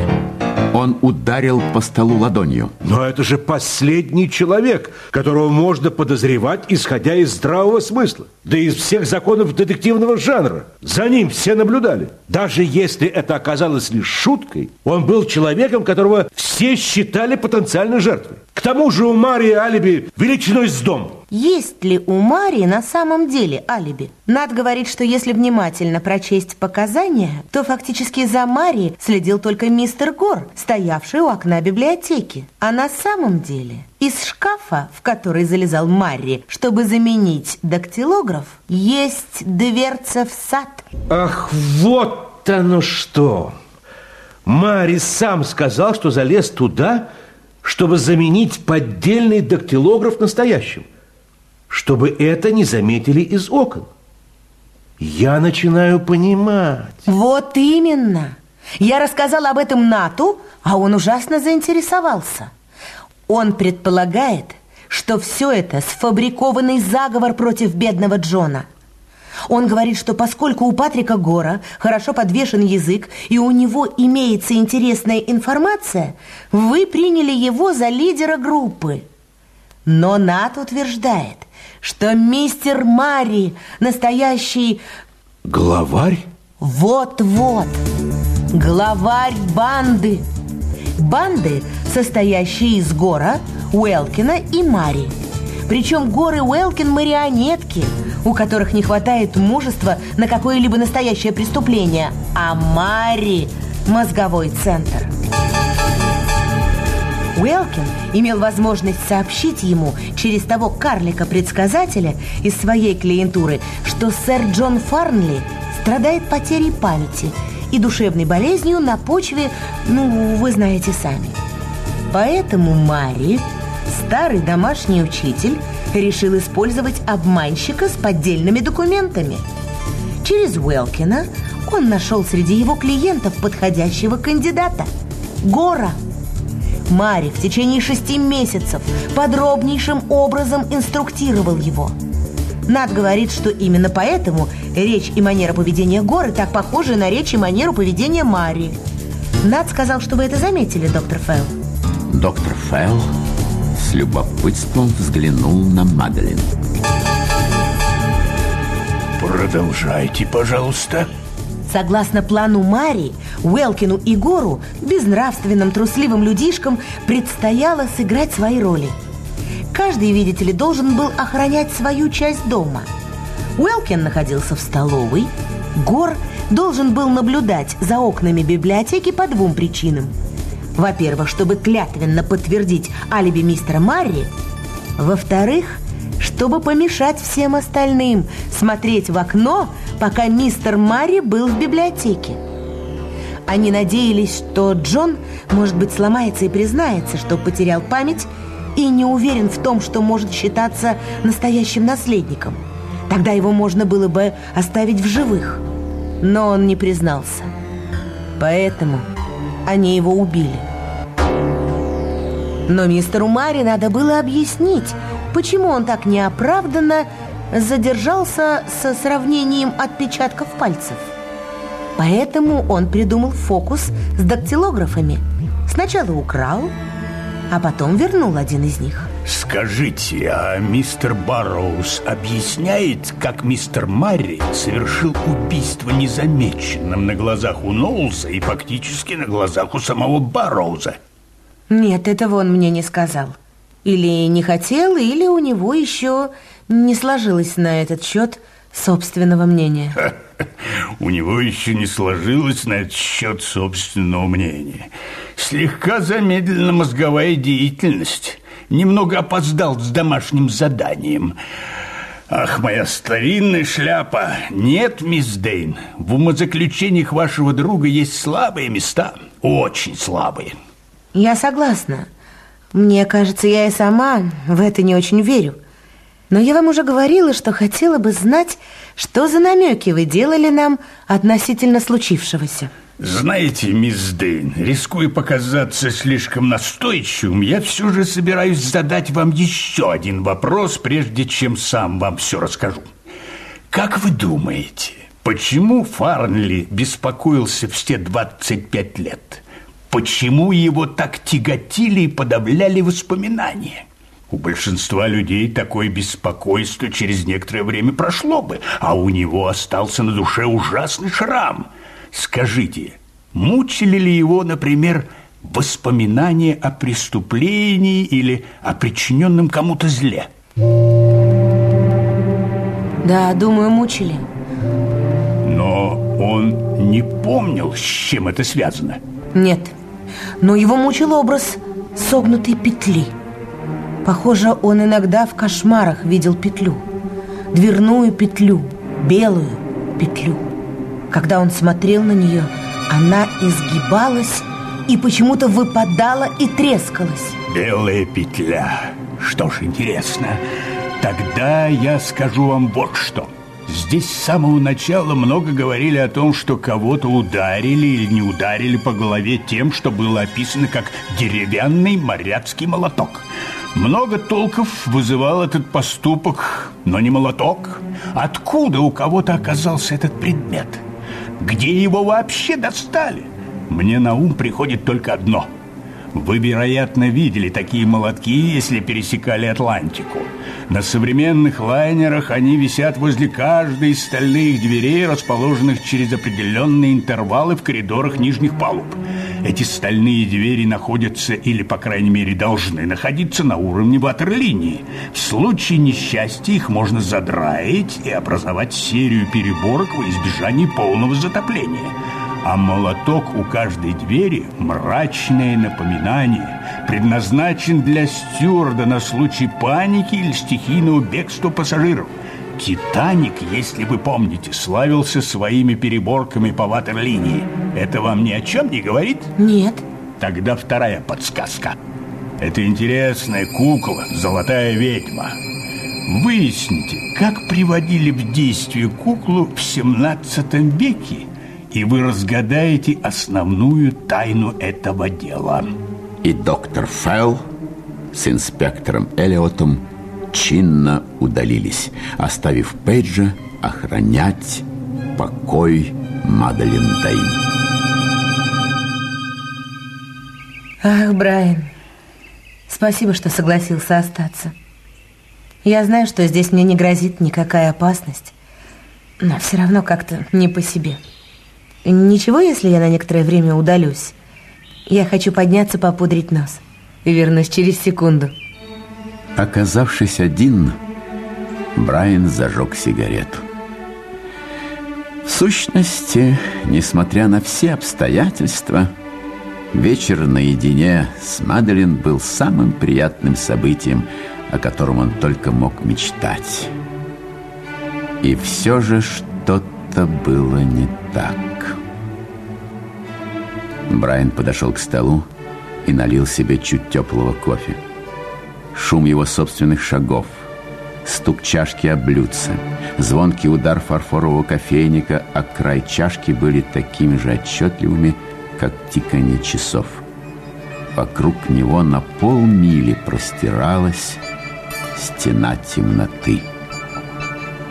Он ударил по столу ладонью. Но это же последний человек, которого можно подозревать, исходя из здравого смысла. Да из всех законов детективного жанра. За ним все наблюдали. Даже если это оказалось лишь шуткой, он был человеком, которого все считали потенциальной жертвой. К тому же у Марии алиби величиной с дом. Есть ли у Марии на самом деле алиби? Над говорит, что если внимательно прочесть показания, то фактически за Марией следил только мистер Гор, стоявший у окна библиотеки. А на самом деле из шкафа, в который залезал Марри, чтобы заменить дактилограф, есть дверца в сад. Ах, вот оно что! Мари сам сказал, что залез туда, чтобы заменить поддельный дактилограф настоящим, чтобы это не заметили из окон. Я начинаю понимать. Вот именно. Я рассказала об этом Нату, а он ужасно заинтересовался. Он предполагает, что все это сфабрикованный заговор против бедного Джона. Он говорит, что поскольку у Патрика Гора хорошо подвешен язык и у него имеется интересная информация, вы приняли его за лидера группы. Но Нат утверждает, что мистер Мари настоящий... Главарь? Вот-вот, главарь банды. Банды, состоящие из Гора, Уэлкина и Мари. Причем Гор и Уэлкин марионетки, у которых не хватает мужества на какое-либо настоящее преступление, а Мари – мозговой центр. Уэлкин имел возможность сообщить ему через того карлика-предсказателя из своей клиентуры, что сэр Джон Фарнли страдает потерей памяти и душевной болезнью на почве, ну, вы знаете сами. Поэтому Мари, старый домашний учитель, решил использовать обманщика с поддельными документами. Через Уэлкина он нашел среди его клиентов подходящего кандидата – Гора. Мари в течение шести месяцев подробнейшим образом инструктировал его. Над говорит, что именно поэтому речь и манера поведения Горы так похожи на речь и манеру поведения Мари. Над сказал, что вы это заметили, доктор Фелл. Доктор Фелл с любопытством взглянул на Маделин. Продолжайте, пожалуйста. Согласно плану Мари, Уэлкину и Гору, безнравственным трусливым людишкам, предстояло сыграть свои роли. Каждый, видите ли, должен был охранять свою часть дома. Уэлкин находился в столовой, Гор должен был наблюдать за окнами библиотеки по двум причинам. Во-первых, чтобы клятвенно подтвердить алиби мистера Марри. Во-вторых, чтобы помешать всем остальным смотреть в окно, пока мистер Марри был в библиотеке. Они надеялись, что Джон, может быть, сломается и признается, что потерял память и не уверен в том, что может считаться настоящим наследником. Тогда его можно было бы оставить в живых. Но он не признался. Поэтому они его убили. Но мистеру Мари надо было объяснить, почему он так неоправданно задержался со сравнением отпечатков пальцев. Поэтому он придумал фокус с дактилографами. Сначала украл, а потом вернул один из них. Скажите, а мистер Барроуз объясняет, как мистер Марри совершил убийство незамеченным на глазах у Ноулса и фактически на глазах у самого Барроуза? Нет, этого он мне не сказал. Или не хотел, или у него еще не сложилось на этот счет собственного мнения. У него еще не сложилось на этот счет собственного мнения. Слегка замедлена мозговая деятельность. Немного опоздал с домашним заданием. Ах, моя старинная шляпа! Нет, мисс Дейн, в умозаключениях вашего друга есть слабые места. Очень слабые. Я согласна. Мне кажется, я и сама в это не очень верю. Но я вам уже говорила, что хотела бы знать, что за намеки вы делали нам относительно случившегося. Знаете, мисс Дейн, рискуя показаться слишком настойчивым, я все же собираюсь задать вам еще один вопрос, прежде чем сам вам все расскажу. Как вы думаете, почему Фарнли беспокоился все 25 лет? Почему его так тяготили и подавляли воспоминания? У большинства людей такое беспокойство через некоторое время прошло бы, а у него остался на душе ужасный шрам – Скажите, мучили ли его, например, воспоминания о преступлении или о причиненном кому-то зле? Да, думаю, мучили. Но он не помнил, с чем это связано. Нет, но его мучил образ согнутой петли. Похоже, он иногда в кошмарах видел петлю. Дверную петлю, белую петлю. Когда он смотрел на нее, она изгибалась и почему-то выпадала и трескалась. Белая петля. Что ж, интересно. Тогда я скажу вам вот что. Здесь с самого начала много говорили о том, что кого-то ударили или не ударили по голове тем, что было описано как деревянный моряцкий молоток. Много толков вызывал этот поступок, но не молоток. Откуда у кого-то оказался этот предмет? Где его вообще достали? Мне на ум приходит только одно. Вы, вероятно, видели такие молотки, если пересекали Атлантику. На современных лайнерах они висят возле каждой из стальных дверей, расположенных через определенные интервалы в коридорах нижних палуб. Эти стальные двери находятся, или, по крайней мере, должны находиться на уровне ватерлинии. В случае несчастья их можно задраить и образовать серию переборок во избежание полного затопления. А молоток у каждой двери – мрачное напоминание, предназначен для стюарда на случай паники или стихийного бегства пассажиров – Титаник, если вы помните, славился своими переборками по ватерлинии. Это вам ни о чем не говорит? Нет. Тогда вторая подсказка. Это интересная кукла, золотая ведьма. Выясните, как приводили в действие куклу в 17 веке, и вы разгадаете основную тайну этого дела. И доктор Фелл с инспектором Эллиотом чинно удалились, оставив Пейджа охранять покой Маделин Дейн. Ах, Брайан, спасибо, что согласился остаться. Я знаю, что здесь мне не грозит никакая опасность, но все равно как-то не по себе. Ничего, если я на некоторое время удалюсь? Я хочу подняться, попудрить нос вернусь через секунду. Оказавшись один, Брайан зажег сигарету. В сущности, несмотря на все обстоятельства, вечер наедине с Маделин был самым приятным событием, о котором он только мог мечтать. И все же что-то было не так. Брайан подошел к столу и налил себе чуть теплого кофе. Шум его собственных шагов, стук чашки о блюдце, звонкий удар фарфорового кофейника о край чашки были такими же отчетливыми, как тиканье часов. Вокруг него на полмили простиралась стена темноты.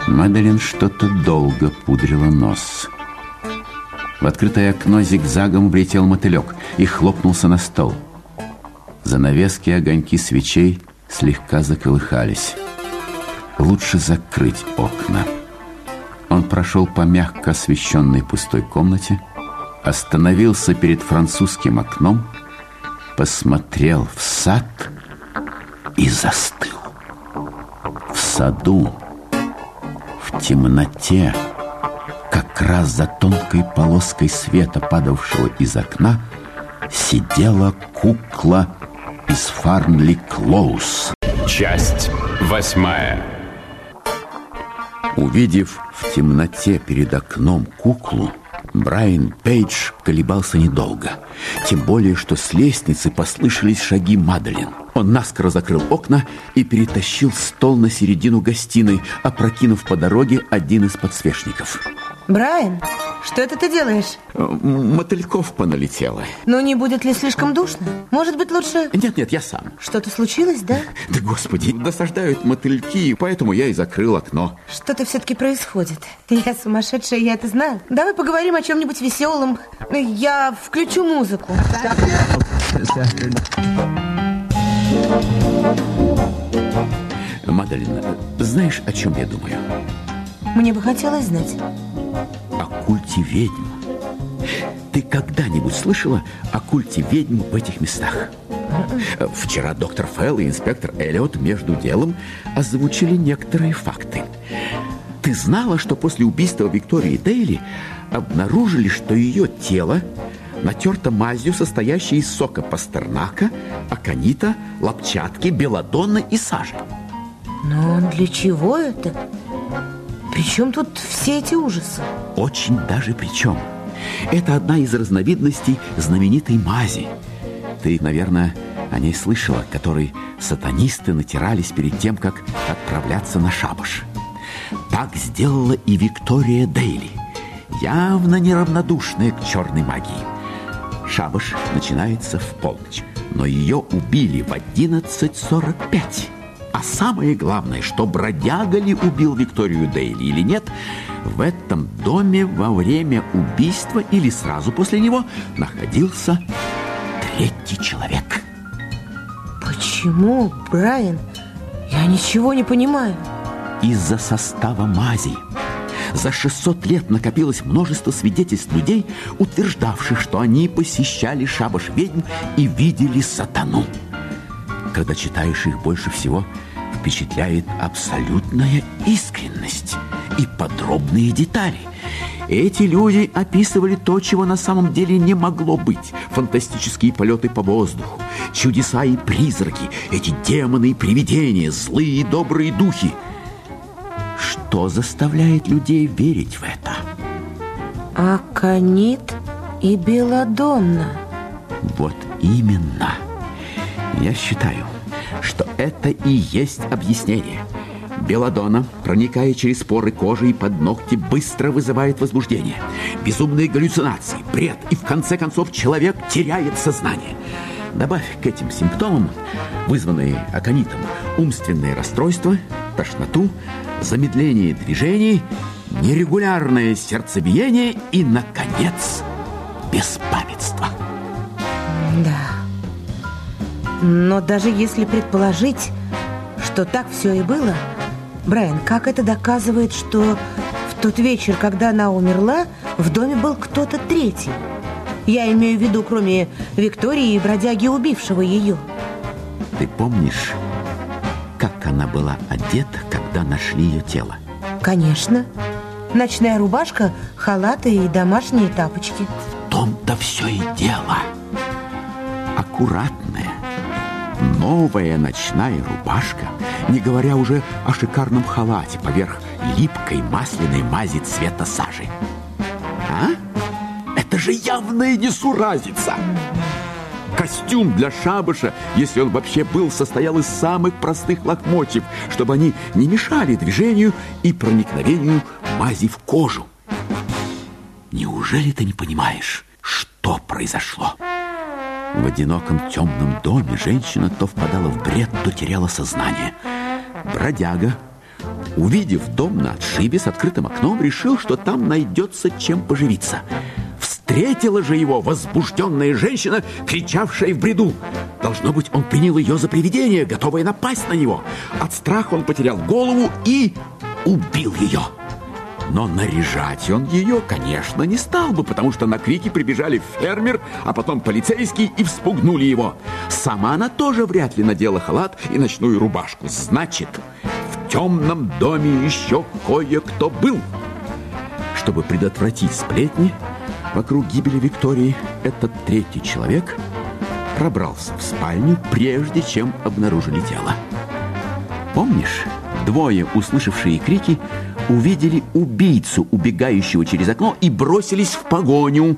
Маделин что-то долго пудрила нос. В открытое окно зигзагом влетел мотылек и хлопнулся на стол. Занавески и огоньки свечей слегка заколыхались. Лучше закрыть окна. Он прошел по мягко освещенной пустой комнате, остановился перед французским окном, посмотрел в сад и застыл. В саду, темноте, как раз за тонкой полоской света, падавшего из окна, сидела кукла из Фарнли Клоус. Часть восьмая. Увидев в темноте перед окном куклу, Брайан Пейдж колебался недолго. Тем более, что с лестницы послышались шаги Маделин. Он наскоро закрыл окна и перетащил стол на середину гостиной, опрокинув по дороге один из подсвечников. Брайан, что это ты делаешь? Мотыльков поналетело. Ну, не будет ли слишком душно? Может быть, лучше... Нет-нет, я сам. Что-то случилось, да? Да, господи, досаждают мотыльки, поэтому я и закрыл окно. Что-то все-таки происходит. Я сумасшедшая, я это знаю. Давай поговорим о чем-нибудь веселом. Я включу музыку. Мадалин, знаешь, о чем я думаю? Мне бы хотелось знать. О культе ведьм. Ты когда-нибудь слышала о культе ведьм в этих местах? Вчера доктор Фелл и инспектор Эллиот между делом озвучили некоторые факты. Ты знала, что после убийства Виктории Дейли обнаружили, что ее тело натерто мазью, состоящей из сока пастернака, аконита, лопчатки, белладонны и сажи? Но для чего это? Причем тут все эти ужасы? Очень даже причем. Это одна из разновидностей знаменитой мази. Ты, наверное, о ней слышала, которой сатанисты натирались перед тем, как отправляться на шабаш. Так сделала и Виктория Дейли, явно неравнодушная к черной магии. Шабаш начинается в полночь, но ее убили в 11.45. А самое главное, что бродяга ли убил Викторию Дейли или нет, в этом доме во время убийства или сразу после него находился третий человек. Почему, Брайан? Я ничего не понимаю. Из-за состава мази. За 600 лет накопилось множество свидетельств людей, утверждавших, что они посещали шабаш ведьм и видели сатану. Когда читаешь их больше всего, впечатляет абсолютная искренность и подробные детали. Эти люди описывали то, чего на самом деле не могло быть. Фантастические полеты по воздуху, чудеса и призраки, эти демоны и привидения, злые и добрые духи. Что заставляет людей верить в это? Аконит и Беладонна. Вот именно. Я считаю, что это и есть объяснение. Белладона, проникая через поры кожи и под ногти, быстро вызывает возбуждение. Безумные галлюцинации, бред, и в конце концов человек теряет сознание. Добавь к этим симптомам, вызванные аконитом, умственные расстройства, тошноту, замедление движений, нерегулярное сердцебиение и, наконец, беспамятство. Да. Но даже если предположить, что так все и было, Брайан, как это доказывает, что в тот вечер, когда она умерла, в доме был кто-то третий? Я имею в виду, кроме Виктории и бродяги, убившего ее. Ты помнишь, как она была одета, когда нашли ее тело? Конечно. Ночная рубашка, халаты и домашние тапочки. В том-то все и дело. Аккуратная, новая ночная рубашка, не говоря уже о шикарном халате поверх липкой масляной мази цвета сажи. А? Это же явная несуразица. Костюм для шабаша, если он вообще был, состоял из самых простых лохмотьев, чтобы они не мешали движению и проникновению мази в кожу. Неужели ты не понимаешь, что произошло? В одиноком темном доме женщина то впадала в бред, то теряла сознание. Бродяга, увидев дом на отшибе с открытым окном, решил, что там найдется чем поживиться. Встретила же его возбужденная женщина, кричавшая в бреду. Должно быть, он принял ее за привидение, готовое напасть на него. От страха он потерял голову и убил ее. Но наряжать он ее, конечно, не стал бы, потому что на крики прибежали фермер, а потом полицейский и вспугнули его. Сама она тоже вряд ли надела халат и ночную рубашку. Значит, в темном доме еще кое-кто был. Чтобы предотвратить сплетни, вокруг гибели Виктории этот третий человек пробрался в спальню, прежде чем обнаружили тело. Помнишь, двое, услышавшие крики, увидели убийцу, убегающего через окно, и бросились в погоню.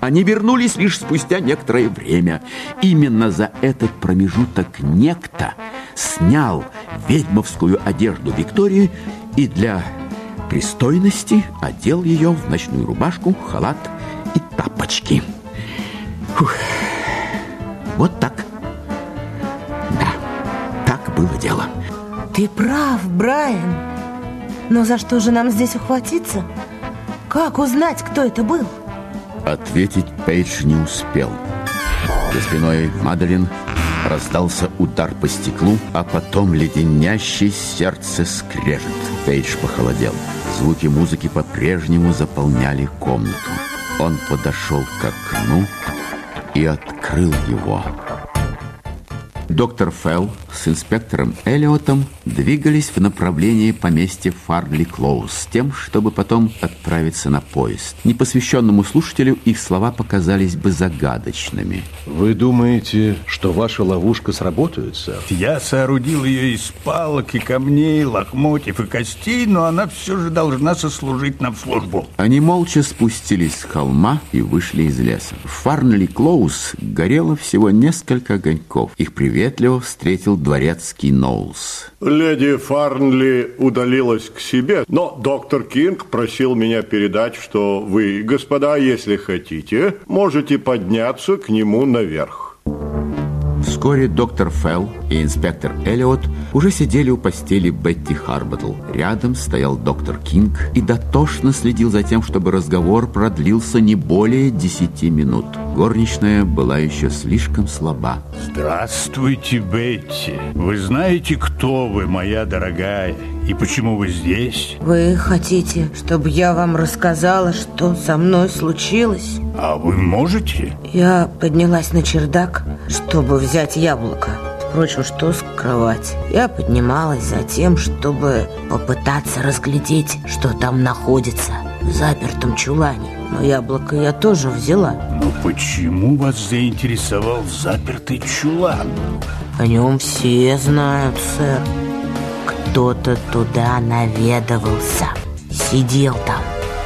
Они вернулись лишь спустя некоторое время. Именно за этот промежуток некто снял ведьмовскую одежду Виктории и для пристойности одел ее в ночную рубашку, халат и тапочки. Фух. Вот так. Да, так было дело. Ты прав, Брайан. Но за что же нам здесь ухватиться? Как узнать, кто это был? Ответить Пейдж не успел. За спиной Маделин раздался удар по стеклу, а потом леденящий сердце скрежет. Пейдж похолодел. Звуки музыки по-прежнему заполняли комнату. Он подошел к окну и открыл его. Доктор Фелл с инспектором Эллиотом двигались в направлении поместья Фарли Клоуз с тем, чтобы потом отправиться на поезд. Непосвященному слушателю их слова показались бы загадочными. Вы думаете, что ваша ловушка сработает, сэр? Я соорудил ее из палок и камней, лохмотьев и костей, но она все же должна сослужить нам службу. Они молча спустились с холма и вышли из леса. В Фарнли Клоуз горело всего несколько огоньков. Их приветливо встретил дворецкий Ноулс. Леди Фарнли удалилась к себе, но доктор Кинг просил меня передать, что вы, господа, если хотите, можете подняться к нему наверх. Вскоре доктор Фелл и инспектор Эллиот уже сидели у постели Бетти Харботл. Рядом стоял доктор Кинг и дотошно следил за тем, чтобы разговор продлился не более десяти минут. Горничная была еще слишком слаба. Здравствуйте, Бетти. Вы знаете, кто вы, моя дорогая, и почему вы здесь? Вы хотите, чтобы я вам рассказала, что со мной случилось? А вы можете? Я поднялась на чердак, чтобы взять яблоко. Впрочем, что скрывать? Я поднималась за тем, чтобы попытаться разглядеть, что там находится в запертом чулане. Но яблоко я тоже взяла. Но почему вас заинтересовал запертый чулан? О нем все знают, сэр. Кто-то туда наведывался. Сидел там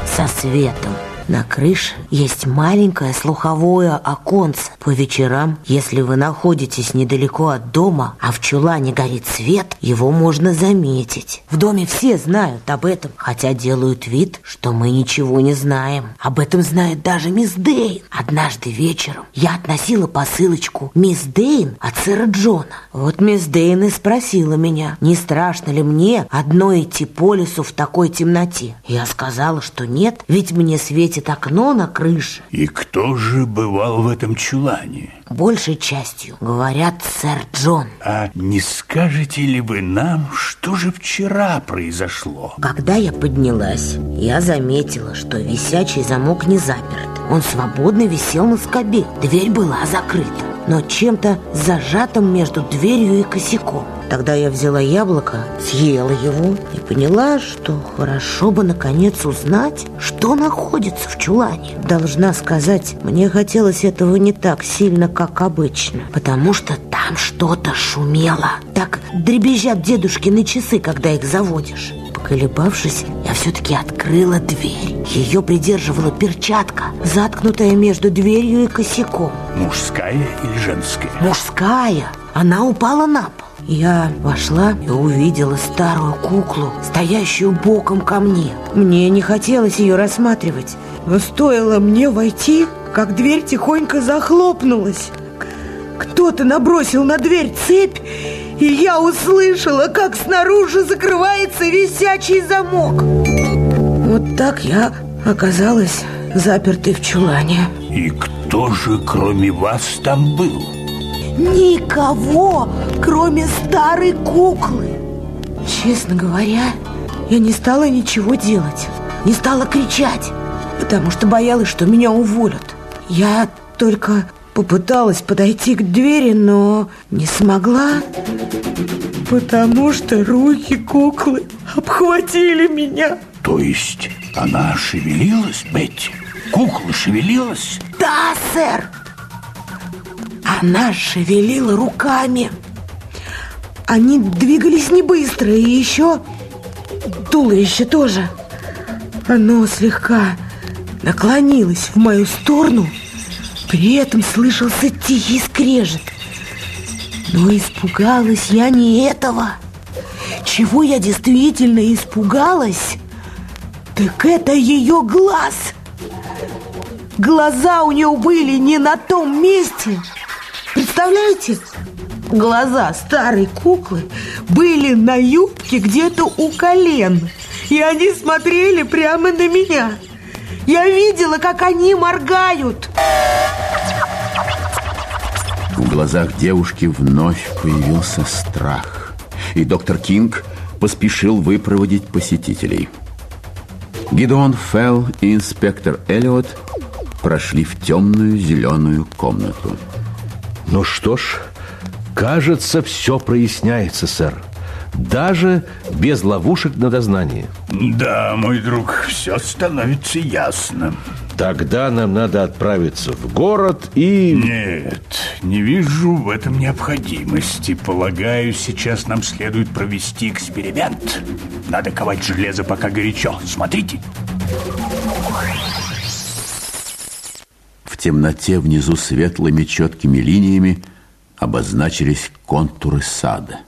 со светом На крыше есть маленькое слуховое оконце. По вечерам, если вы находитесь недалеко от дома, а в чулане горит свет, его можно заметить. В доме все знают об этом, хотя делают вид, что мы ничего не знаем. Об этом знает даже мисс Дейн. Однажды вечером я относила посылочку мисс Дейн от сэра Джона. Вот мисс Дейн и спросила меня, не страшно ли мне одно идти по лесу в такой темноте. Я сказала, что нет, ведь мне светит окно на крыше. И кто же бывал в этом чулане? Большей частью, говорят, сэр Джон. А не скажете ли вы нам, что же вчера произошло? Когда я поднялась, я заметила, что висячий замок не заперт. Он свободно висел на скобе. Дверь была закрыта, но чем-то зажатым между дверью и косяком. Тогда я взяла яблоко, съела его и поняла, что хорошо бы наконец узнать, что находится в чулане. Должна сказать, мне хотелось этого не так сильно, как обычно, потому что там что-то шумело. Так дребезжат дедушкины часы, когда их заводишь. Поколебавшись, я все-таки открыла дверь. Ее придерживала перчатка, заткнутая между дверью и косяком. Мужская или женская? Мужская. Она упала на пол. Я вошла и увидела старую куклу, стоящую боком ко мне. Мне не хотелось ее рассматривать, но стоило мне войти, как дверь тихонько захлопнулась. Кто-то набросил на дверь цепь, и я услышала, как снаружи закрывается висячий замок. Вот так я оказалась запертой в чулане. И кто же кроме вас там был? Никого, кроме старой куклы. Честно говоря, я не стала ничего делать, не стала кричать, потому что боялась, что меня уволят. Я только попыталась подойти к двери, но не смогла, потому что руки куклы обхватили меня. То есть она шевелилась, Бетти? Кукла шевелилась? Да, сэр. Она шевелила руками. Они двигались не быстро, и еще туловище тоже. Оно слегка наклонилось в мою сторону, при этом слышался тихий скрежет. Но испугалась я не этого. Чего я действительно испугалась, так это ее глаз. Глаза у нее были не на том месте, Представляете? Глаза старой куклы были на юбке где-то у колен И они смотрели прямо на меня. Я видела, как они моргают. В глазах девушки вновь появился страх И доктор Кинг поспешил выпроводить посетителей. Гидеон Фелл и инспектор Эллиот прошли в темную зеленую комнату ну что ж, кажется, все проясняется, сэр. Даже без ловушек на дознание. Да, мой друг, все становится ясно. Тогда нам надо отправиться в город и... Нет, не вижу в этом необходимости. Полагаю, сейчас нам следует провести эксперимент. Надо ковать железо, пока горячо. Смотрите. Темноте внизу светлыми четкими линиями обозначились контуры сада.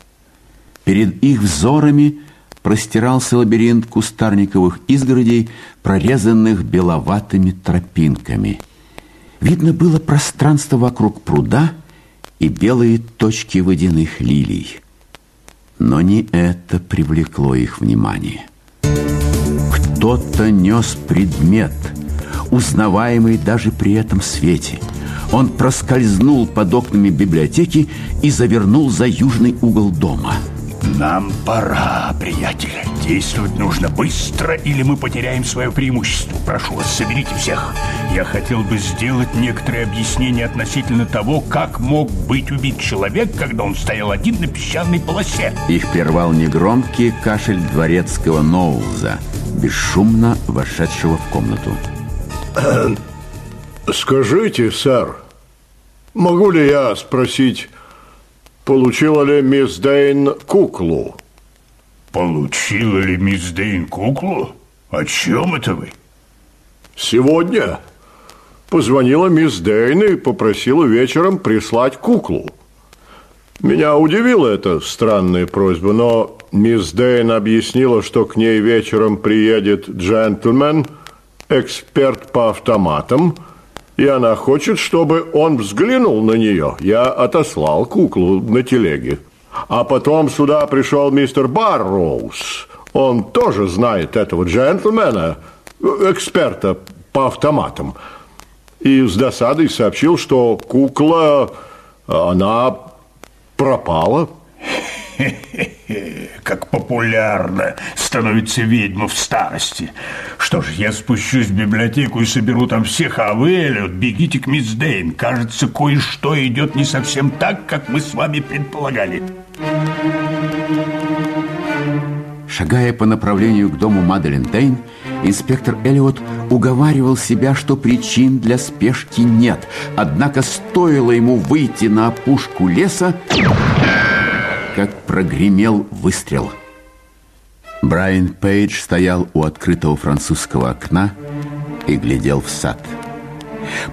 Перед их взорами простирался лабиринт кустарниковых изгородей, прорезанных беловатыми тропинками. Видно было пространство вокруг пруда и белые точки водяных лилий. Но не это привлекло их внимание. Кто-то нес предмет – узнаваемый даже при этом свете. Он проскользнул под окнами библиотеки и завернул за южный угол дома. Нам пора, приятель. Действовать нужно быстро, или мы потеряем свое преимущество. Прошу вас, соберите всех. Я хотел бы сделать некоторые объяснения относительно того, как мог быть убит человек, когда он стоял один на песчаной полосе. Их прервал негромкий кашель дворецкого Ноулза, бесшумно вошедшего в комнату. Скажите, сэр, могу ли я спросить, получила ли мисс Дейн куклу? Получила ли мисс Дейн куклу? О чем это вы? Сегодня позвонила мисс Дейн и попросила вечером прислать куклу. Меня удивила эта странная просьба, но мисс Дейн объяснила, что к ней вечером приедет джентльмен, эксперт по автоматам, и она хочет, чтобы он взглянул на нее. Я отослал куклу на телеге. А потом сюда пришел мистер Барроуз. Он тоже знает этого джентльмена, эксперта по автоматам. И с досадой сообщил, что кукла, она пропала. Как популярно становится ведьма в старости. Что ж, я спущусь в библиотеку и соберу там всех, а вы, Эллиот, бегите к мисс Дейн. Кажется, кое-что идет не совсем так, как мы с вами предполагали. Шагая по направлению к дому Маделин Дейн, инспектор Эллиот уговаривал себя, что причин для спешки нет. Однако стоило ему выйти на опушку леса, как прогремел выстрел. Брайан Пейдж стоял у открытого французского окна и глядел в сад.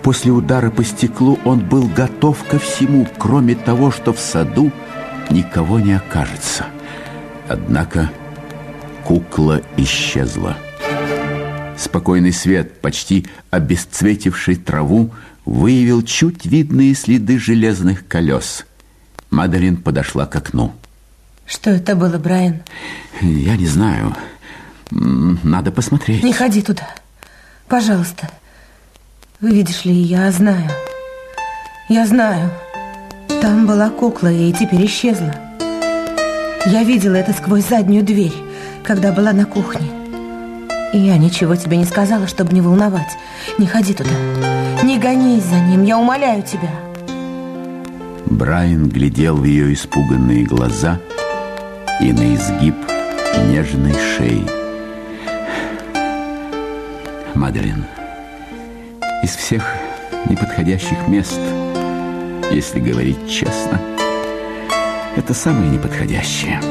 После удара по стеклу он был готов ко всему, кроме того, что в саду никого не окажется. Однако кукла исчезла. Спокойный свет, почти обесцветивший траву, выявил чуть видные следы железных колес. Маделин подошла к окну. Что это было, Брайан? Я не знаю. Надо посмотреть. Не ходи туда. Пожалуйста. Видишь ли, я знаю. Я знаю. Там была кукла и теперь исчезла. Я видела это сквозь заднюю дверь, когда была на кухне. И я ничего тебе не сказала, чтобы не волновать. Не ходи туда. Не гонись за ним, я умоляю тебя. Брайан глядел в ее испуганные глаза и на изгиб нежной шеи. Маделин, из всех неподходящих мест, если говорить честно, это самое неподходящее.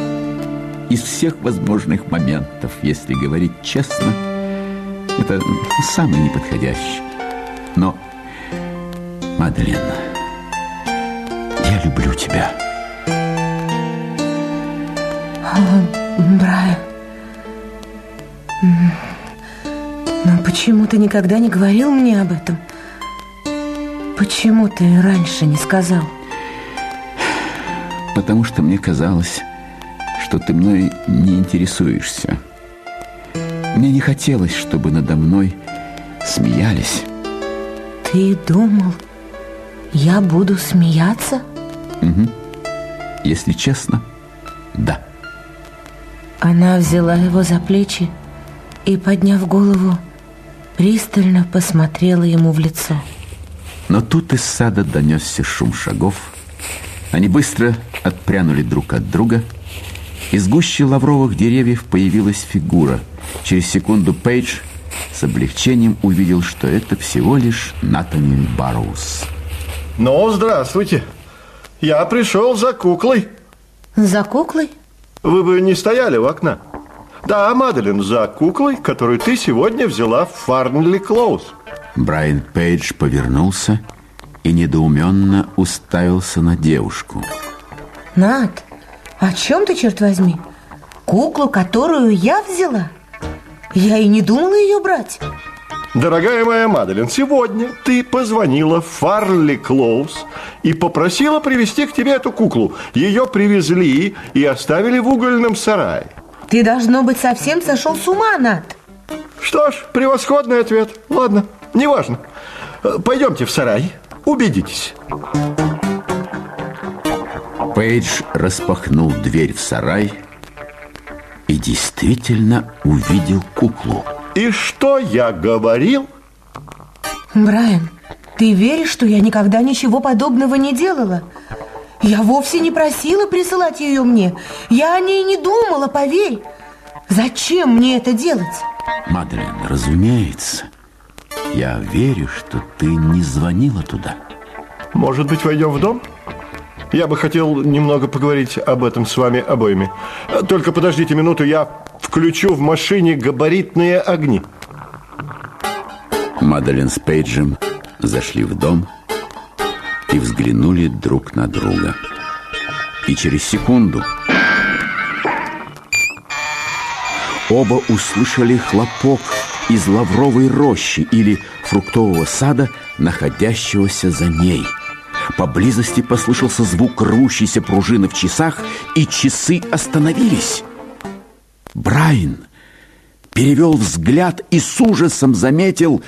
Из всех возможных моментов, если говорить честно, это самый неподходящий. Но, Мадлен, я люблю тебя. Брайан, но почему ты никогда не говорил мне об этом? Почему ты раньше не сказал? Потому что мне казалось, что ты мной не интересуешься. Мне не хотелось, чтобы надо мной смеялись. Ты думал, я буду смеяться? Угу. Если честно, да. Она взяла его за плечи и, подняв голову, пристально посмотрела ему в лицо. Но тут из сада донесся шум шагов. Они быстро отпрянули друг от друга. Из гущи лавровых деревьев появилась фигура. Через секунду Пейдж с облегчением увидел, что это всего лишь Натаниэль Барроуз. Ну, здравствуйте. Я пришел за куклой. За куклой? Вы бы не стояли у окна. Да, Маделин, за куклой, которую ты сегодня взяла в Фарнли Клоуз. Брайан Пейдж повернулся и недоуменно уставился на девушку. Над, о чем ты, черт возьми? Куклу, которую я взяла? Я и не думала ее брать. Дорогая моя Маделин, сегодня ты позвонила в Фарли Клоуз и попросила привезти к тебе эту куклу. Ее привезли и оставили в угольном сарае. Ты, должно быть, совсем сошел с ума, Над. Что ж, превосходный ответ. Ладно, неважно. Пойдемте в сарай, убедитесь. Пейдж распахнул дверь в сарай и действительно увидел куклу. И что я говорил? Брайан, ты веришь, что я никогда ничего подобного не делала? Я вовсе не просила присылать ее мне. Я о ней не думала, поверь. Зачем мне это делать? Мадлен, разумеется. Я верю, что ты не звонила туда. Может быть, войдем в дом? Я бы хотел немного поговорить об этом с вами обоими. Только подождите минуту, я включу в машине габаритные огни. Мадалин с Пейджем зашли в дом и взглянули друг на друга. И через секунду оба услышали хлопок из лавровой рощи или фруктового сада, находящегося за ней. Поблизости послышался звук рвущейся пружины в часах, и часы остановились. Брайан перевел взгляд и с ужасом заметил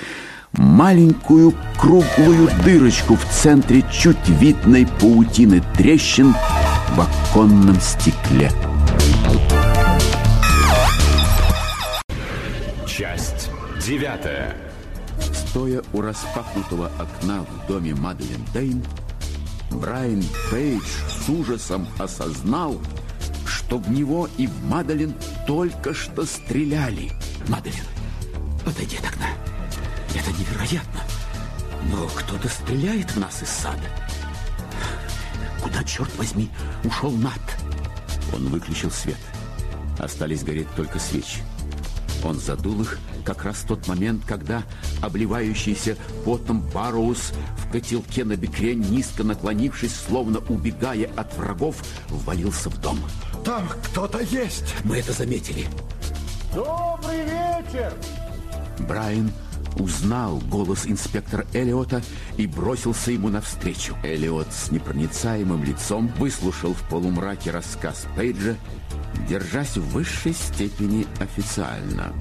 маленькую круглую дырочку в центре чуть видной паутины трещин в оконном стекле. Часть девятая. Стоя у распахнутого окна в доме Мадлен Дейн, Брайан Пейдж с ужасом осознал, что в него и в Мадлен только что стреляли. Мадлен, отойди от окна. Это невероятно. Но кто-то стреляет в нас из сада. Куда, черт возьми, ушел Нат? Он выключил свет. Остались гореть только свечи. Он задул их как раз в тот момент, когда обливающийся потом Барроуз в котелке на бекре, низко наклонившись, словно убегая от врагов, ввалился в дом. Там кто-то есть. Мы это заметили. Добрый вечер. Брайан узнал голос инспектора Элиота и бросился ему навстречу. Элиот с непроницаемым лицом выслушал в полумраке рассказ Пейджа, держась в высшей степени официально.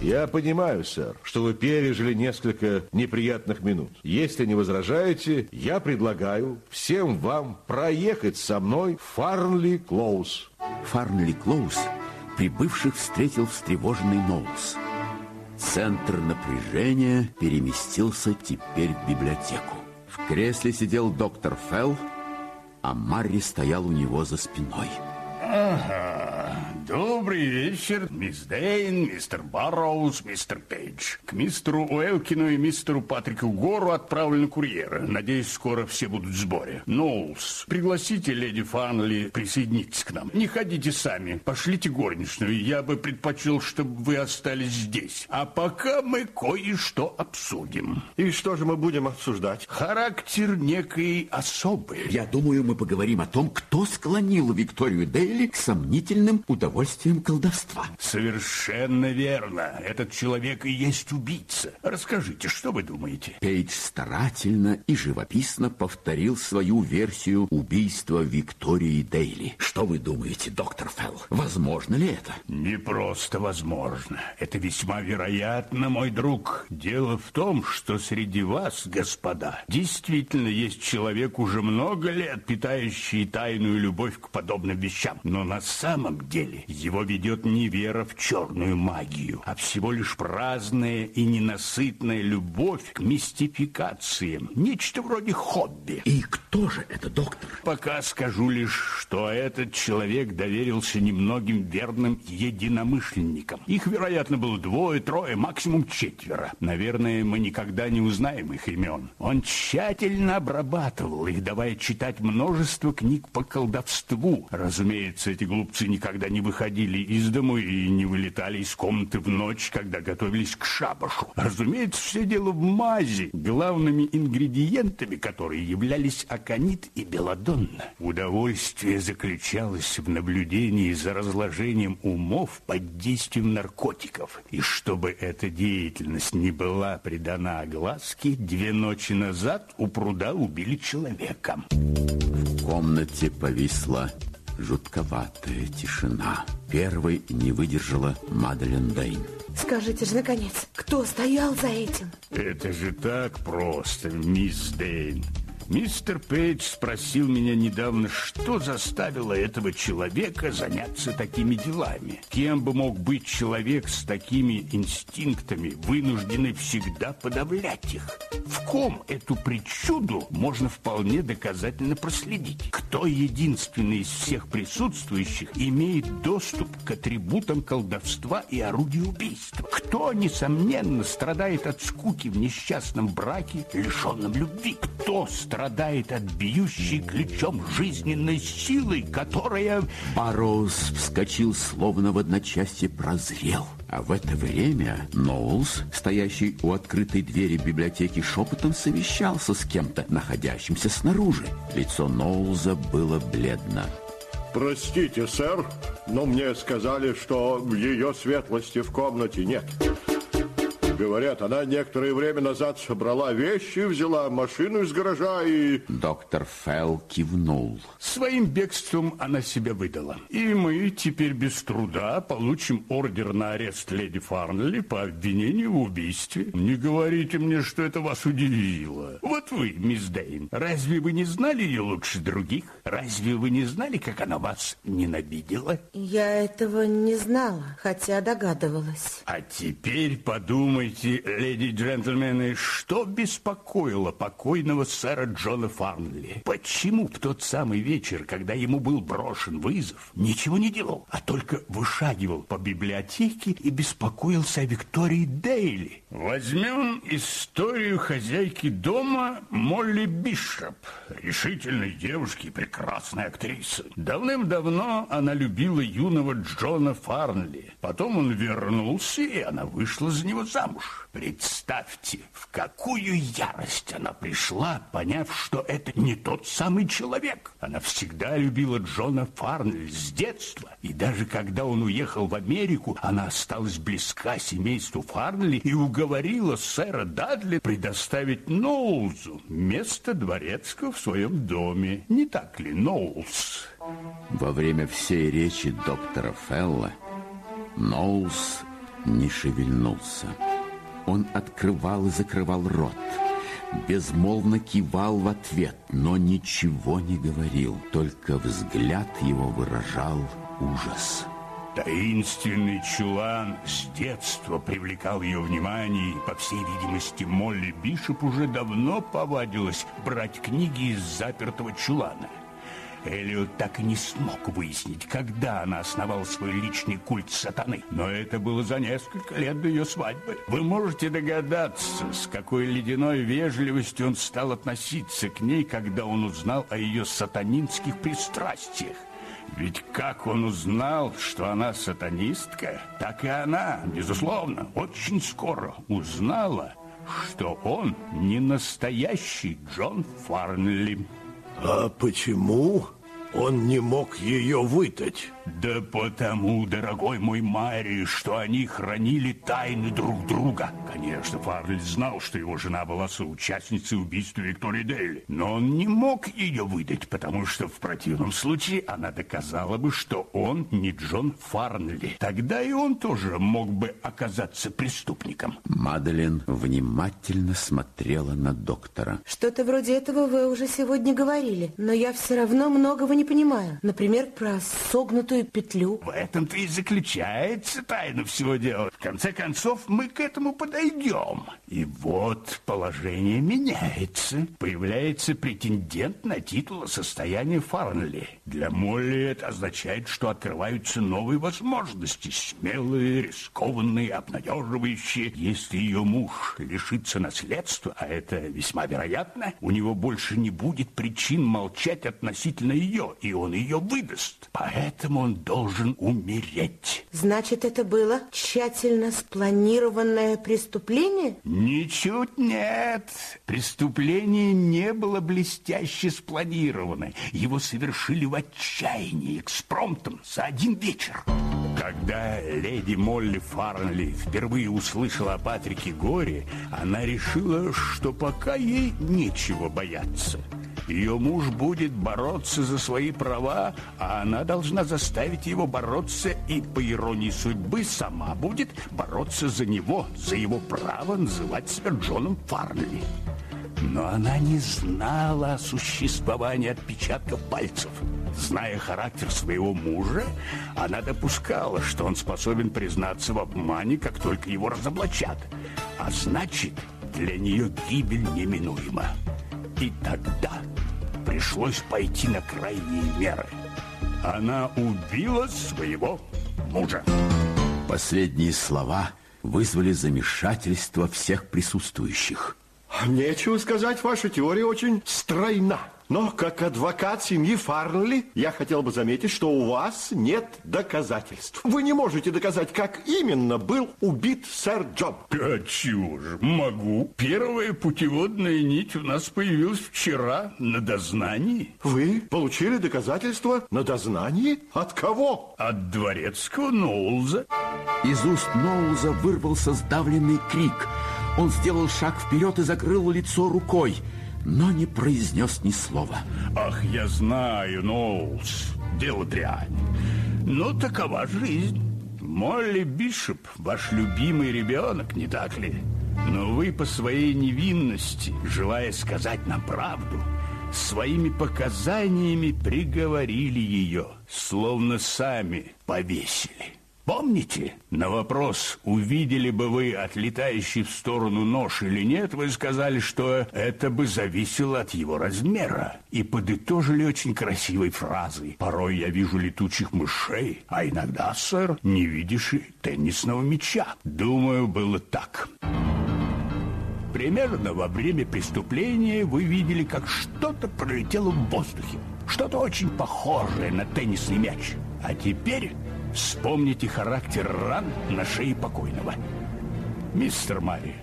Я понимаю, сэр, что вы пережили несколько неприятных минут. Если не возражаете, я предлагаю всем вам проехать со мной в Фарнли Клоус. Фарнли Клоус прибывших встретил встревоженный Ноулс. Центр напряжения переместился теперь в библиотеку. В кресле сидел доктор Фелл, а Марри стоял у него за спиной. Ага. Добрый вечер, мисс Дейн, мистер Барроуз, мистер Пейдж. К мистеру Уэлкину и мистеру Патрику Гору отправлены курьеры. Надеюсь, скоро все будут в сборе. Ноулс, пригласите леди Фанли присоединиться к нам. Не ходите сами, пошлите горничную. Я бы предпочел, чтобы вы остались здесь. А пока мы кое-что обсудим. И что же мы будем обсуждать? Характер некой особы. Я думаю, мы поговорим о том, кто склонил Викторию Дейли к сомнительным удовольствиям колдовства. Совершенно верно. Этот человек и есть убийца. Расскажите, что вы думаете? Пейдж старательно и живописно повторил свою версию убийства Виктории Дейли. Что вы думаете, доктор Фелл? Возможно ли это? Не просто возможно. Это весьма вероятно, мой друг. Дело в том, что среди вас, господа, действительно есть человек уже много лет, питающий тайную любовь к подобным вещам. Но на самом деле его ведет не вера в черную магию, а всего лишь праздная и ненасытная любовь к мистификациям. Нечто вроде хобби. И кто же это, доктор? Пока скажу лишь, что этот человек доверился немногим верным единомышленникам. Их, вероятно, было двое, трое, максимум четверо. Наверное, мы никогда не узнаем их имен. Он тщательно обрабатывал их, давая читать множество книг по колдовству. Разумеется, эти глупцы никогда не выходили из дому и не вылетали из комнаты в ночь, когда готовились к шабашу. Разумеется, все дело в мази, главными ингредиентами которой являлись аконит и белладонна. Удовольствие заключалось в наблюдении за разложением умов под действием наркотиков. И чтобы эта деятельность не была придана огласке, две ночи назад у пруда убили человека. В комнате повисла жутковатая тишина. Первой не выдержала Мадлен Дейн. Скажите же, наконец, кто стоял за этим? Это же так просто, мисс Дейн. Мистер Пейдж спросил меня недавно, что заставило этого человека заняться такими делами. Кем бы мог быть человек с такими инстинктами, вынужденный всегда подавлять их? В ком эту причуду можно вполне доказательно проследить? Кто единственный из всех присутствующих имеет доступ к атрибутам колдовства и орудию убийства? Кто, несомненно, страдает от скуки в несчастном браке, лишенном любви? Кто страдает страдает от бьющей ключом жизненной силы, которая... Барроуз вскочил, словно в одночасье прозрел. А в это время Ноулс, стоящий у открытой двери библиотеки, шепотом совещался с кем-то, находящимся снаружи. Лицо Ноулза было бледно. Простите, сэр, но мне сказали, что ее светлости в комнате нет. Говорят, она некоторое время назад собрала вещи, взяла машину из гаража и... Доктор Фелл кивнул. Своим бегством она себя выдала. И мы теперь без труда получим ордер на арест леди Фарнли по обвинению в убийстве. Не говорите мне, что это вас удивило. Вот вы, мисс Дейн, разве вы не знали ее лучше других? Разве вы не знали, как она вас ненавидела? Я этого не знала, хотя догадывалась. А теперь подумайте, леди и джентльмены, что беспокоило покойного сэра Джона Фарнли? Почему в тот самый вечер, когда ему был брошен вызов, ничего не делал, а только вышагивал по библиотеке и беспокоился о Виктории Дейли? Возьмем историю хозяйки дома Молли Бишоп, решительной девушки и прекрасной актрисы. Давным-давно она любила юного Джона Фарнли. Потом он вернулся, и она вышла за него замуж замуж. Представьте, в какую ярость она пришла, поняв, что это не тот самый человек. Она всегда любила Джона Фарнель с детства. И даже когда он уехал в Америку, она осталась близка семейству Фарнелли и уговорила сэра Дадли предоставить Ноулзу место дворецкого в своем доме. Не так ли, Ноулс? Во время всей речи доктора Фелла Ноулс не шевельнулся. Он открывал и закрывал рот, безмолвно кивал в ответ, но ничего не говорил, только взгляд его выражал ужас. Таинственный чулан с детства привлекал ее внимание, и, по всей видимости, Молли Бишоп уже давно повадилась брать книги из запертого чулана. Элиот так и не смог выяснить, когда она основала свой личный культ сатаны. Но это было за несколько лет до ее свадьбы. Вы можете догадаться, с какой ледяной вежливостью он стал относиться к ней, когда он узнал о ее сатанинских пристрастиях. Ведь как он узнал, что она сатанистка, так и она, безусловно, очень скоро узнала, что он не настоящий Джон Фарнли. А почему он не мог ее выдать? Да потому, дорогой мой Мари, что они хранили тайны друг друга. Конечно, Фарль знал, что его жена была соучастницей убийства Виктории Дейли. Но он не мог ее выдать, потому что в противном случае она доказала бы, что он не Джон Фарнли. Тогда и он тоже мог бы оказаться преступником. Маделин внимательно смотрела на доктора. Что-то вроде этого вы уже сегодня говорили, но я все равно многого не понимаю. Например, про согнутую золотую петлю. В этом-то и заключается тайна всего дела. В конце концов, мы к этому подойдем. И вот положение меняется. Появляется претендент на титул о состоянии Фарнли. Для Молли это означает, что открываются новые возможности. Смелые, рискованные, обнадеживающие. Если ее муж лишится наследства, а это весьма вероятно, у него больше не будет причин молчать относительно ее, и он ее выдаст. Поэтому он должен умереть. Значит, это было тщательно спланированное преступление? Ничуть нет. Преступление не было блестяще спланировано. Его совершили в отчаянии, экспромтом, за один вечер. Когда леди Молли Фарнли впервые услышала о Патрике Горе, она решила, что пока ей нечего бояться. Ее муж будет бороться за свои права, а она должна заставить его бороться и, по иронии судьбы, сама будет бороться за него, за его право называть себя Джоном Фарнли. Но она не знала о существовании отпечатков пальцев. Зная характер своего мужа, она допускала, что он способен признаться в обмане, как только его разоблачат. А значит, для нее гибель неминуема. И тогда пришлось пойти на крайние меры. Она убила своего мужа. Последние слова вызвали замешательство всех присутствующих. Нечего сказать, ваша теория очень стройна. Но как адвокат семьи Фарнли я хотел бы заметить, что у вас нет доказательств. Вы не можете доказать, как именно был убит сэр Джон. А чего же, могу. Первая путеводная нить у нас появилась вчера на дознании. Вы получили доказательства на дознании? От кого? От дворецкого Ноулза. Из уст Ноулза вырвался сдавленный крик. Он сделал шаг вперед и закрыл лицо рукой но не произнес ни слова. Ах, я знаю, Ноулс, дело дрянь. Но такова жизнь. Молли Бишоп, ваш любимый ребенок, не так ли? Но вы по своей невинности, желая сказать нам правду, своими показаниями приговорили ее, словно сами повесили. Помните, на вопрос, увидели бы вы отлетающий в сторону нож или нет, вы сказали, что это бы зависело от его размера. И подытожили очень красивой фразой. Порой я вижу летучих мышей, а иногда, сэр, не видишь и теннисного мяча. Думаю, было так. Примерно во время преступления вы видели, как что-то пролетело в воздухе. Что-то очень похожее на теннисный мяч. А теперь Вспомните характер ран на шее покойного. Мистер Мари,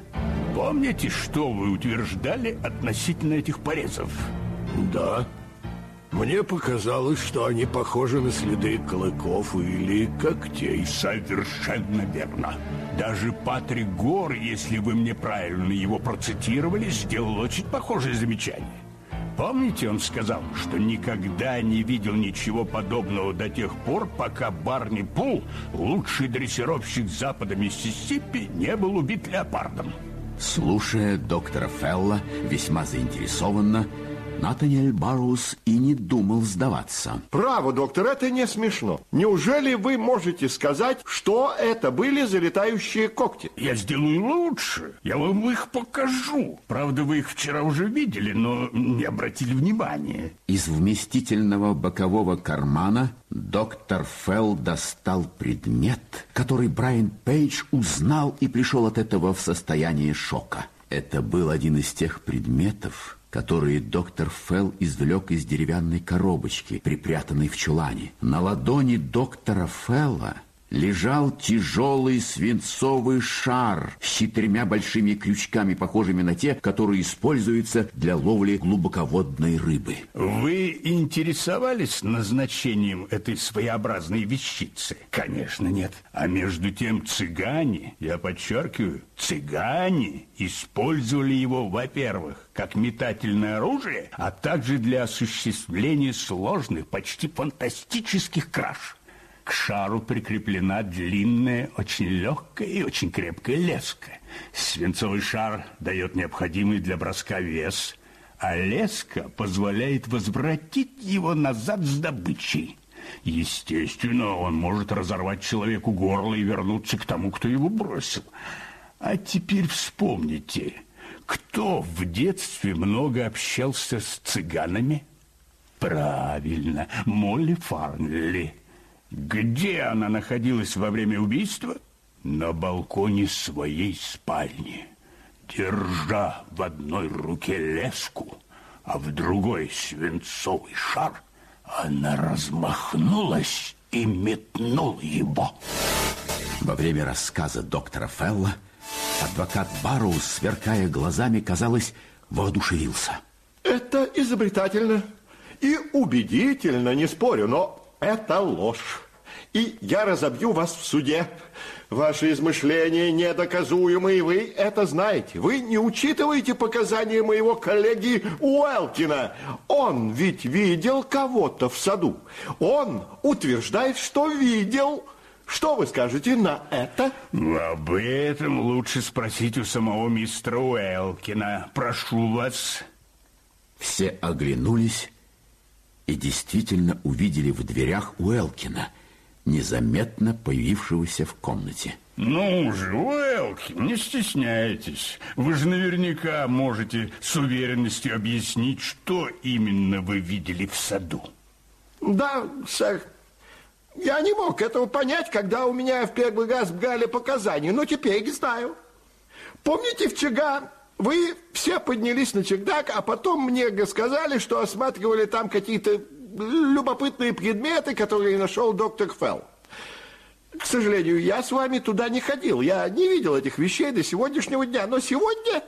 помните, что вы утверждали относительно этих порезов? Да. Мне показалось, что они похожи на следы клыков или когтей. Совершенно верно. Даже Патрик Гор, если вы мне правильно его процитировали, сделал очень похожее замечание. Помните, он сказал, что никогда не видел ничего подобного до тех пор, пока Барни Пул, лучший дрессировщик запада Миссисипи, не был убит леопардом. Слушая доктора Фелла весьма заинтересованно, Натаниэль Барроуз и не думал сдаваться. Право, доктор, это не смешно. Неужели вы можете сказать, что это были залетающие когти? Я сделаю лучше. Я вам их покажу. Правда, вы их вчера уже видели, но не обратили внимания. Из вместительного бокового кармана доктор Фелл достал предмет, который Брайан Пейдж узнал и пришел от этого в состояние шока. Это был один из тех предметов, которые доктор Фелл извлек из деревянной коробочки, припрятанной в чулане. На ладони доктора Фелла лежал тяжелый свинцовый шар с четырьмя большими крючками, похожими на те, которые используются для ловли глубоководной рыбы. Вы интересовались назначением этой своеобразной вещицы? Конечно, нет. А между тем цыгане, я подчеркиваю, цыгане использовали его, во-первых, как метательное оружие, а также для осуществления сложных, почти фантастических краж. К шару прикреплена длинная, очень легкая и очень крепкая леска. Свинцовый шар дает необходимый для броска вес, а леска позволяет возвратить его назад с добычей. Естественно, он может разорвать человеку горло и вернуться к тому, кто его бросил. А теперь вспомните, кто в детстве много общался с цыганами? Правильно, Молли Фарнли. Где она находилась во время убийства? На балконе своей спальни, держа в одной руке леску, а в другой свинцовый шар, она размахнулась и метнула его. Во время рассказа доктора Фелла адвокат Барроуз, сверкая глазами, казалось, воодушевился. Это изобретательно и убедительно, не спорю, но это ложь. И я разобью вас в суде. Ваши измышления недоказуемы, и вы это знаете. Вы не учитываете показания моего коллеги Уэлкина. Он ведь видел кого-то в саду. Он утверждает, что видел... Что вы скажете на это? Об этом лучше спросить у самого мистера Уэлкина. Прошу вас. Все оглянулись и действительно увидели в дверях Уэлкина, незаметно появившегося в комнате. Ну же, Уэлкин, не стесняйтесь. Вы же наверняка можете с уверенностью объяснить, что именно вы видели в саду. Да, сэр. Я не мог этого понять, когда у меня в первый раз брали показания, но теперь знаю. Помните вчера Вы все поднялись на чердак, а потом мне сказали, что осматривали там какие-то любопытные предметы, которые нашел доктор Фелл. К сожалению, я с вами туда не ходил. Я не видел этих вещей до сегодняшнего дня. Но сегодня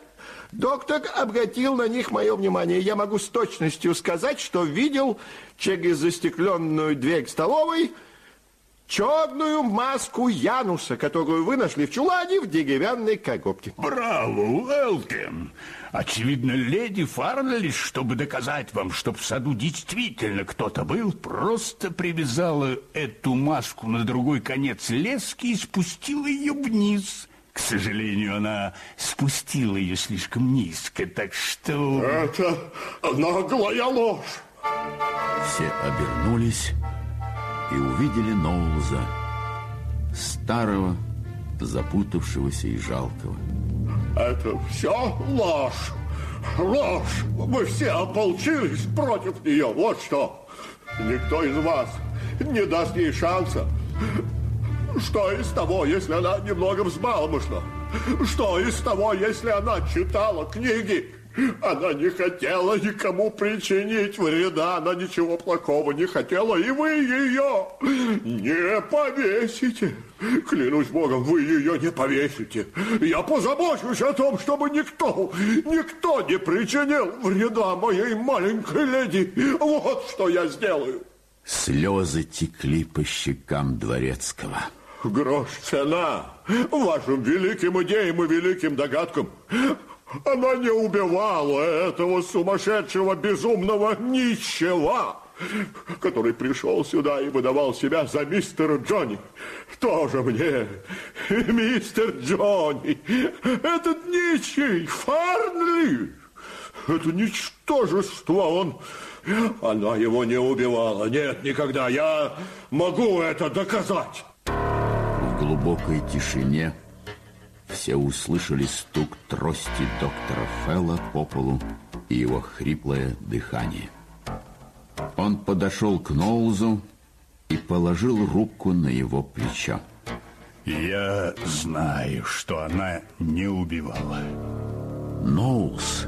доктор обратил на них мое внимание. Я могу с точностью сказать, что видел через застекленную дверь столовой черную маску Януса, которую вы нашли в чулане в деревянной коробке. Браво, Уэлкем! Очевидно, леди Фарнелли, чтобы доказать вам, что в саду действительно кто-то был, просто привязала эту маску на другой конец лески и спустила ее вниз. К сожалению, она спустила ее слишком низко, так что... Это наглая ложь! Все обернулись и увидели Ноулза, старого, запутавшегося и жалкого. Это все ложь. Ложь. Мы все ополчились против нее. Вот что. Никто из вас не даст ей шанса. Что из того, если она немного взбалмошна? Что из того, если она читала книги? Она не хотела никому причинить вреда, она ничего плохого не хотела, и вы ее не повесите. Клянусь Богом, вы ее не повесите. Я позабочусь о том, чтобы никто, никто не причинил вреда моей маленькой леди. Вот что я сделаю. Слезы текли по щекам дворецкого. Грош цена вашим великим идеям и великим догадкам. Она не убивала этого сумасшедшего безумного нищего, который пришел сюда и выдавал себя за мистера Джонни. Тоже мне, мистер Джонни, этот нищий Фарнли, это ничтожество, он... Она его не убивала, нет, никогда, я могу это доказать. В глубокой тишине все услышали стук трости доктора Фелла по полу и его хриплое дыхание. Он подошел к Ноузу и положил руку на его плечо. Я знаю, что она не убивала. Ноулс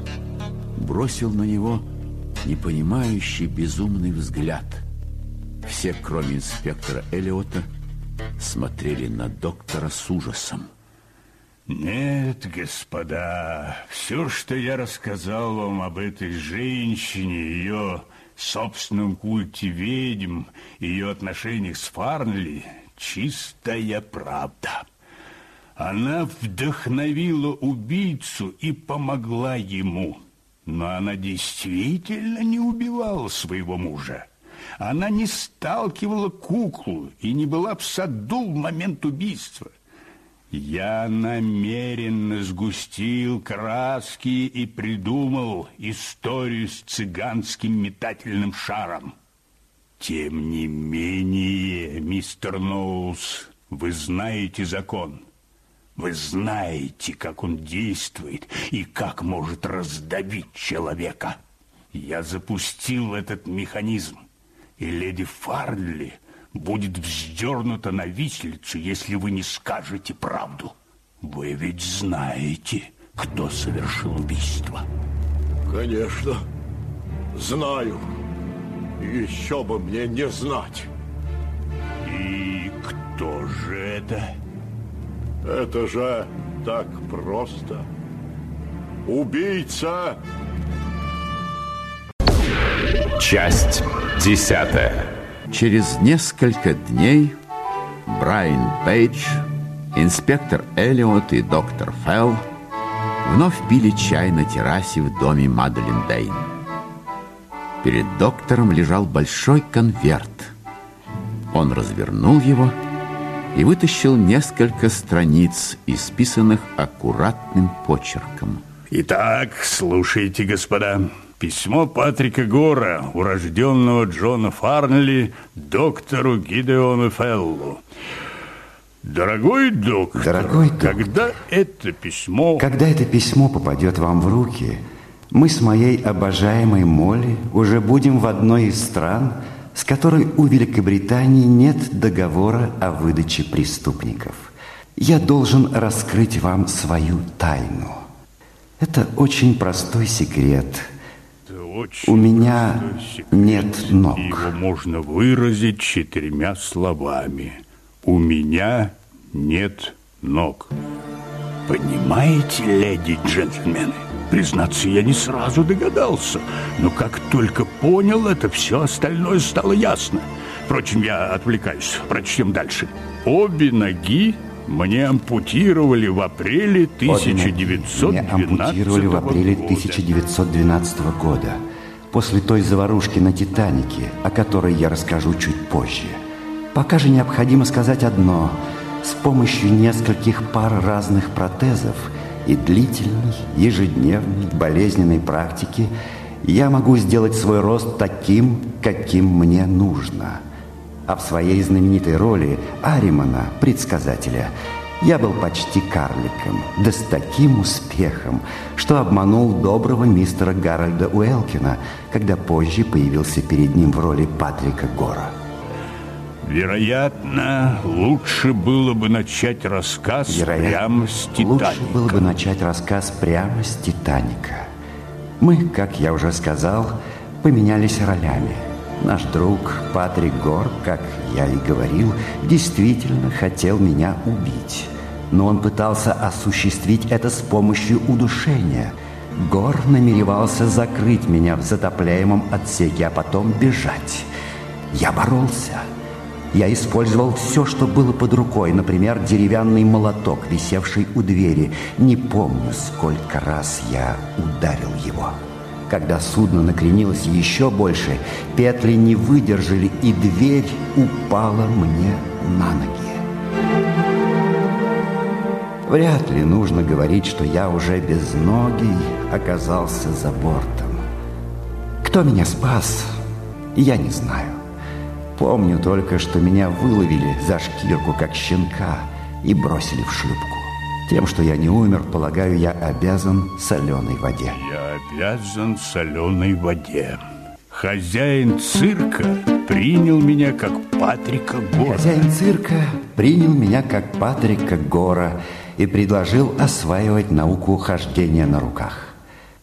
бросил на него непонимающий безумный взгляд. Все, кроме инспектора Эллиота, смотрели на доктора с ужасом. Нет, господа, все, что я рассказал вам об этой женщине, ее собственном культе ведьм, ее отношениях с Фарнли, чистая правда. Она вдохновила убийцу и помогла ему. Но она действительно не убивала своего мужа. Она не сталкивала куклу и не была в саду в момент убийства. Я намеренно сгустил краски и придумал историю с цыганским метательным шаром. Тем не менее, мистер Ноулс, вы знаете закон. Вы знаете, как он действует и как может раздавить человека. Я запустил этот механизм, и леди Фарли будет вздернута на виселицу, если вы не скажете правду. Вы ведь знаете, кто совершил убийство. Конечно, знаю. Еще бы мне не знать. И кто же это? Это же так просто. Убийца! Часть десятая. Через несколько дней Брайан Пейдж, инспектор Эллиот и доктор Фелл вновь пили чай на террасе в доме Мадлен Дейн. Перед доктором лежал большой конверт. Он развернул его и вытащил несколько страниц, исписанных аккуратным почерком. Итак, слушайте, господа. Письмо Патрика Гора, урожденного Джона Фарнли, доктору Гидеону Феллу. Дорогой доктор, Дорогой доктор, когда это письмо... Когда это письмо попадет вам в руки, мы с моей обожаемой Молли уже будем в одной из стран, с которой у Великобритании нет договора о выдаче преступников. Я должен раскрыть вам свою тайну. Это очень простой секрет. Очень У меня нет ног. Его можно выразить четырьмя словами. У меня нет ног. Понимаете, леди и джентльмены? Признаться, я не сразу догадался, но как только понял это, все остальное стало ясно. Впрочем, я отвлекаюсь. Прочтем дальше. Обе ноги мне ампутировали в апреле Мне 1912 ампутировали в апреле года. 1912 года, после той заварушки на «Титанике», о которой я расскажу чуть позже. Пока же необходимо сказать одно. С помощью нескольких пар разных протезов и длительной, ежедневной, болезненной практики я могу сделать свой рост таким, каким мне нужно. А в своей знаменитой роли Аримана, предсказателя, я был почти карликом, да с таким успехом, что обманул доброго мистера Гарольда Уэлкина, когда позже появился перед ним в роли Патрика Гора. Вероятно, лучше было бы начать рассказ прямо с Лучше Титаника. было бы начать рассказ прямо с «Титаника». Мы, как я уже сказал, поменялись ролями. Наш друг Патрик Гор, как я и говорил, действительно хотел меня убить. Но он пытался осуществить это с помощью удушения. Гор намеревался закрыть меня в затопляемом отсеке, а потом бежать. Я боролся. Я использовал все, что было под рукой, например, деревянный молоток, висевший у двери. Не помню, сколько раз я ударил его. Когда судно накренилось еще больше, петли не выдержали, и дверь упала мне на ноги. Вряд ли нужно говорить, что я уже без ноги оказался за бортом. Кто меня спас, я не знаю. Помню только, что меня выловили за шкирку, как щенка, и бросили в шлюпку. Тем, что я не умер, полагаю, я обязан соленой воде. Я обязан соленой воде. Хозяин цирка принял меня как Патрика Гора. Хозяин цирка принял меня как Патрика Гора и предложил осваивать науку хождения на руках.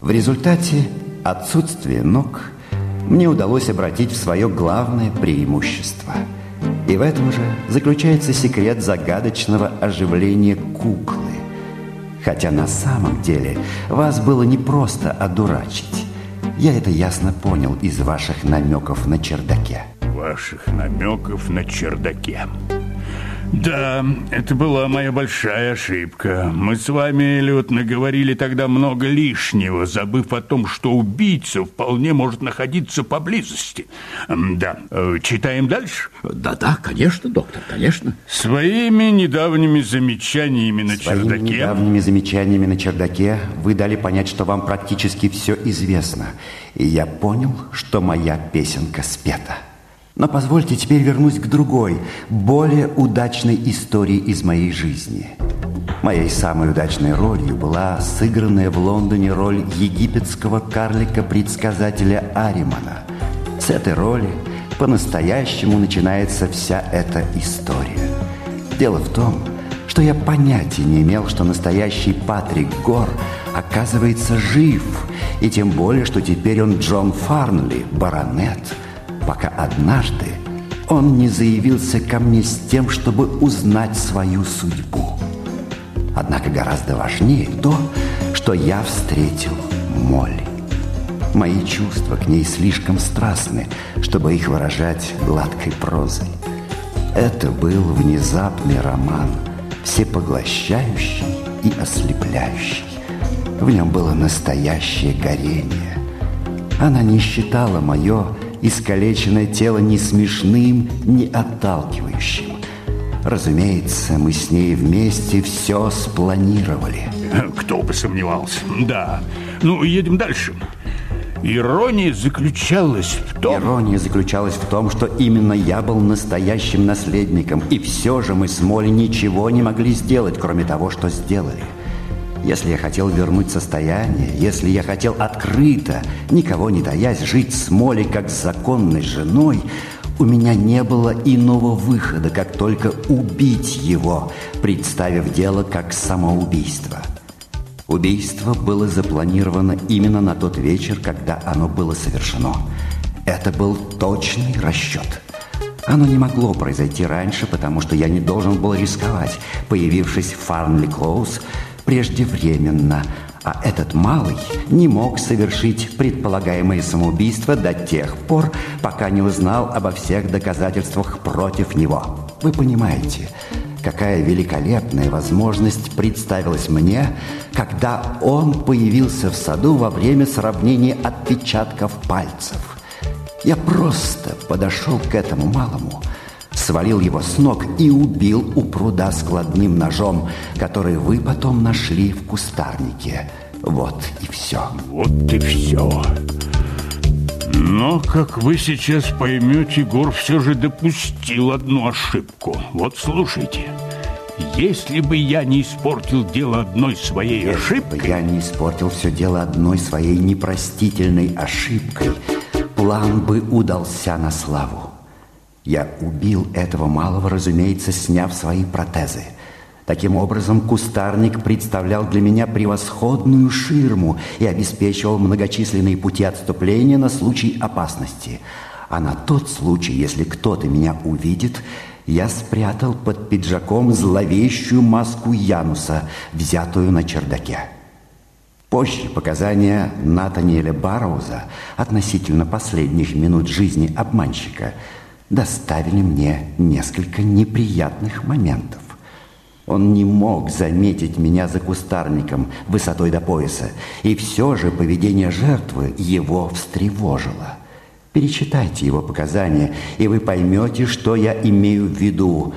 В результате отсутствия ног мне удалось обратить в свое главное преимущество. И в этом же заключается секрет загадочного оживления куклы. Хотя на самом деле вас было не просто одурачить. Я это ясно понял из ваших намеков на чердаке. Ваших намеков на чердаке. Да, это была моя большая ошибка. Мы с вами, Эллиот, наговорили тогда много лишнего, забыв о том, что убийца вполне может находиться поблизости. Да, э, читаем дальше? Да-да, конечно, доктор, конечно. Своими недавними замечаниями на Своими чердаке... недавними замечаниями на чердаке вы дали понять, что вам практически все известно. И я понял, что моя песенка спета. Но позвольте теперь вернусь к другой, более удачной истории из моей жизни. Моей самой удачной ролью была сыгранная в Лондоне роль египетского карлика-предсказателя Аримана. С этой роли по-настоящему начинается вся эта история. Дело в том, что я понятия не имел, что настоящий Патрик Гор оказывается жив, и тем более, что теперь он Джон Фарнли, баронет, пока однажды он не заявился ко мне с тем, чтобы узнать свою судьбу. Однако гораздо важнее то, что я встретил Молли. Мои чувства к ней слишком страстны, чтобы их выражать гладкой прозой. Это был внезапный роман, всепоглощающий и ослепляющий. В нем было настоящее горение. Она не считала мое искалеченное тело ни смешным, ни отталкивающим. Разумеется, мы с ней вместе все спланировали. Кто бы сомневался. Да. Ну, едем дальше. Ирония заключалась в том... Ирония заключалась в том, что именно я был настоящим наследником, и все же мы с Молли ничего не могли сделать, кроме того, что сделали. Если я хотел вернуть состояние, если я хотел открыто, никого не таясь, жить с Молли как с законной женой, у меня не было иного выхода, как только убить его, представив дело как самоубийство. Убийство было запланировано именно на тот вечер, когда оно было совершено. Это был точный расчет. Оно не могло произойти раньше, потому что я не должен был рисковать, появившись в Фарнли Клоуз преждевременно, а этот малый не мог совершить предполагаемое самоубийство до тех пор, пока не узнал обо всех доказательствах против него. Вы понимаете, какая великолепная возможность представилась мне, когда он появился в саду во время сравнения отпечатков пальцев. Я просто подошел к этому малому, свалил его с ног и убил у пруда складным ножом, который вы потом нашли в кустарнике. Вот и все. Вот и все. Но, как вы сейчас поймете, Гор все же допустил одну ошибку. Вот слушайте. Если бы я не испортил дело одной своей Если ошибкой... бы я не испортил все дело одной своей непростительной ошибкой, план бы удался на славу. Я убил этого малого, разумеется, сняв свои протезы. Таким образом, кустарник представлял для меня превосходную ширму и обеспечивал многочисленные пути отступления на случай опасности. А на тот случай, если кто-то меня увидит, я спрятал под пиджаком зловещую маску Януса, взятую на чердаке. Позже показания Натаниэля Барроуза относительно последних минут жизни обманщика доставили мне несколько неприятных моментов. Он не мог заметить меня за кустарником высотой до пояса, и все же поведение жертвы его встревожило. Перечитайте его показания, и вы поймете, что я имею в виду.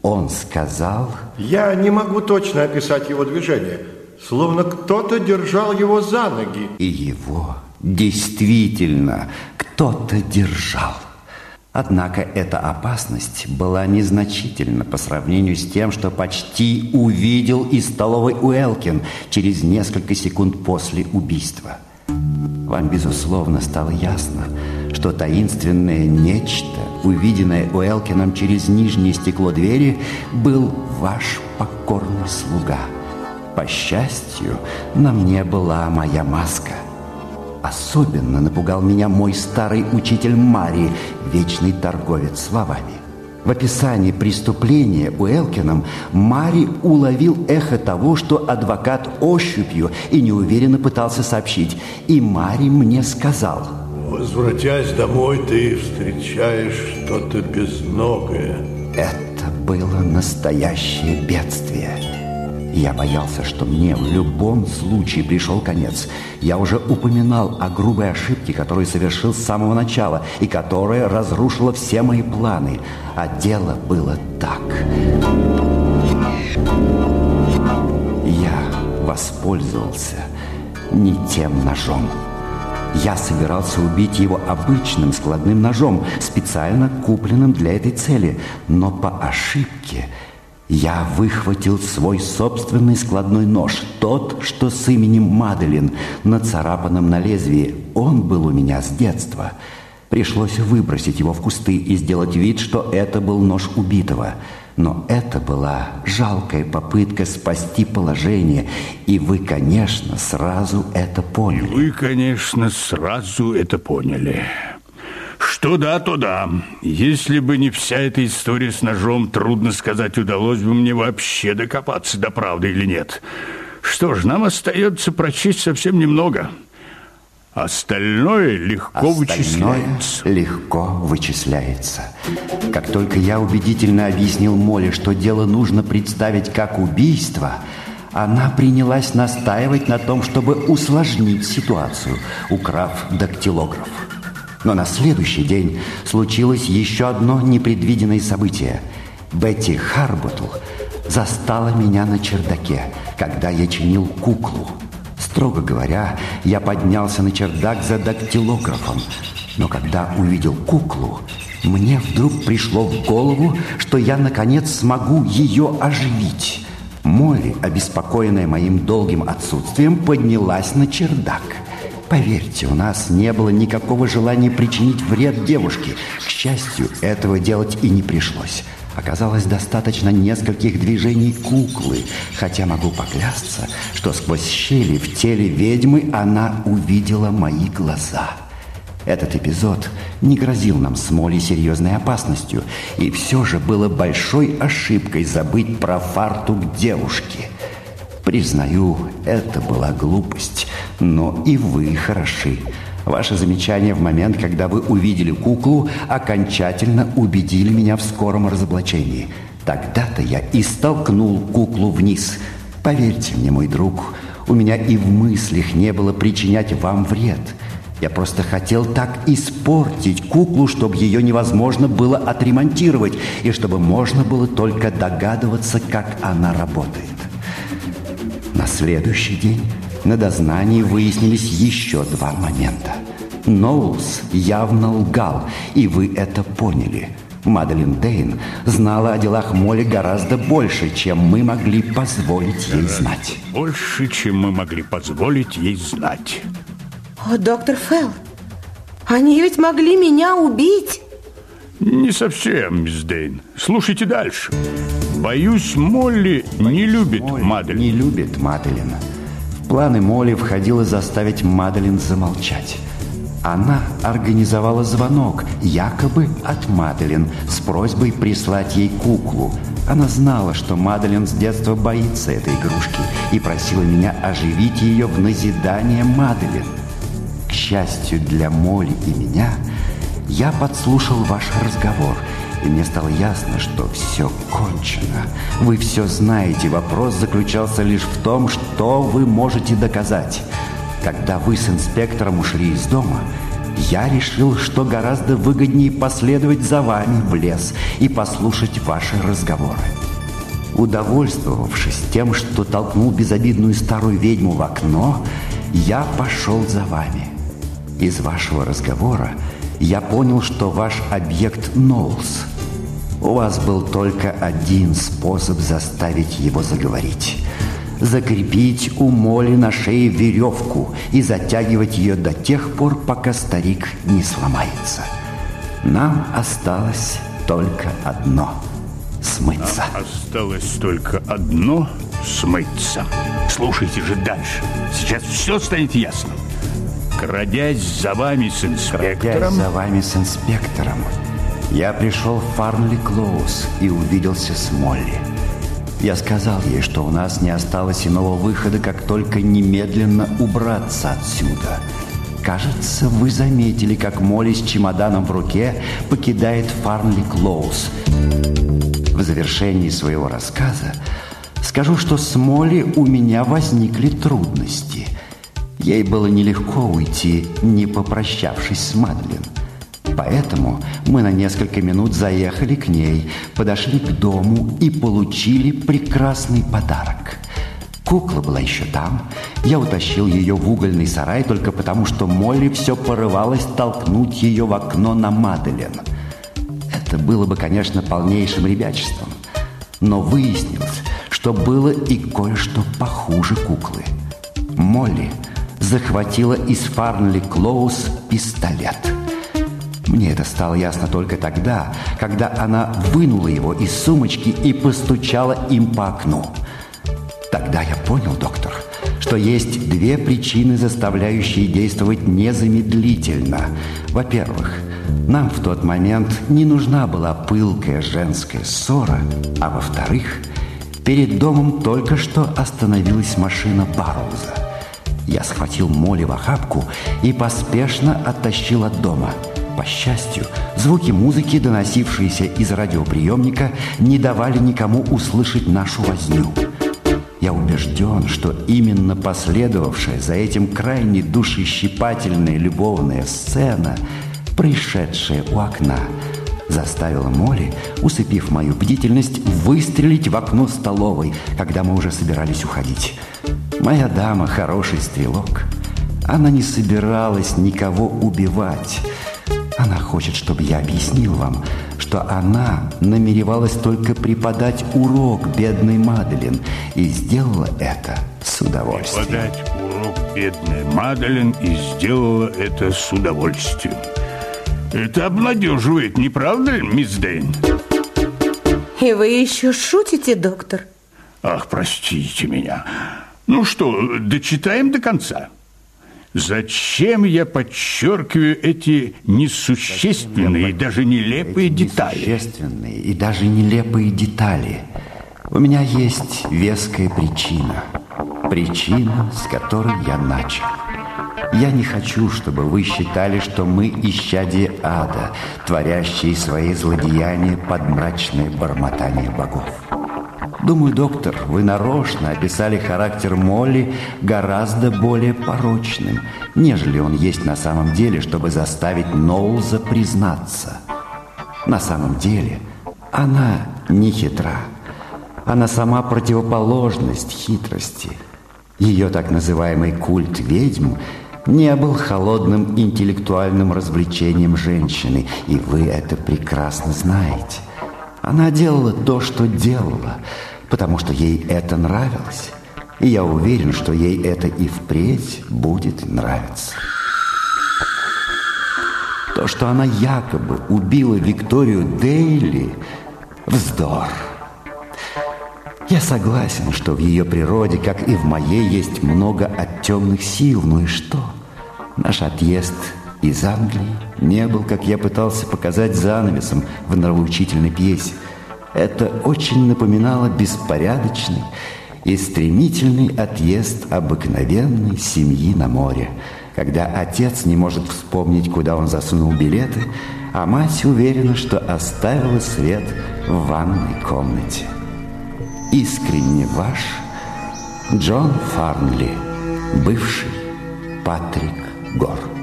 Он сказал... Я не могу точно описать его движение, словно кто-то держал его за ноги. И его действительно кто-то держал. Однако эта опасность была незначительна по сравнению с тем, что почти увидел из столовой Уэлкин через несколько секунд после убийства. Вам, безусловно, стало ясно, что таинственное нечто, увиденное Уэлкином через нижнее стекло двери, был ваш покорный слуга. По счастью, на мне была моя маска – Особенно напугал меня мой старый учитель Мари, вечный торговец словами. В описании преступления Уэлкином Мари уловил эхо того, что адвокат ощупью и неуверенно пытался сообщить. И Мари мне сказал. Возвратясь домой, ты встречаешь что-то безногое. Это было настоящее бедствие. Я боялся, что мне в любом случае пришел конец. Я уже упоминал о грубой ошибке, которую совершил с самого начала и которая разрушила все мои планы. А дело было так. Я воспользовался не тем ножом. Я собирался убить его обычным складным ножом, специально купленным для этой цели, но по ошибке я выхватил свой собственный складной нож, тот, что с именем Маделин, нацарапанным на лезвии. Он был у меня с детства. Пришлось выбросить его в кусты и сделать вид, что это был нож убитого. Но это была жалкая попытка спасти положение, и вы, конечно, сразу это поняли. Вы, конечно, сразу это поняли. Что да, то да. Если бы не вся эта история с ножом, трудно сказать, удалось бы мне вообще докопаться до правды или нет. Что ж, нам остается прочесть совсем немного. Остальное легко Остальное вычисляется. легко вычисляется. Как только я убедительно объяснил Моле, что дело нужно представить как убийство, она принялась настаивать на том, чтобы усложнить ситуацию, украв дактилограф. Но на следующий день случилось еще одно непредвиденное событие. Бетти Харботл застала меня на чердаке, когда я чинил куклу. Строго говоря, я поднялся на чердак за дактилографом. Но когда увидел куклу, мне вдруг пришло в голову, что я, наконец, смогу ее оживить. Молли, обеспокоенная моим долгим отсутствием, поднялась на чердак – Поверьте, у нас не было никакого желания причинить вред девушке. К счастью, этого делать и не пришлось. Оказалось, достаточно нескольких движений куклы, хотя могу поклясться, что сквозь щели в теле ведьмы она увидела мои глаза. Этот эпизод не грозил нам с Молли серьезной опасностью, и все же было большой ошибкой забыть про фартук девушки. Признаю, это была глупость, но и вы хороши. Ваше замечание в момент, когда вы увидели куклу, окончательно убедили меня в скором разоблачении. Тогда-то я и столкнул куклу вниз. Поверьте мне, мой друг, у меня и в мыслях не было причинять вам вред. Я просто хотел так испортить куклу, чтобы ее невозможно было отремонтировать, и чтобы можно было только догадываться, как она работает. На следующий день на дознании выяснились еще два момента. Ноулс явно лгал, и вы это поняли. Маделин Дейн знала о делах Молли гораздо больше, чем мы могли позволить ей знать. Больше, чем мы могли позволить ей знать. О, доктор Фелл, они ведь могли меня убить. Не совсем, мисс Дейн. Слушайте дальше. Боюсь, Молли не любит Молли Маделин. Не любит Маделина. В планы Молли входило заставить Маделин замолчать. Она организовала звонок, якобы от Маделин, с просьбой прислать ей куклу. Она знала, что Маделин с детства боится этой игрушки и просила меня оживить ее в назидание Маделин. К счастью для Молли и меня, я подслушал ваш разговор, и мне стало ясно, что все кончено. Вы все знаете, вопрос заключался лишь в том, что вы можете доказать. Когда вы с инспектором ушли из дома, я решил, что гораздо выгоднее последовать за вами в лес и послушать ваши разговоры. Удовольствовавшись тем, что толкнул безобидную старую ведьму в окно, я пошел за вами. Из вашего разговора я понял, что ваш объект Ноулс. У вас был только один способ заставить его заговорить. Закрепить у Моли на шее веревку и затягивать ее до тех пор, пока старик не сломается. Нам осталось только одно – смыться. Нам осталось только одно – смыться. Слушайте же дальше. Сейчас все станет ясно. Крадясь за вами с Крадясь инспектором... за вами с инспектором, я пришел в Фарнли Клоус и увиделся с Молли. Я сказал ей, что у нас не осталось иного выхода, как только немедленно убраться отсюда. Кажется, вы заметили, как Молли с чемоданом в руке покидает Фарнли Клоус. В завершении своего рассказа скажу, что с Молли у меня возникли трудности. Ей было нелегко уйти, не попрощавшись с Мадлен. Поэтому мы на несколько минут заехали к ней, подошли к дому и получили прекрасный подарок. Кукла была еще там. Я утащил ее в угольный сарай только потому, что Молли все порывалась толкнуть ее в окно на Маделен. Это было бы, конечно, полнейшим ребячеством. Но выяснилось, что было и кое-что похуже куклы. Молли захватила из Фарнли Клоус пистолет. Мне это стало ясно только тогда, когда она вынула его из сумочки и постучала им по окну. Тогда я понял, доктор, что есть две причины, заставляющие действовать незамедлительно. Во-первых, нам в тот момент не нужна была пылкая женская ссора, а во-вторых, перед домом только что остановилась машина Барроуза. Я схватил Молли в охапку и поспешно оттащил от дома. По счастью, звуки музыки, доносившиеся из радиоприемника, не давали никому услышать нашу возню. Я убежден, что именно последовавшая за этим крайне душещипательная любовная сцена, происшедшая у окна, заставила Молли, усыпив мою бдительность, выстрелить в окно столовой, когда мы уже собирались уходить. Моя дама хороший стрелок. Она не собиралась никого убивать. Она хочет, чтобы я объяснил вам, что она намеревалась только преподать урок бедной Маделин и сделала это с удовольствием. Подать урок бедной Маделин и сделала это с удовольствием. Это обнадеживает, не правда ли, мисс Дейн? И вы еще шутите, доктор? Ах, простите меня. Ну что, дочитаем до конца. Зачем я подчеркиваю эти несущественные и даже нелепые эти детали? Несущественные и даже нелепые детали. У меня есть веская причина. Причина, с которой я начал. Я не хочу, чтобы вы считали, что мы исчадие ада, творящие свои злодеяния под мрачное бормотание богов. Думаю, доктор, вы нарочно описали характер Молли гораздо более порочным, нежели он есть на самом деле, чтобы заставить Ноулза признаться. На самом деле она не хитра. Она сама противоположность хитрости. Ее так называемый культ ведьм не был холодным интеллектуальным развлечением женщины, и вы это прекрасно знаете. Она делала то, что делала, потому что ей это нравилось. И я уверен, что ей это и впредь будет нравиться. То, что она якобы убила Викторию Дейли, вздор. Я согласен, что в ее природе, как и в моей, есть много от темных сил. Ну и что? Наш отъезд из Англии не был, как я пытался показать занавесом в нравоучительной пьесе. Это очень напоминало беспорядочный и стремительный отъезд обыкновенной семьи на море, когда отец не может вспомнить, куда он засунул билеты, а мать уверена, что оставила свет в ванной комнате. Искренне ваш Джон Фарнли, бывший Патрик Гор.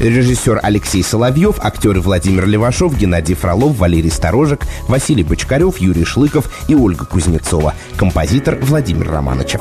Режиссер Алексей Соловьев, актеры Владимир Левашов, Геннадий Фролов, Валерий Сторожек, Василий Бочкарев, Юрий Шлыков и Ольга Кузнецова. Композитор Владимир Романычев.